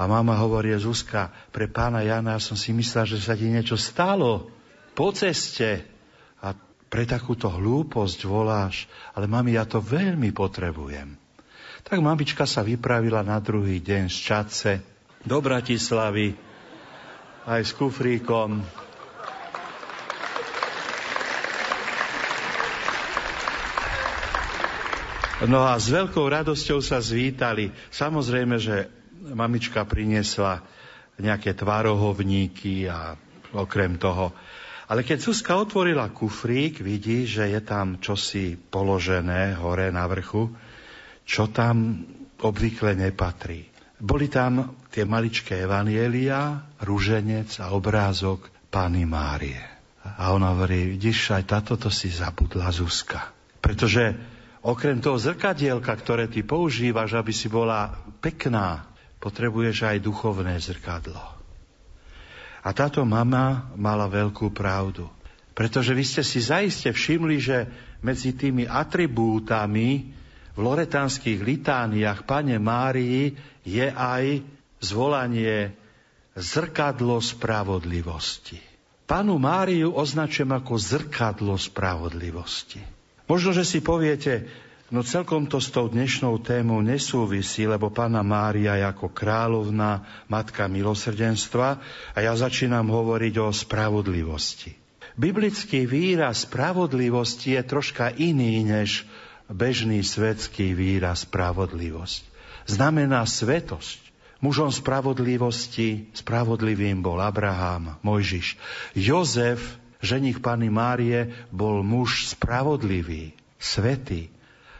S16: A mama hovorí, Zuzka, pre pána Jana som si myslela, že sa ti niečo stalo po ceste. A pre takúto hlúposť voláš, ale mami, ja to veľmi potrebujem. Tak mamička sa vypravila na druhý deň z Čace, do Bratislavy aj s kufríkom. No a s veľkou radosťou sa zvítali. Samozrejme, že mamička priniesla nejaké tvarohovníky a okrem toho. Ale keď Zuzka otvorila kufrík, vidí, že je tam čosi položené hore na vrchu, čo tam obvykle nepatrí. Boli tam tie maličké evanielia, rúženec a obrázok Pány Márie. A ona hovorí, vidíš, aj táto to si zabudla Zuzka. Pretože okrem toho zrkadielka, ktoré ty používaš, aby si bola pekná, potrebuješ aj duchovné zrkadlo. A táto mama mala veľkú pravdu. Pretože vy ste si zaiste všimli, že medzi tými atribútami v loretánskych litániách Pane Márii je aj zvolanie zrkadlo spravodlivosti. Panu Máriu označujem ako zrkadlo spravodlivosti. Možno, že si poviete, no celkom to s tou dnešnou témou nesúvisí, lebo Pána Mária je ako kráľovná, matka milosrdenstva a ja začínam hovoriť o spravodlivosti. Biblický výraz spravodlivosti je troška iný než bežný svetský výraz spravodlivosť. Znamená svetosť. Mužom spravodlivosti, spravodlivým bol Abraham, Mojžiš. Jozef ženich Pany Márie bol muž spravodlivý, svetý.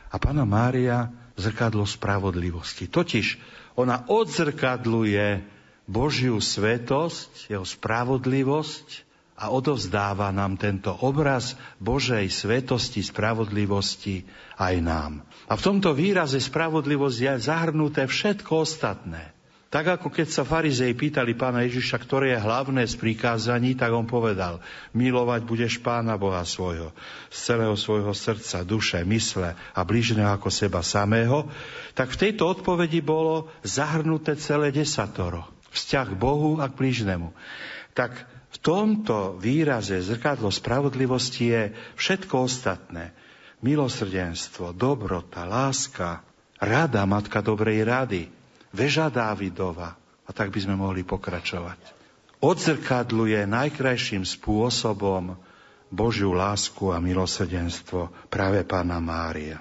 S16: A Pana Mária zrkadlo spravodlivosti. Totiž ona odzrkadluje Božiu svetosť, jeho spravodlivosť a odovzdáva nám tento obraz Božej svetosti, spravodlivosti aj nám. A v tomto výraze spravodlivosť je zahrnuté všetko ostatné. Tak ako keď sa farizei pýtali pána Ježiša, ktoré je hlavné z prikázaní, tak on povedal, milovať budeš pána Boha svojho, z celého svojho srdca, duše, mysle a blížneho ako seba samého, tak v tejto odpovedi bolo zahrnuté celé desatoro. Vzťah k Bohu a k blížnemu. Tak tomto výraze zrkadlo spravodlivosti je všetko ostatné. Milosrdenstvo, dobrota, láska, rada, matka dobrej rady, veža Dávidova. A tak by sme mohli pokračovať. Odzrkadluje najkrajším spôsobom Božiu lásku a milosrdenstvo práve Pána Mária.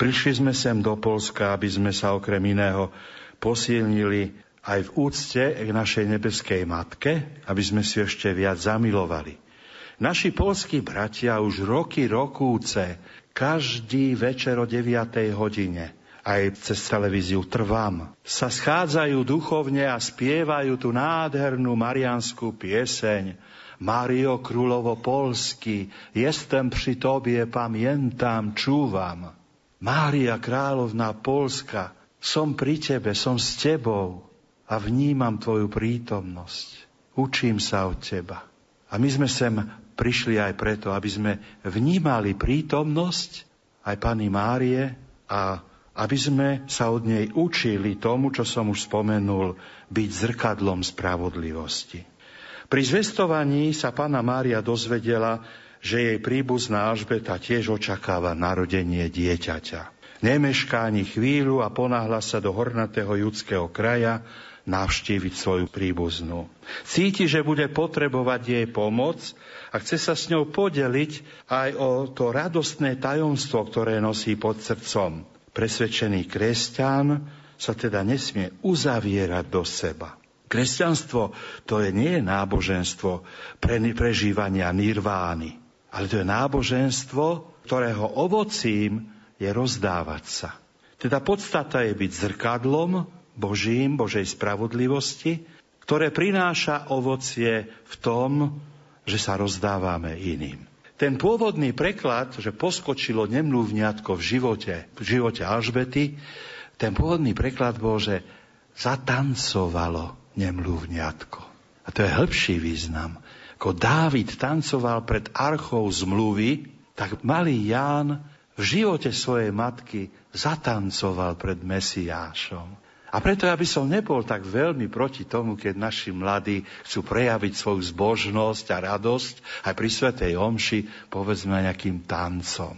S16: Prišli sme sem do Polska, aby sme sa okrem iného posilnili aj v úcte k našej nebeskej matke, aby sme si ešte viac zamilovali. Naši polskí bratia už roky rokúce, každý večer o 9. hodine, aj cez televíziu Trvam, sa schádzajú duchovne a spievajú tú nádhernú marianskú pieseň Mario Królovo Polsky, jestem pri tobie, pamiętam, čúvam. Mária Královna Polska, som pri tebe, som s tebou a vnímam Tvoju prítomnosť. Učím sa od Teba. A my sme sem prišli aj preto, aby sme vnímali prítomnosť aj Pany Márie a aby sme sa od nej učili tomu, čo som už spomenul, byť zrkadlom spravodlivosti. Pri zvestovaní sa Pana Mária dozvedela, že jej príbuzná Alžbeta tiež očakáva narodenie dieťaťa. Nemešká ani chvíľu a ponáhla sa do hornatého judského kraja, navštíviť svoju príbuznú. Cíti, že bude potrebovať jej pomoc a chce sa s ňou podeliť aj o to radostné tajomstvo, ktoré nosí pod srdcom. Presvedčený kresťan sa teda nesmie uzavierať do seba. Kresťanstvo to je nie je náboženstvo pre prežívania nirvány, ale to je náboženstvo, ktorého ovocím je rozdávať sa. Teda podstata je byť zrkadlom Božím, Božej spravodlivosti, ktoré prináša ovocie v tom, že sa rozdávame iným. Ten pôvodný preklad, že poskočilo nemluvňatko v živote, v živote Alžbety, ten pôvodný preklad bol, že zatancovalo nemluvňatko. A to je hĺbší význam. Ako Dávid tancoval pred archou zmluvy, tak malý Ján v živote svojej matky zatancoval pred Mesiášom. A preto ja by som nebol tak veľmi proti tomu, keď naši mladí chcú prejaviť svoju zbožnosť a radosť aj pri Svetej Omši, povedzme nejakým tancom.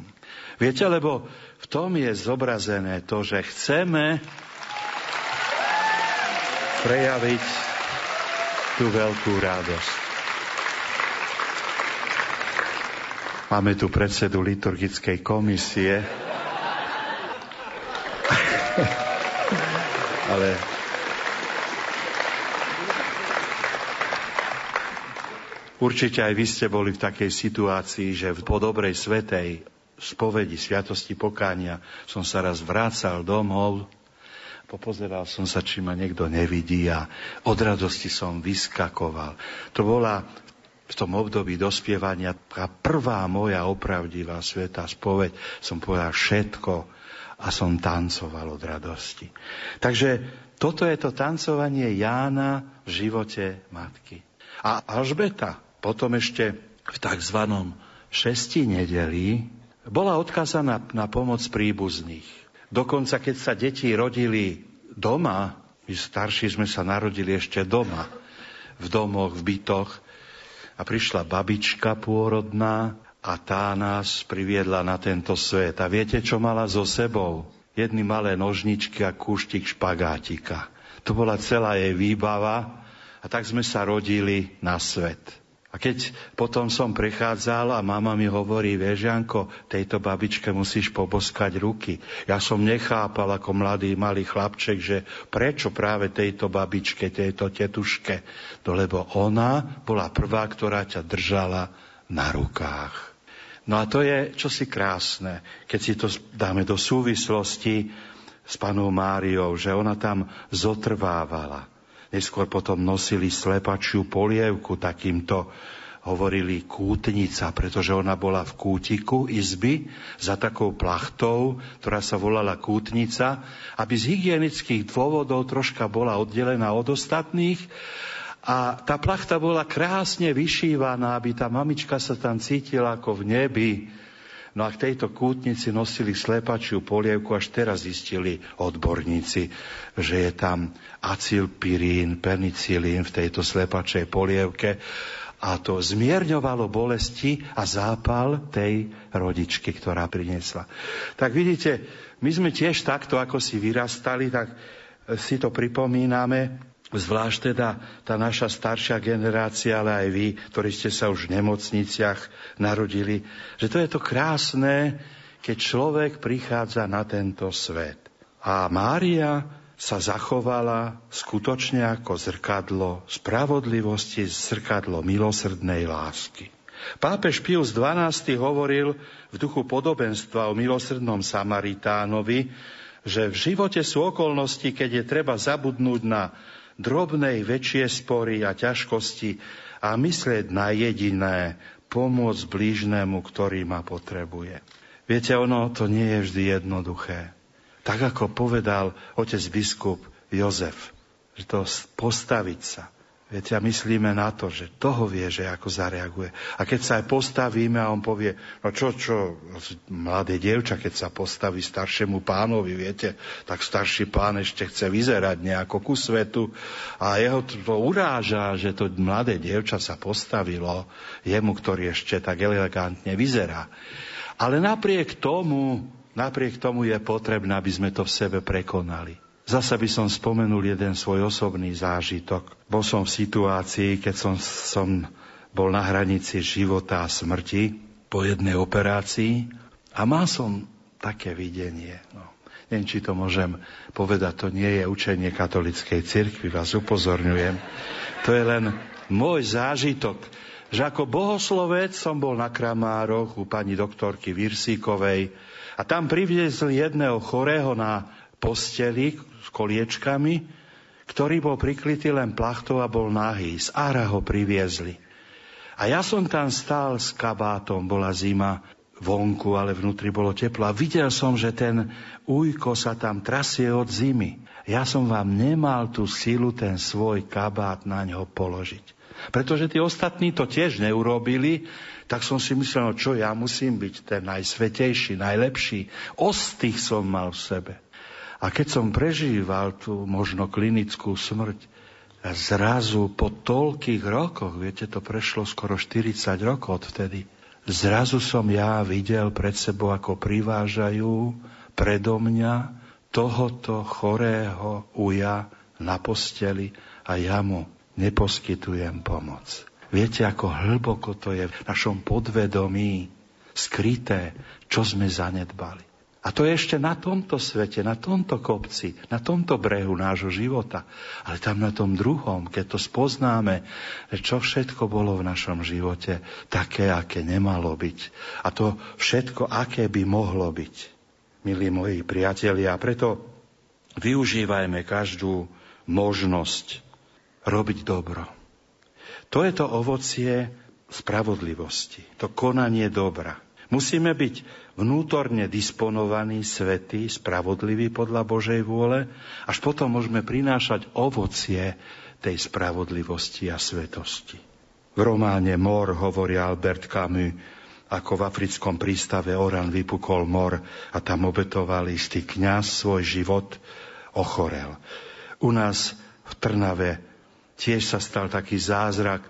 S16: Viete, lebo v tom je zobrazené to, že chceme prejaviť tú veľkú radosť. Máme tu predsedu liturgickej komisie. ale určite aj vy ste boli v takej situácii, že po dobrej svetej spovedi Sviatosti pokánia som sa raz vrácal domov, popozeral som sa, či ma niekto nevidí a od radosti som vyskakoval. To bola v tom období dospievania tá prvá moja opravdivá sveta spoveď. Som povedal všetko, a som tancoval od radosti. Takže toto je to tancovanie Jána v živote matky. A Alžbeta potom ešte v tzv. šesti nedeli bola odkázaná na pomoc príbuzných. Dokonca keď sa deti rodili doma, my starší sme sa narodili ešte doma, v domoch, v bytoch, a prišla babička pôrodná a tá nás priviedla na tento svet. A viete, čo mala so sebou? Jedny malé nožničky a kúštik špagátika. To bola celá jej výbava a tak sme sa rodili na svet. A keď potom som prechádzal a mama mi hovorí, vieš, Janko, tejto babičke musíš poboskať ruky. Ja som nechápal ako mladý malý chlapček, že prečo práve tejto babičke, tejto tetuške. No lebo ona bola prvá, ktorá ťa držala na rukách. No a to je čosi krásne, keď si to dáme do súvislosti s panou Máriou, že ona tam zotrvávala. Neskôr potom nosili slepačiu polievku takýmto hovorili kútnica, pretože ona bola v kútiku izby za takou plachtou, ktorá sa volala kútnica, aby z hygienických dôvodov troška bola oddelená od ostatných a tá plachta bola krásne vyšívaná, aby tá mamička sa tam cítila ako v nebi. No a k tejto kútnici nosili slepačiu polievku, až teraz zistili odborníci, že je tam acilpirín, penicilín v tejto slepačej polievke a to zmierňovalo bolesti a zápal tej rodičky, ktorá priniesla. Tak vidíte, my sme tiež takto, ako si vyrastali, tak si to pripomíname, Zvlášť teda tá naša staršia generácia, ale aj vy, ktorí ste sa už v nemocniciach narodili, že to je to krásne, keď človek prichádza na tento svet. A Mária sa zachovala skutočne ako zrkadlo spravodlivosti, zrkadlo milosrdnej lásky. Pápež Pius XII hovoril v duchu podobenstva o milosrdnom Samaritánovi, že v živote sú okolnosti, keď je treba zabudnúť na drobnej väčšie spory a ťažkosti a myslieť na jediné, pomôcť blížnemu, ktorý ma potrebuje. Viete, ono to nie je vždy jednoduché. Tak ako povedal otec biskup Jozef, že to postaviť sa, Viete, a myslíme na to, že toho vie, že ako zareaguje. A keď sa aj postavíme a on povie, no čo, čo, mladé dievča, keď sa postaví staršiemu pánovi, viete, tak starší pán ešte chce vyzerať nejako ku svetu a jeho to uráža, že to mladé dievča sa postavilo jemu, ktorý ešte tak elegantne vyzerá. Ale napriek tomu, napriek tomu je potrebné, aby sme to v sebe prekonali. Zasa by som spomenul jeden svoj osobný zážitok. Bol som v situácii, keď som, som bol na hranici života a smrti po jednej operácii a mal som také videnie. No. Neviem, či to môžem povedať, to nie je učenie katolickej cirkvi, vás upozorňujem. To je len môj zážitok, že ako bohoslovec som bol na Kramároch u pani doktorky Virsíkovej a tam priviezli jedného chorého na posteli s koliečkami, ktorý bol prikrytý len plachtou a bol nahý. Z Ára ho priviezli. A ja som tam stál s kabátom, bola zima vonku, ale vnútri bolo teplo. A videl som, že ten újko sa tam trasie od zimy. Ja som vám nemal tú silu ten svoj kabát na ňo položiť. Pretože tí ostatní to tiež neurobili, tak som si myslel, no čo ja musím byť ten najsvetejší, najlepší. Ostých som mal v sebe. A keď som prežíval tú možno klinickú smrť, zrazu po toľkých rokoch, viete, to prešlo skoro 40 rokov odvtedy, zrazu som ja videl pred sebou, ako privážajú predo mňa tohoto chorého uja na posteli a ja mu neposkytujem pomoc. Viete, ako hlboko to je v našom podvedomí skryté, čo sme zanedbali. A to je ešte na tomto svete, na tomto kopci, na tomto brehu nášho života. Ale tam na tom druhom, keď to spoznáme, čo všetko bolo v našom živote také, aké nemalo byť. A to všetko, aké by mohlo byť. Milí moji priatelia, a preto využívajme každú možnosť robiť dobro. To je to ovocie spravodlivosti, to konanie dobra. Musíme byť vnútorne disponovaní, svetí, spravodliví podľa Božej vôle, až potom môžeme prinášať ovocie tej spravodlivosti a svetosti. V románe Mor hovorí Albert Camus, ako v africkom prístave Oran vypukol mor a tam obetoval istý kňaz svoj život, ochorel. U nás v Trnave tiež sa stal taký zázrak.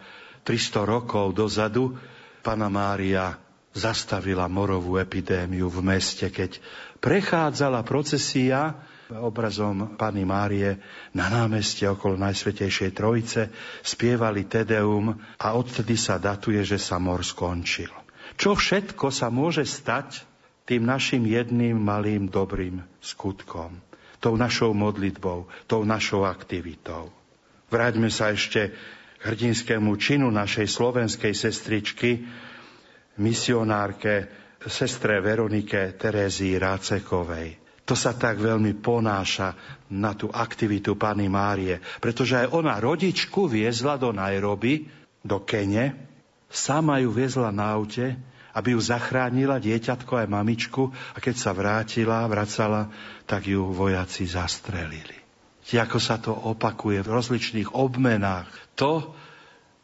S16: 300 rokov dozadu Pana Mária zastavila morovú epidémiu v meste, keď prechádzala procesia obrazom Pany Márie na námestie okolo Najsvetejšej Trojice, spievali Tedeum a odtedy sa datuje, že sa mor skončil. Čo všetko sa môže stať tým našim jedným malým dobrým skutkom, tou našou modlitbou, tou našou aktivitou. Vráťme sa ešte hrdinskému činu našej slovenskej sestričky, misionárke, sestre Veronike Terézii Rácekovej. To sa tak veľmi ponáša na tú aktivitu Pany Márie, pretože aj ona rodičku viezla do Nairobi, do Kene, sama ju viezla na aute, aby ju zachránila, dieťatko aj mamičku, a keď sa vrátila, vracala, tak ju vojaci zastrelili. Ako sa to opakuje v rozličných obmenách. To,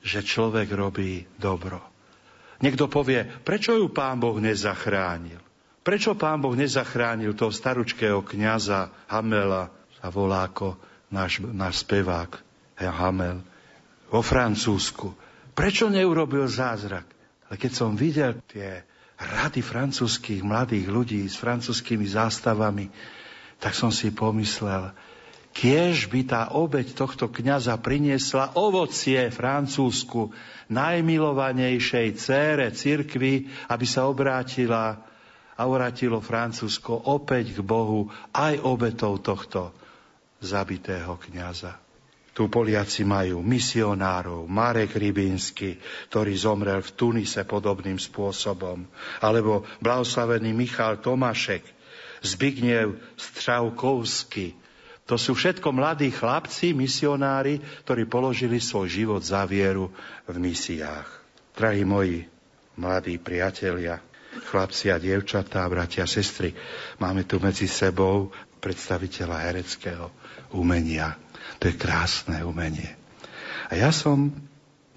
S16: že človek robí dobro. Niekto povie, prečo ju pán Boh nezachránil? Prečo pán Boh nezachránil toho staručkého kniaza Hamela, sa volá ako náš, náš spevák Hamel, vo Francúzsku? Prečo neurobil zázrak? Ale keď som videl tie rady francúzských mladých ľudí s francúzskými zástavami, tak som si pomyslel, Kiež by tá obeď tohto kniaza priniesla ovocie Francúzsku, najmilovanejšej cére cirkvi, aby sa obrátila a obrátilo Francúzsko opäť k Bohu aj obetou tohto zabitého kniaza. Tu Poliaci majú misionárov, Marek Rybinsky, ktorý zomrel v Tunise podobným spôsobom, alebo blahoslavený Michal Tomašek, Zbigniew Stravkovský, to sú všetko mladí chlapci, misionári, ktorí položili svoj život za vieru v misiách. Drahí moji mladí priatelia, chlapci a dievčatá, bratia a sestry, máme tu medzi sebou predstaviteľa hereckého umenia. To je krásne umenie. A ja som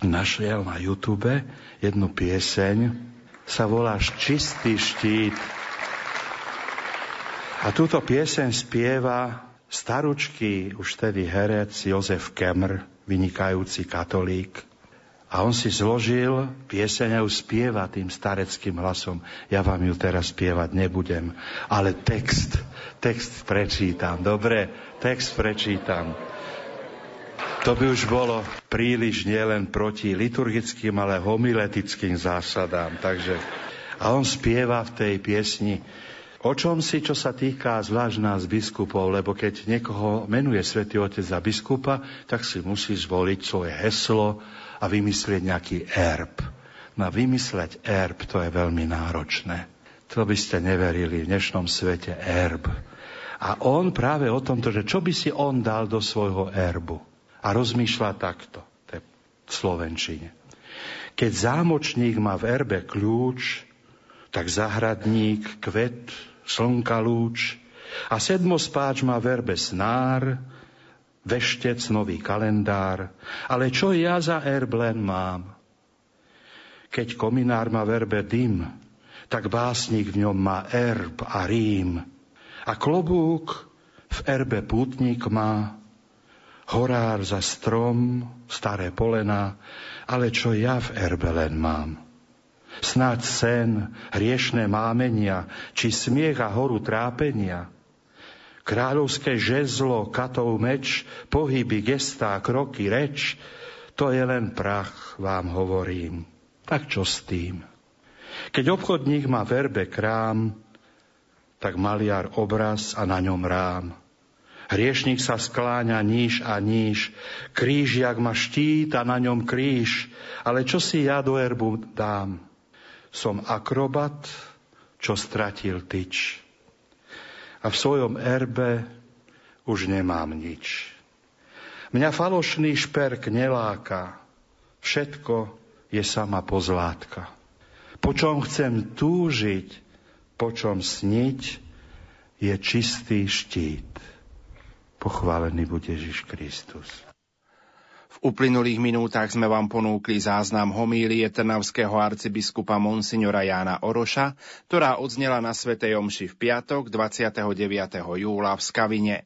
S16: našiel na YouTube jednu pieseň, sa volá Čistý štít. A túto pieseň spieva staručký, už tedy herec Jozef Kemr, vynikajúci katolík. A on si zložil pieseň a ju spieva tým stareckým hlasom. Ja vám ju teraz spievať nebudem, ale text, text prečítam. Dobre, text prečítam. To by už bolo príliš nielen proti liturgickým, ale homiletickým zásadám. Takže, a on spieva v tej piesni o čom si, čo sa týka zvlášť nás biskupov, lebo keď niekoho menuje svätý Otec za biskupa, tak si musí zvoliť svoje heslo a vymyslieť nejaký erb. No vymysleť erb, to je veľmi náročné. To by ste neverili v dnešnom svete erb. A on práve o tomto, že čo by si on dal do svojho erbu. A rozmýšľa takto, v Slovenčine. Keď zámočník má v erbe kľúč, tak zahradník, kvet, slnka lúč a sedmospáč má verbe snár, veštec nový kalendár, ale čo ja za erb len mám? Keď kominár má verbe dym, tak básnik v ňom má erb a rím. A klobúk v erbe pútnik má, horár za strom, staré polena, ale čo ja v erbe len mám? Snáď sen, hriešné mámenia, či smiech a horu trápenia. Kráľovské žezlo, katov meč, pohyby, gestá, kroky, reč, to je len prach, vám hovorím. Tak čo s tým? Keď obchodník má verbe krám, tak maliar obraz a na ňom rám. Hriešnik sa skláňa níž a níž, kríž, jak ma štít a na ňom kríž, ale čo si ja do erbu dám? Som akrobat, čo stratil tyč. A v svojom erbe už nemám nič. Mňa falošný šperk neláka, všetko je sama pozlátka. Po čom chcem túžiť, po čom sniť, je čistý štít. Pochválený bude Ježiš Kristus
S1: uplynulých minútach sme vám ponúkli záznam homílie trnavského arcibiskupa Monsignora Jána Oroša, ktorá odznela na Svetej Omši v piatok 29. júla v Skavine.